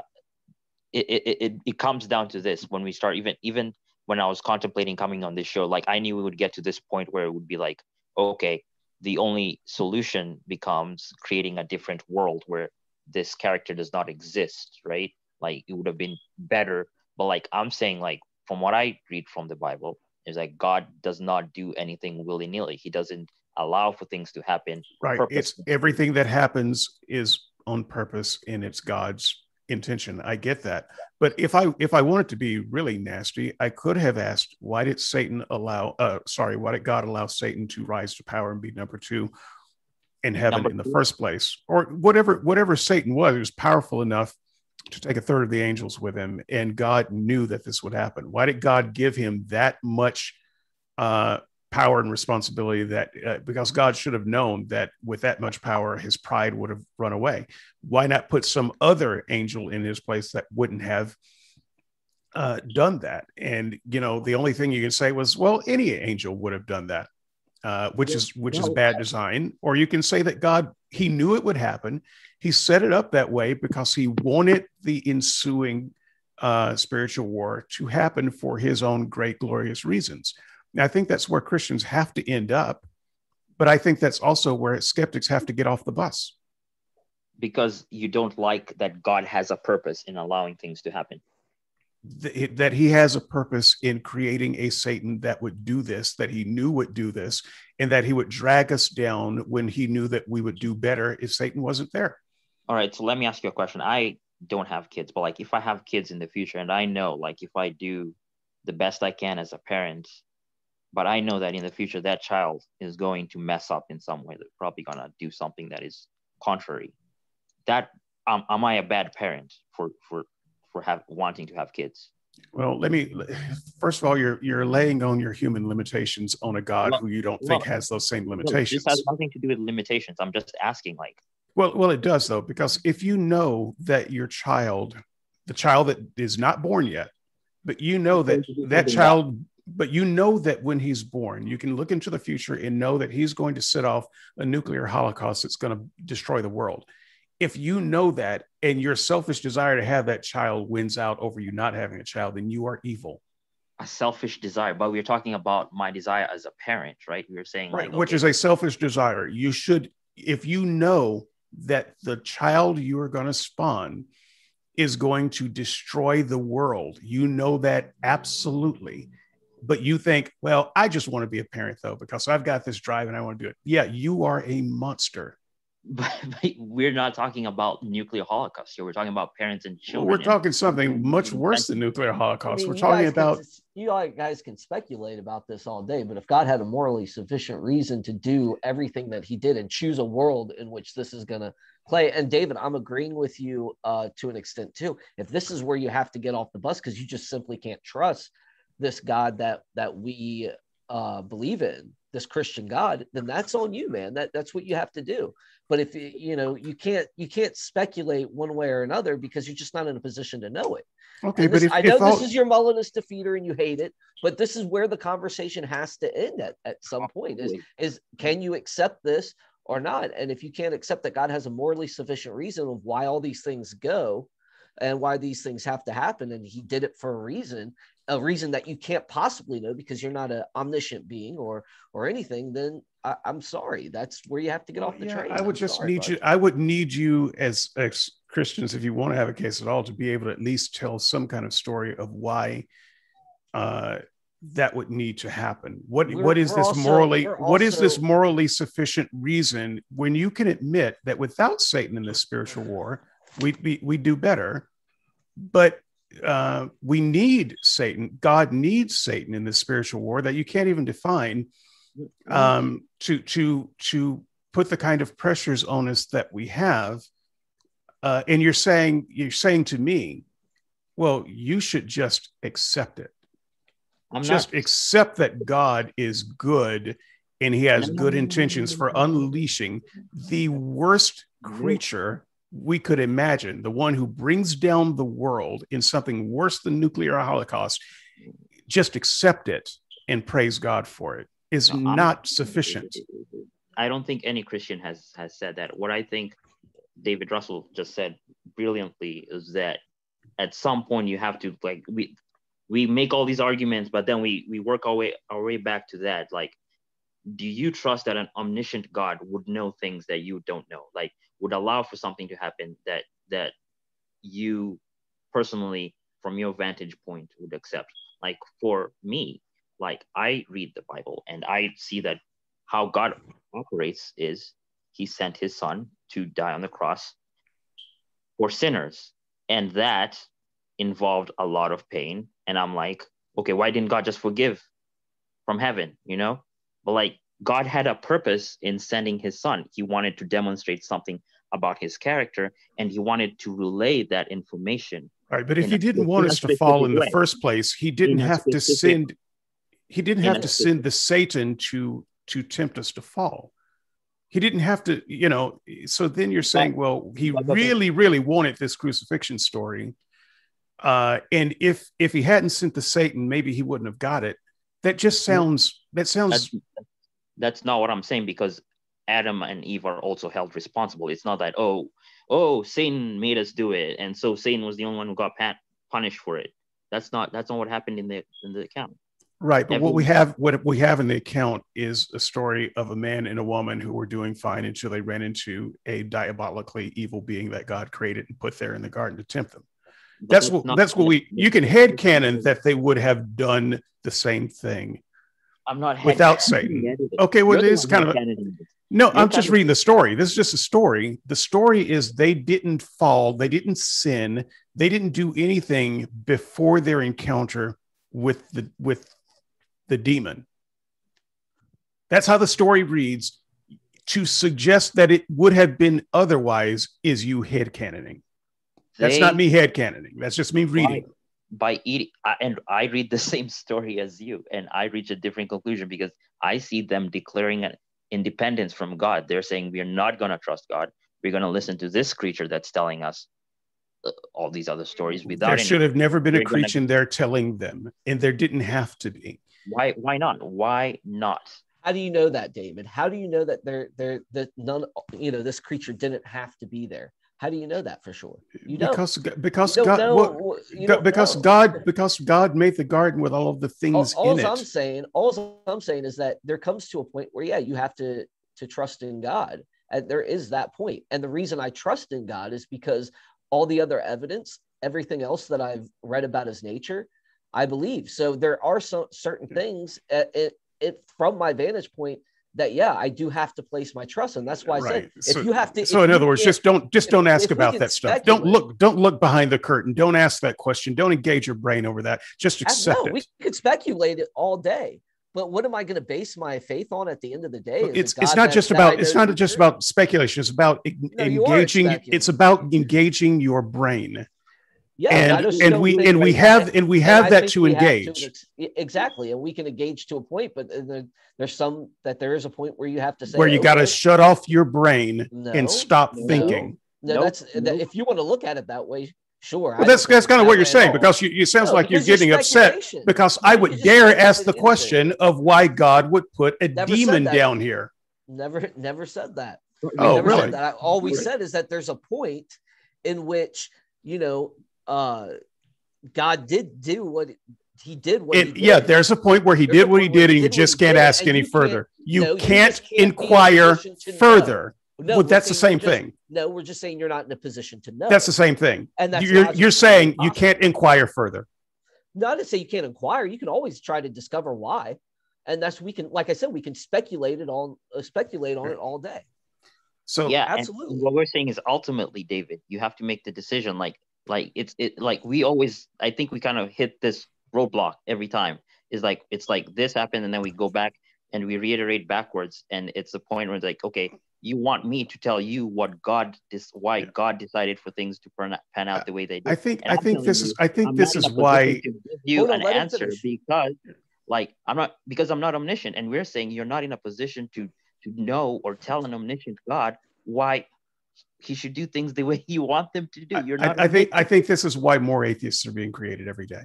it, it, it, it comes down to this when we start even even when I was contemplating coming on this show, like I knew we would get to this point where it would be like, okay, the only solution becomes creating a different world where this character does not exist, right? Like it would have been better. But like I'm saying, like from what I read from the Bible, is like God does not do anything willy nilly. He doesn't allow for things to happen. Right. It's everything that happens is on purpose and it's God's intention. I get that. But if I if I wanted to be really nasty, I could have asked why did Satan allow uh sorry, why did God allow Satan to rise to power and be number 2 in heaven number in the two. first place? Or whatever whatever Satan was, he was powerful enough to take a third of the angels with him and God knew that this would happen. Why did God give him that much uh power and responsibility that uh, because God should have known that with that much power, his pride would have run away. Why not put some other angel in his place that wouldn't have uh, done that? And you know, the only thing you can say was, well, any angel would have done that, uh, which is which is bad design. Or you can say that God he knew it would happen. He set it up that way because he wanted the ensuing uh, spiritual war to happen for his own great glorious reasons I think that's where Christians have to end up. But I think that's also where skeptics have to get off the bus. Because you don't like that God has a purpose in allowing things to happen. That he has a purpose in creating a Satan that would do this, that he knew would do this, and that he would drag us down when he knew that we would do better if Satan wasn't there. All right. So let me ask you a question. I don't have kids, but like if I have kids in the future and I know like if I do the best I can as a parent but I know that in the future that child is going to mess up in some way. They're probably gonna do something that is contrary. That um, am I a bad parent for for for have wanting to have kids? Well, let me first of all, you're you're laying on your human limitations on a God well, who you don't think well, has those same limitations. This has nothing to do with limitations. I'm just asking, like. Well, well, it does though, because if you know that your child, the child that is not born yet, but you know that that child but you know that when he's born, you can look into the future and know that he's going to set off a nuclear holocaust that's going to destroy the world. If you know that and your selfish desire to have that child wins out over you not having a child, then you are evil. A selfish desire, but we're talking about my desire as a parent, right? We are saying, right, like, which okay. is a selfish desire. You should, if you know that the child you are going to spawn is going to destroy the world, you know that absolutely but you think, well, I just want to be a parent though, because I've got this drive and I want to do it. Yeah, you are a monster. <laughs> But, but we're not talking about nuclear holocaust here. We're talking about parents and children. Well, we're talking something much worse than nuclear holocaust. I mean, we're talking about. Can, you guys can speculate about this all day, but if God had a morally sufficient reason to do everything that He did and choose a world in which this is going to play, and David, I'm agreeing with you uh, to an extent too. If this is where you have to get off the bus because you just simply can't trust this God that that we uh, believe in, this Christian God, then that's on you, man. That that's what you have to do. But if you know you can't you can't speculate one way or another because you're just not in a position to know it. Okay, this, but if, I know if this is your Molinist defeater and you hate it, but this is where the conversation has to end at at some point. Is is can you accept this or not? And if you can't accept that God has a morally sufficient reason of why all these things go, and why these things have to happen and he did it for a reason a reason that you can't possibly know because you're not an omniscient being or or anything then I, am sorry. That's where you have to get off the yeah, train. I would I'm just sorry, need you i would need you as as christians if you want to have a case at all to be able to at least tell some kind of story of why uh that would need to happen. What we're, what is this also, morally also, what is this morally sufficient reason when you can admit that without satan in this spiritual war we'd we we do better but uh, we need Satan. God needs Satan in this spiritual war that you can't even define um, to to to put the kind of pressures on us that we have. Uh, and you're saying you're saying to me, well, you should just accept it. I'm just not... accept that God is good and He has good intentions for unleashing the worst creature we could imagine, the one who brings down the world in something worse than nuclear holocaust, just accept it and praise God for it is no, not <laughs> sufficient. I don't think any Christian has has said that. What I think David Russell just said brilliantly is that at some point you have to like we we make all these arguments, but then we we work our way our way back to that. Like, do you trust that an omniscient God would know things that you don't know? Like, would allow for something to happen that that you personally, from your vantage point, would accept? Like for me, like I read the Bible and I see that how God operates is He sent His Son to die on the cross for sinners, and that involved a lot of pain and I'm like, okay, why didn't God just forgive from heaven? You know, but like God had a purpose in sending his son. He wanted to demonstrate something about his character and he wanted to relay that information. Right. But if he didn't want us to fall in the way. first place, he didn't have to send he didn't have to send the Satan to to tempt us to fall. He didn't have to, you know. So then you're saying, well, he really, really wanted this crucifixion story uh, and if if he hadn't sent the Satan, maybe he wouldn't have got it. That just sounds that sounds. That's, that's not what I'm saying because Adam and Eve are also held responsible. It's not that oh oh Satan made us do it, and so Satan was the only one who got pat- punished for it. That's not that's not what happened in the in the account. Right, but what we have what we have in the account is a story of a man and a woman who were doing fine until they ran into a diabolically evil being that God created and put there in the garden to tempt them that's what that's what we you can head canon that they would have done the same thing. I'm not without Satan. <laughs> Okay, well, it is kind of a, no. I'm just reading the story. This is just a story. The story is they didn't fall, they didn't sin, they didn't do anything before their encounter with the with the demon. That's how the story reads. To suggest that it would have been otherwise is you head canoning. That's they, not me head canoning. That's just me reading. By, by eating, and I read the <laughs> same story as you, and I reach a different conclusion because I see them declaring an independence from God. They're saying we are not going to trust God. We're going to listen to this creature that's telling us uh, all these other stories without. There should have never been a creature gonna... there telling them, and there didn't have to be. Why? Why not? Why not? How do you know that, David? How do you know that there, there, that none, you know, this creature didn't have to be there? How do you know that for sure? You don't. Because because God know, well, because know. God because God made the garden with all of the things all, in I'm saying, all I'm saying is that there comes to a point where yeah, you have to to trust in God. And there is that point. And the reason I trust in God is because all the other evidence, everything else that I've read about his nature, I believe. So there are some certain things uh, it, it from my vantage point that yeah i do have to place my trust and that's why i right. said so, if you have to so in other words just don't just don't ask about that stuff. don't look don't look behind the curtain. Don't ask that question. Don't engage your brain over that. Just accept no, it. we could speculate it all day. But what am i going to base my faith on at the end of the day it's it's not just about it's not just about speculation. It's about no, engaging it's about engaging your brain yeah, and and we and we have and we have and that to engage to, exactly, and we can engage to a point, but there's some that there is a point where you have to say where you okay, got to shut off your brain no, and stop no, thinking. No, nope, that's nope. That, if you want to look at it that way, sure. Well, that's that's kind of what you're saying because you, it sounds no, like you're getting upset because I would dare ask the question of why God would put a never demon down here. Never, never said that. oh, really? That. All we said is that there's a point in which you know uh, God did do what he did. What it, he did. Yeah, there's a point where he there's did what he did, and you just can't ask any further. You, can't, can't inquire further. No, well, that's the same just, thing. No, we're just saying you're not in a position to know. That's the same thing. And that's you're, you're saying you can't inquire further. Not to say you can't inquire. You can always try to discover why, and that's we can. Like I said, we can speculate it on uh, speculate on it all day. So yeah, absolutely. What we're saying is ultimately, David, you have to make the decision. Like like it's it like we always I think we kind of hit this roadblock every time. Is like it's like this happened and then we go back and we reiterate backwards and it's a point where it's like okay you want me to tell you what God this why God decided for things to pan, pan out the way they did. I think and I think this you, is I think I'm this is why you an answer because like I'm not because I'm not omniscient and we're saying you're not in a position to to know or tell an omniscient God why he should do things the way <laughs> you want them to do. You're not. I, I think I think this is why more atheists are being created every day.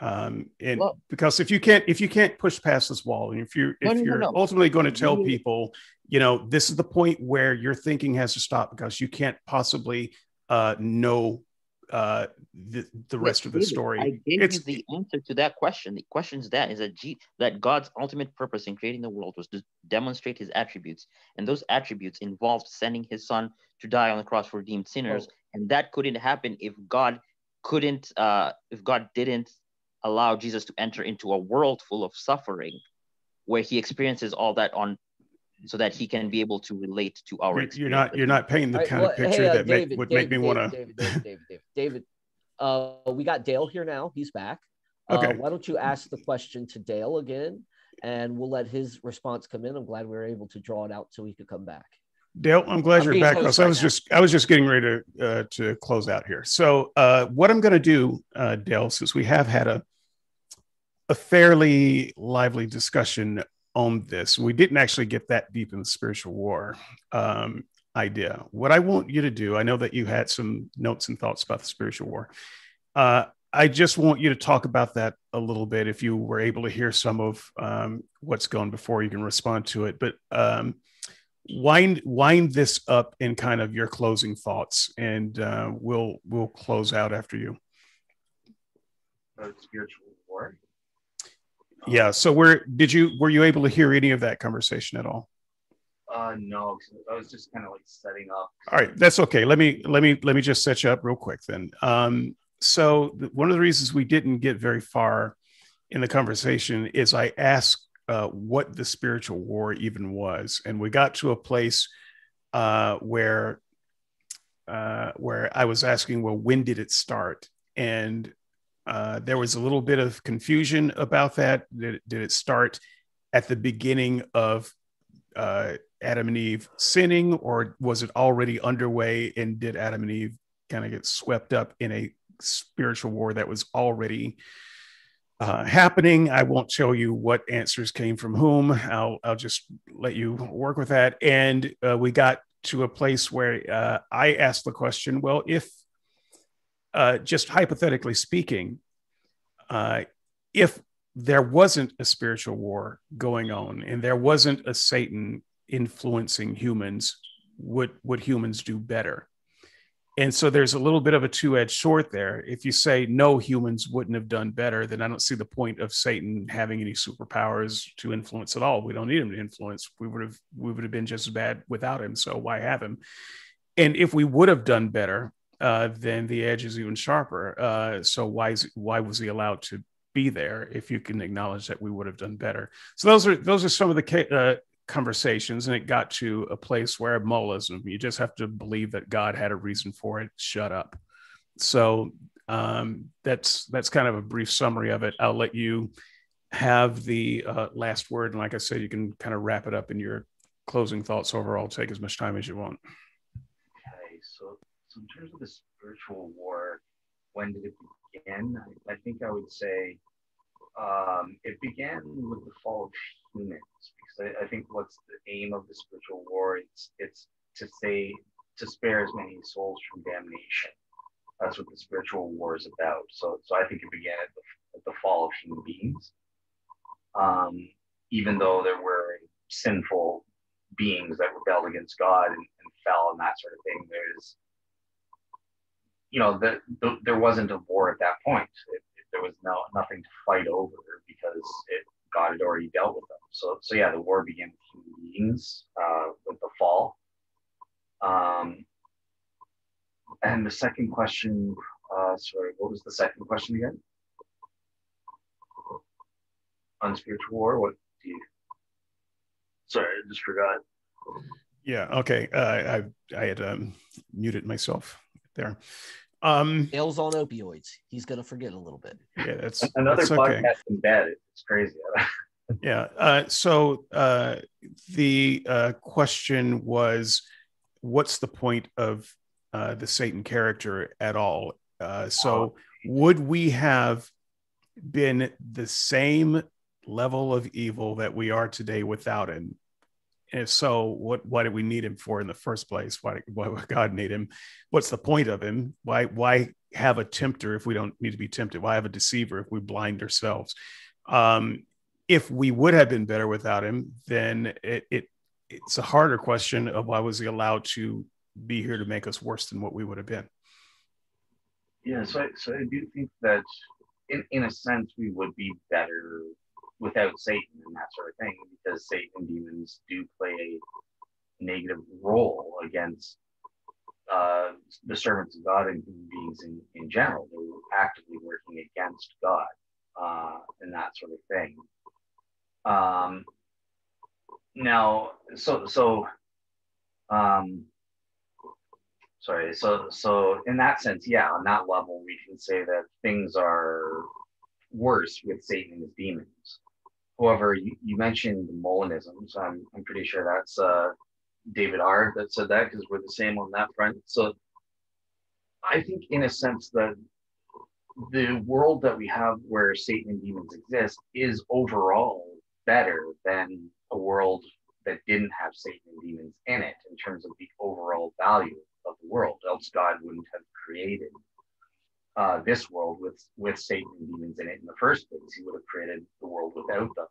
Um, and well, because if you can't if you can't push past this wall, and if you're if no, you're no, no. ultimately going to tell people, you know, this is the point where your thinking has to stop because you can't possibly uh, know uh, the the rest of the story. I gave it's, you the answer to that question. The question is that is that G, that God's ultimate purpose in creating the world was to demonstrate His attributes, and those attributes involved sending His Son to die on the cross for redeemed sinners, oh. and that couldn't happen if God couldn't, uh, if God didn't allow Jesus to enter into a world full of suffering, where He experiences all that on so that he can be able to relate to our you're, you're not you're not painting the right, kind well, of picture hey, uh, that David, make, would David, make me want to David, David, David, David, David, uh, we got Dale here now. He's back. Uh, okay. Uh, why don't you ask the question to Dale again, and we'll let his response come in. I'm glad we were able to draw it out so he could come back. Dale, I'm glad I'm you're back. So I was now. just I was just getting ready to uh, to close out here. So uh, what I'm going to do, uh, Dale, since we have had a a fairly lively discussion on this. We didn't actually get that deep in the spiritual war um, idea. What I want you to do, I know that you had some notes and thoughts about the spiritual war. Uh, I just want you to talk about that a little bit. If you were able to hear some of um, what's gone before, you can respond to it. But um, wind wind this up in kind of your closing thoughts, and uh, we'll we'll close out after you. spiritual war yeah so where did you were you able to hear any of that conversation at all? Uh no i was just kind of like setting up. All right that's okay. Let me let me let me just set you up real quick then. Um so one of the reasons we didn't get very far in the conversation is i asked uh, what the spiritual war even was and we got to a place uh, where uh, where i was asking well when did it start? And uh, there was a little bit of confusion about that. Did, did it start at the beginning of uh, Adam and Eve sinning, or was it already underway? And did Adam and Eve kind of get swept up in a spiritual war that was already uh, happening? I won't show you what answers came from whom. I'll, I'll just let you work with that. And uh, we got to a place where uh, I asked the question well, if uh, just hypothetically speaking, uh, if there wasn't a spiritual war going on and there wasn't a Satan influencing humans, would would humans do better? And so there's a little bit of a two-edged sword there. If you say no, humans wouldn't have done better, then I don't see the point of Satan having any superpowers to influence at all. We don't need him to influence. We would have we would have been just as bad without him. So why have him? And if we would have done better, uh, then the edge is even sharper. Uh, so why is why was he allowed to be there? If you can acknowledge that we would have done better. So those are those are some of the uh, conversations, and it got to a place where Molinism. You just have to believe that God had a reason for it. Shut up. So um, that's that's kind of a brief summary of it. I'll let you have the uh, last word, and like I said, you can kind of wrap it up in your closing thoughts. Overall, take as much time as you want. So in terms of the spiritual war, when did it begin? I, think I would say um, it began with the fall of humans, because I, I, think what's the aim of the spiritual war? It's it's to say to spare as many souls from damnation. That's what the spiritual war is about. So so I think it began at the, at the fall of human beings. Um, even though there were sinful beings that rebelled against God and, and fell and that sort of thing, there's you know, the, the, there wasn't a war at that point. It, it, there was no nothing to fight over because it, God had already dealt with them. So, so yeah, the war began with human beings uh, with the fall. Um, and the second question, uh, sorry, what was the second question again? On spiritual war, what do you? Sorry, I just forgot. Yeah. Okay. Uh, I I had um, muted myself there. Um, Dale's on opioids. He's gonna forget a little bit. Yeah, that's another that's podcast okay. in bed. It's crazy. <laughs> yeah. Uh, so uh, the uh, question was, what's the point of uh, the Satan character at all? Uh, so would we have been the same level of evil that we are today without him? And if so, what why did we need him for in the first place? Why why would God need him? What's the point of him? Why why have a tempter if we don't need to be tempted? Why have a deceiver if we blind ourselves? Um, if we would have been better without him, then it, it it's a harder question of why was he allowed to be here to make us worse than what we would have been. Yeah, so I, so I do think that in, in a sense we would be better without Satan and that sort of thing because Satan and demons do play a negative role against uh, the servants of God and human beings in, in general. They're actively working against God uh, and that sort of thing. Um, now, so so um, sorry. So so in that sense, yeah, on that level, we can say that things are worse with Satan and his demons. However, you, you mentioned Molinism, so I'm I'm pretty sure that's uh, David R. that said that because we're the same on that front. So I think, in a sense, that the world that we have where Satan and demons exist is overall better than a world that didn't have Satan and demons in it in terms of the overall value of the world. Else God wouldn't have created uh, this world with with Satan and demons in it in the first place. He would have created the world without them.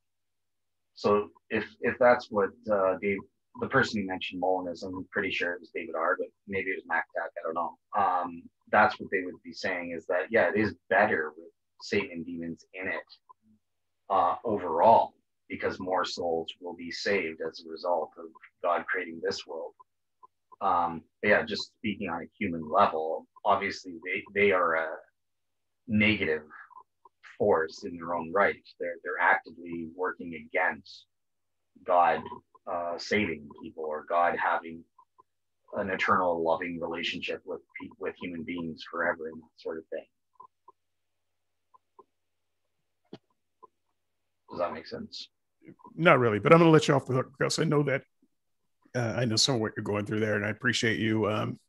So if if that's what uh, Dave, the person you mentioned, Molinism, I'm pretty sure it was David R, but maybe it was MacAttack, I don't know. Um, that's what they would be saying is that yeah, it is better with Satan and demons in it uh, overall because more souls will be saved as a result of God creating this world. Um, yeah, just speaking on a human level, obviously they, they are a negative force in their own right. They're, they're actively working against God uh, saving people or God having an eternal loving relationship with with human beings forever and that sort of thing. Does that make sense? Not really, but I'm going to let you off the hook because I know that uh, I know some of what you're going through there, and I appreciate you um,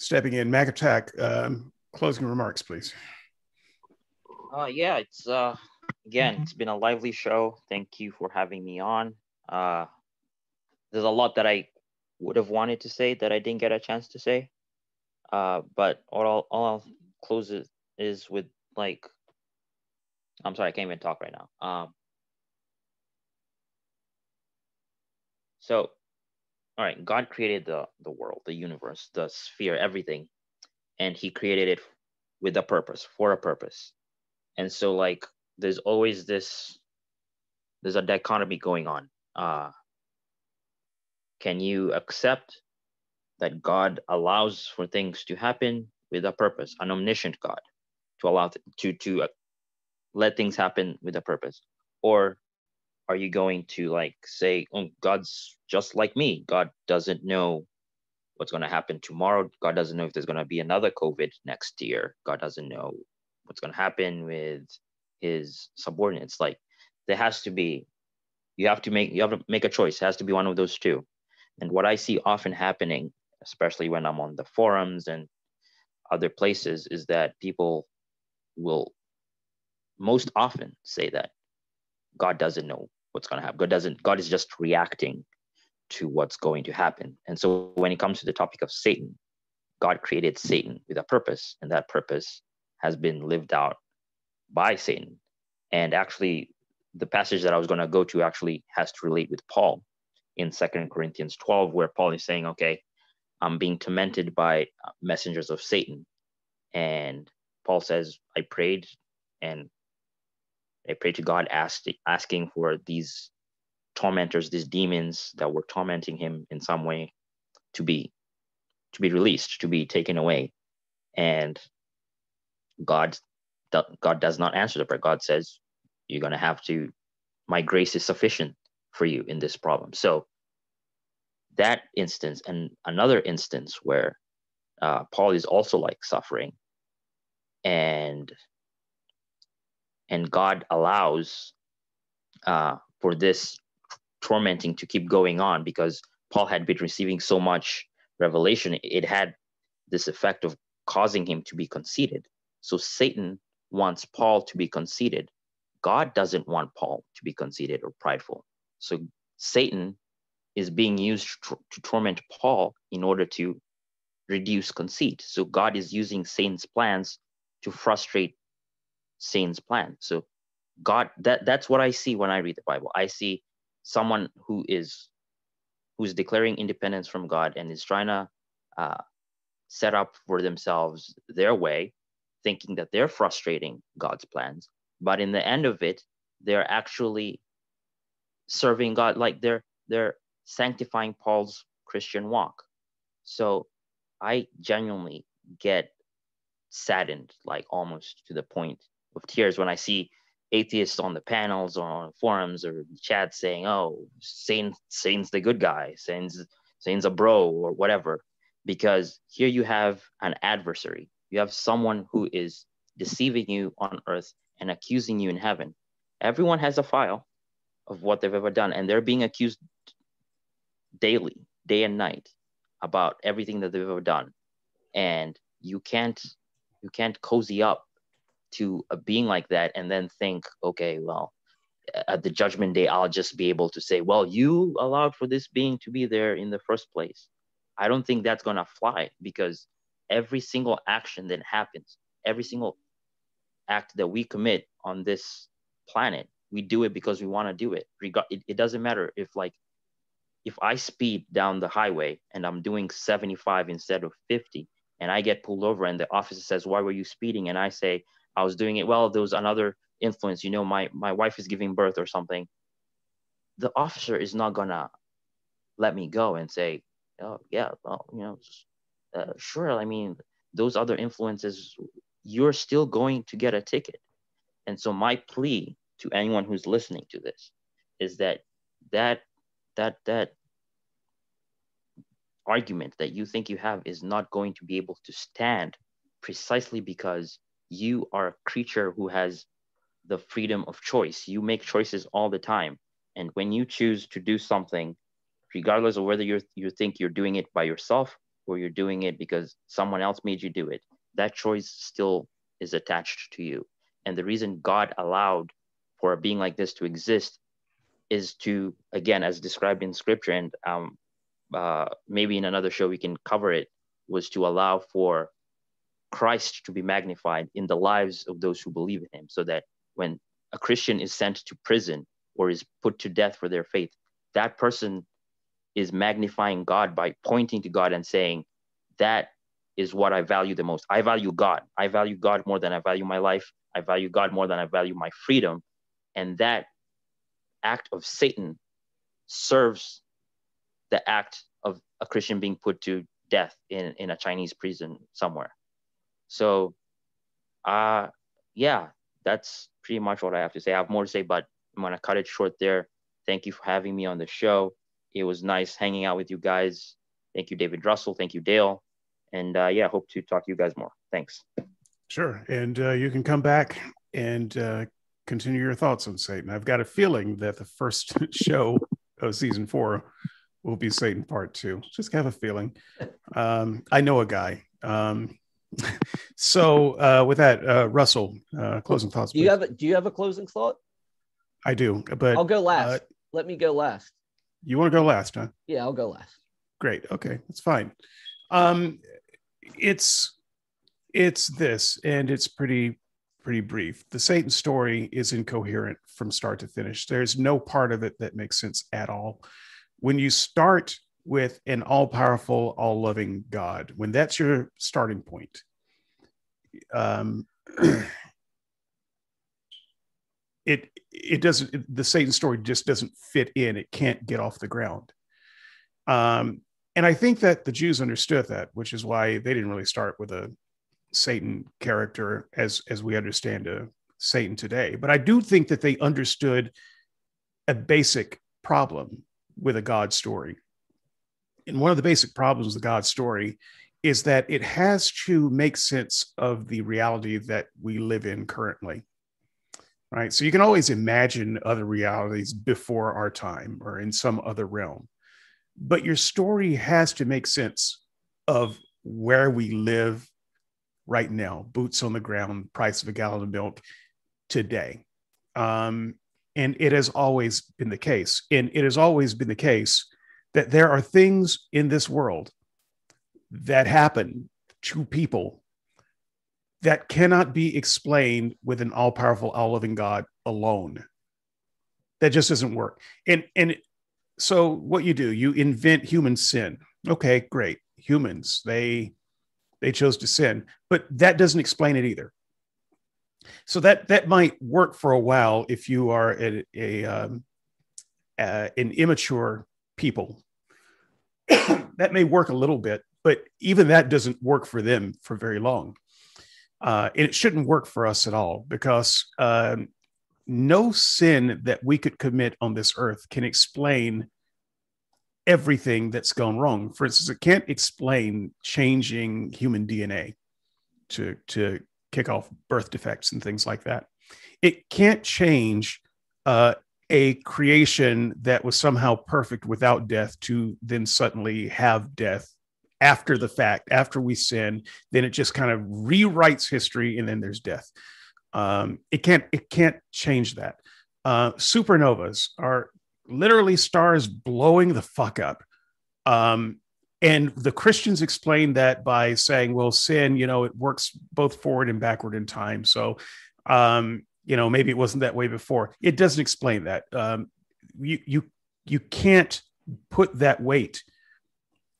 stepping in. Mac Attack, um, closing remarks, please. Uh, yeah, it's uh, again, it's been a lively show. Thank you for having me on. Uh, there's a lot that I would have wanted to say that I didn't get a chance to say. Uh, but all I'll, all I'll close it is with like, I'm sorry, I can't even talk right now. Um, so all right god created the the world the universe the sphere everything and he created it with a purpose for a purpose. And so like there's always this there's a dichotomy going on. Uh can you accept that god allows for things to happen with a purpose an omniscient god to allow to to uh, let things happen with a purpose? Or are you going to like say oh, god's just like me. God doesn't know what's going to happen tomorrow. God doesn't know if there's going to be another covid next year. God doesn't know what's going to happen with his subordinates. Like there has to be you have to make you have to make a choice. It has to be one of those two. And what i see often happening especially when i'm on the forums and other places is that people will most often say that god doesn't know what's going to happen. God doesn't, God is just reacting to what's going to happen. And so when it comes to the topic of Satan, God created Satan with a purpose, and that purpose has been lived out by Satan. And actually, the passage that I was going to go to actually has to relate with Paul in Second Corinthians 12, where Paul is saying, Okay, I'm being tormented by uh, messengers of Satan. And Paul says, I prayed and I pray to God, ask, asking for these tormentors, these demons that were tormenting him in some way, to be to be released, to be taken away. And God, God does not answer the prayer. God says, "You're going to have to. My grace is sufficient for you in this problem." So that instance, and another instance where uh, Paul is also like suffering, and and God allows uh, for this tormenting to keep going on because Paul had been receiving so much revelation, it had this effect of causing him to be conceited. So Satan wants Paul to be conceited. God doesn't want Paul to be conceited or prideful. So Satan is being used to, to torment Paul in order to reduce conceit. So God is using Satan's plans to frustrate Satan's plan. So God, that that's what I see when I read the Bible. I see someone who is who's declaring independence from God and is trying to uh, set up for themselves their way, thinking that they're frustrating God's plans. But in the end of it, they're actually serving God, like they're they're sanctifying Paul's Christian walk. So I genuinely get saddened, like almost to the point of tears when I see atheists on the panels or on forums or chat saying, "Oh, Satan, Satan's the good guy. Satan's Satan's a bro or whatever," because here you have an adversary. You have someone who is deceiving you on earth and accusing you in heaven. Everyone has a file of what they've ever done, and they're being accused daily, day and night, about everything that they've ever done. And you can't you can't cozy up to a being like that and then think, okay, well, at the judgment day, I'll just be able to say, well, you allowed for this being to be there in the first place. I don't think that's gonna fly because every single action that happens, every single act that we commit on this planet, we do it because we want to do it. It, it doesn't matter if like if I speed down the highway and I'm doing 75 instead of 50 and I get pulled over and the officer says, why were you speeding? And I say, I was doing it. Well, there was another influence, you know, my, my wife is giving birth or something. The officer is not gonna let me go and say, oh yeah, well, you know, uh, sure. I mean, those other influences, you're still going to get a ticket. And so my plea to anyone who's listening to this is that that that that argument that you think you have is not going to be able to stand precisely because you are a creature who has the freedom of choice. You make choices all the time. And when you choose to do something, regardless of whether you you think you're doing it by yourself or you're doing it because someone else made you do it, that choice still is attached to you. And the reason God allowed for a being like this to exist is to, again, as described in scripture, and um, uh, maybe in another show we can cover it, was to allow for Christ to be magnified in the lives of those who believe in him, so that when a Christian is sent to prison or is put to death for their faith, that person is magnifying God by pointing to God and saying, That is what I value the most. I value God. I value God more than I value my life. I value God more than I value my freedom. And that act of Satan serves the act of a Christian being put to death in, in a Chinese prison somewhere. So, uh, yeah, that's pretty much what I have to say. I have more to say, but I'm to cut it short there. Thank you for having me on the show. It was nice hanging out with you guys. Thank you, David Russell. Thank you, Dale. And uh, yeah, hope to talk to you guys more. Thanks. Sure. And uh, you can come back and uh, continue your thoughts on Satan. I've got a feeling that the first <laughs> show of season four will be Satan part two. Just have a feeling. Um, I know a guy. Um, so uh, with that, uh, Russell, uh, closing thoughts. Do you have a, Do you have a closing thought? I do, but I'll go last. Uh, Let me go last. You want to go last, huh? Yeah, I'll go last. Great. Okay, that's fine. Um, it's it's this, and it's pretty pretty brief. The Satan story is incoherent from start to finish. There's no part of it that makes sense at all. When you start with an all powerful, all loving God, when that's your starting point, um, <clears throat> it it doesn't the Satan story just doesn't fit in. It can't get off the ground. Um, and I think that the Jews understood that, which is why they didn't really start with a Satan character as as we understand a Satan today. But I do think that they understood a basic problem with a God story. And one of the basic problems with the God story is that it has to make sense of the reality that we live in currently. Right. So you can always imagine other realities before our time or in some other realm. But your story has to make sense of where we live right now, boots on the ground, price of a gallon of milk today. Um, and it has always been the case. And it has always been the case that there are things in this world that happen to people that cannot be explained with an all powerful, all loving God alone. That just doesn't work. And, and so what you do, you invent human sin. Okay, great. Humans, they They chose to sin, but that doesn't explain it either. So that that might work for a while if you are a, a um, uh, an immature people. <coughs> that may work a little bit, but even that doesn't work for them for very long. Uh, and it shouldn't work for us at all because um, no sin that we could commit on this earth can explain everything that's gone wrong. For instance, it can't explain changing human DNA to to kick off birth defects and things like that. It can't change uh, a creation that was somehow perfect without death to then suddenly have death after the fact, after we sin. Then it just kind of rewrites history, and then there's death. Um, it can't it can't change that. Uh, supernovas are literally stars blowing the fuck up. Um, and the Christians explain that by saying, well, sin, you know, it works both forward and backward in time. So, um, you know, maybe it wasn't that way before. It doesn't explain that. Um, you, you, you can't put that weight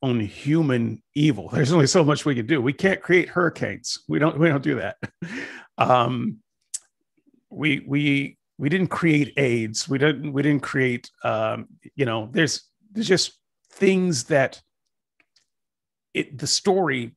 on human evil. <laughs> There's only so much we can do. We can't create hurricanes. We don't, we don't do that. <laughs> um, we, we, we didn't create AIDS. We didn't, we didn't create, um, you know, there's, there's just things that it the story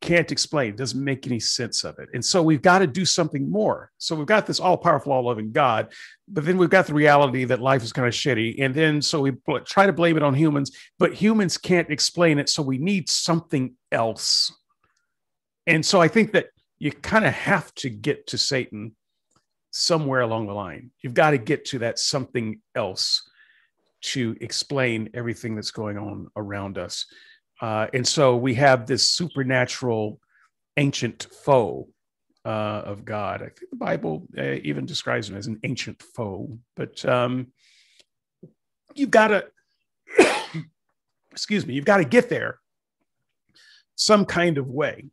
can't explain, doesn't make any sense of it. And so we've got to do something more. So we've got this all powerful, all loving God, but then we've got the reality that life is kind of shitty. And then so we try to blame it on humans, but humans can't explain it. So we need something else. And so I think that you kind of have to get to Satan somewhere along the line. You've got to get to that something else to explain everything that's going on around us. Uh, and so we have this supernatural ancient foe uh, of God. I think the Bible uh, even describes him as an ancient foe. But um, you've got to, <coughs> excuse me, you've got to get there some kind of way.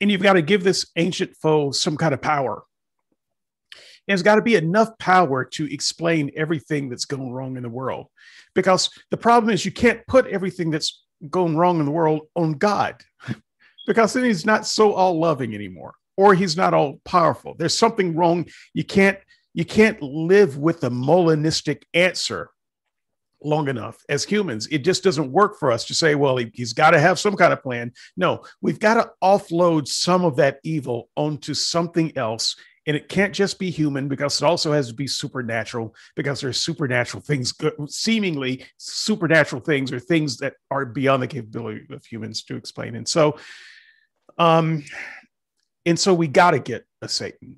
And you've got to give this ancient foe some kind of power. And it's got to be enough power to explain everything that's going wrong in the world. Because the problem is you can't put everything that's going wrong in the world on God <laughs> because then he's not so all loving anymore or he's not all powerful. There's something wrong. You can't you can't live with the Molinistic answer long enough as humans. It just doesn't work for us to say, well, he, has got to have some kind of plan. No, we've got to offload some of that evil onto something else and it can't just be human because it also has to be supernatural because there's supernatural things seemingly supernatural things or things that are beyond the capability of humans to explain. And so um and so we got to get a satan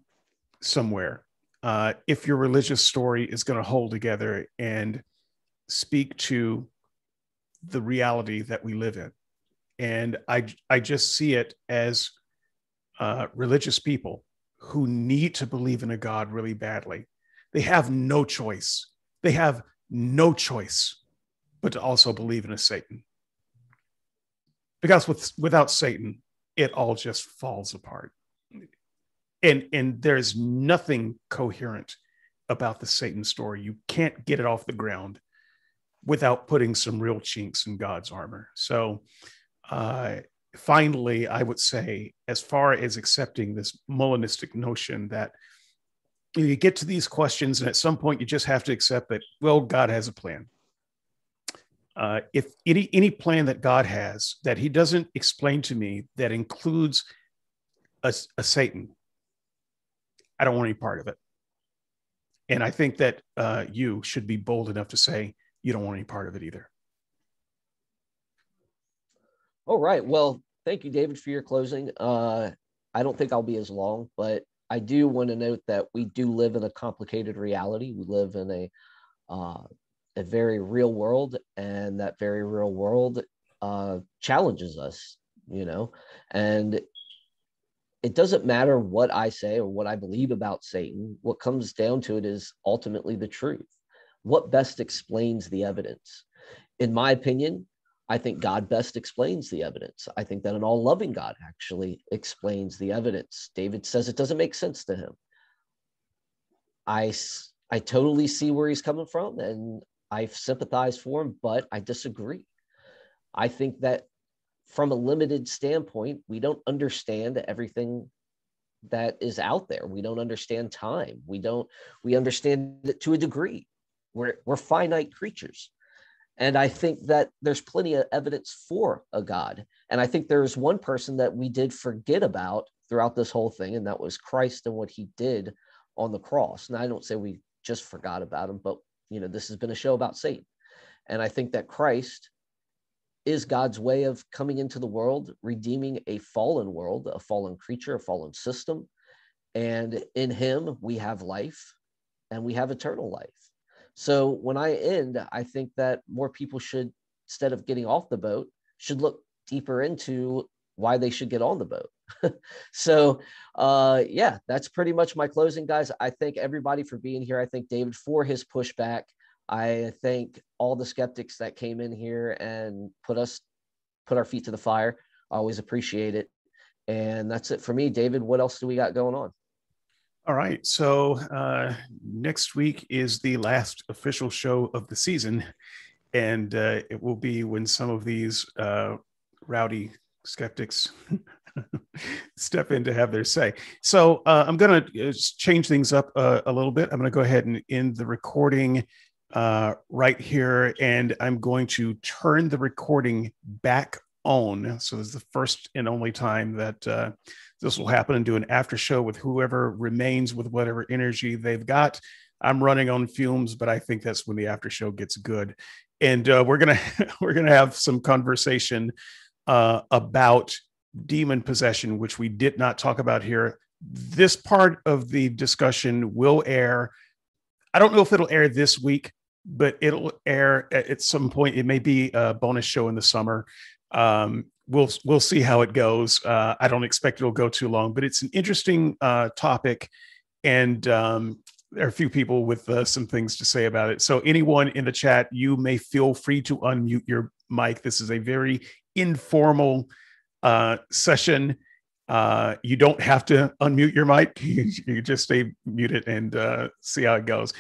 somewhere uh if your religious story is going to hold together and speak to the reality that we live in. And i i just see it as uh religious people who need to believe in a God really badly. They have no choice. They have no choice but to also believe in a Satan. Because with, without Satan, it all just falls apart. And, and there's nothing coherent about the Satan story. You can't get it off the ground without putting some real chinks in God's armor. So, uh, finally, I would say, as far as accepting this Molinistic notion that you get to these questions, and at some point you just have to accept that, well, God has a plan. Uh, if any any plan that God has that He doesn't explain to me that includes a, a Satan, I don't want any part of it. And I think that uh, you should be bold enough to say you don't want any part of it either. All right. Well, thank you, David, for your closing. Uh, I don't think I'll be as long, but I do want to note that we do live in a complicated reality. We live in a uh, a very real world, and that very real world uh, challenges us. You know, and it doesn't matter what I say or what I believe about Satan. What comes down to it is ultimately the truth. What best explains the evidence? In my opinion, I think God best explains the evidence. I think that an all loving God actually explains the evidence. David says it doesn't make sense to him. I, I totally see where he's coming from and I sympathize for him, but I disagree. I think that from a limited standpoint, we don't understand everything that is out there. We don't understand time. We don't, we understand it to a degree. We're, we're finite creatures. And I think that there's plenty of evidence for a God. And I think there's one person that we did forget about throughout this whole thing, and that was Christ and what he did on the cross. And I don't say we just forgot about him, but you know, this has been a show about Satan. And I think that Christ is God's way of coming into the world, redeeming a fallen world, a fallen creature, a fallen system. And in him, we have life and we have eternal life. So when I end, I think that more people should, instead of getting off the boat, should look deeper into why they should get on the boat. <laughs> so uh yeah, that's pretty much my closing, guys. I thank everybody for being here. I thank David for his pushback. I thank all the skeptics that came in here and put us put our feet to the fire. I always appreciate it. And that's it for me. David, what else do we got going on? All right. So uh, next week is the last official show of the season, and uh, it will be when some of these uh, rowdy skeptics <laughs> step in to have their say. So uh, I'm going to uh, change things up uh, a little bit. I'm going to go ahead and end the recording right here, and I'm going to turn the recording back on. So this is the first and only time that this will happen and do an after show with whoever remains with whatever energy they've got. I'm running on fumes, but I think that's when the after show gets good. And uh, we're gonna <laughs> we're gonna have some conversation uh, about demon possession, which we did not talk about here. This part of the discussion will air. I don't know if it'll air this week, but it'll air at some point. It may be a bonus show in the summer. Um, we'll we'll see how it goes. Uh, I don't expect it'll go too long, but it's an interesting uh, topic, and um, there are a few people with uh, some things to say about it. So anyone in the chat, you may feel free to unmute your mic. This is a very informal uh, session. Uh, you don't have to unmute your mic. <laughs> You, just stay muted and uh, see how it goes.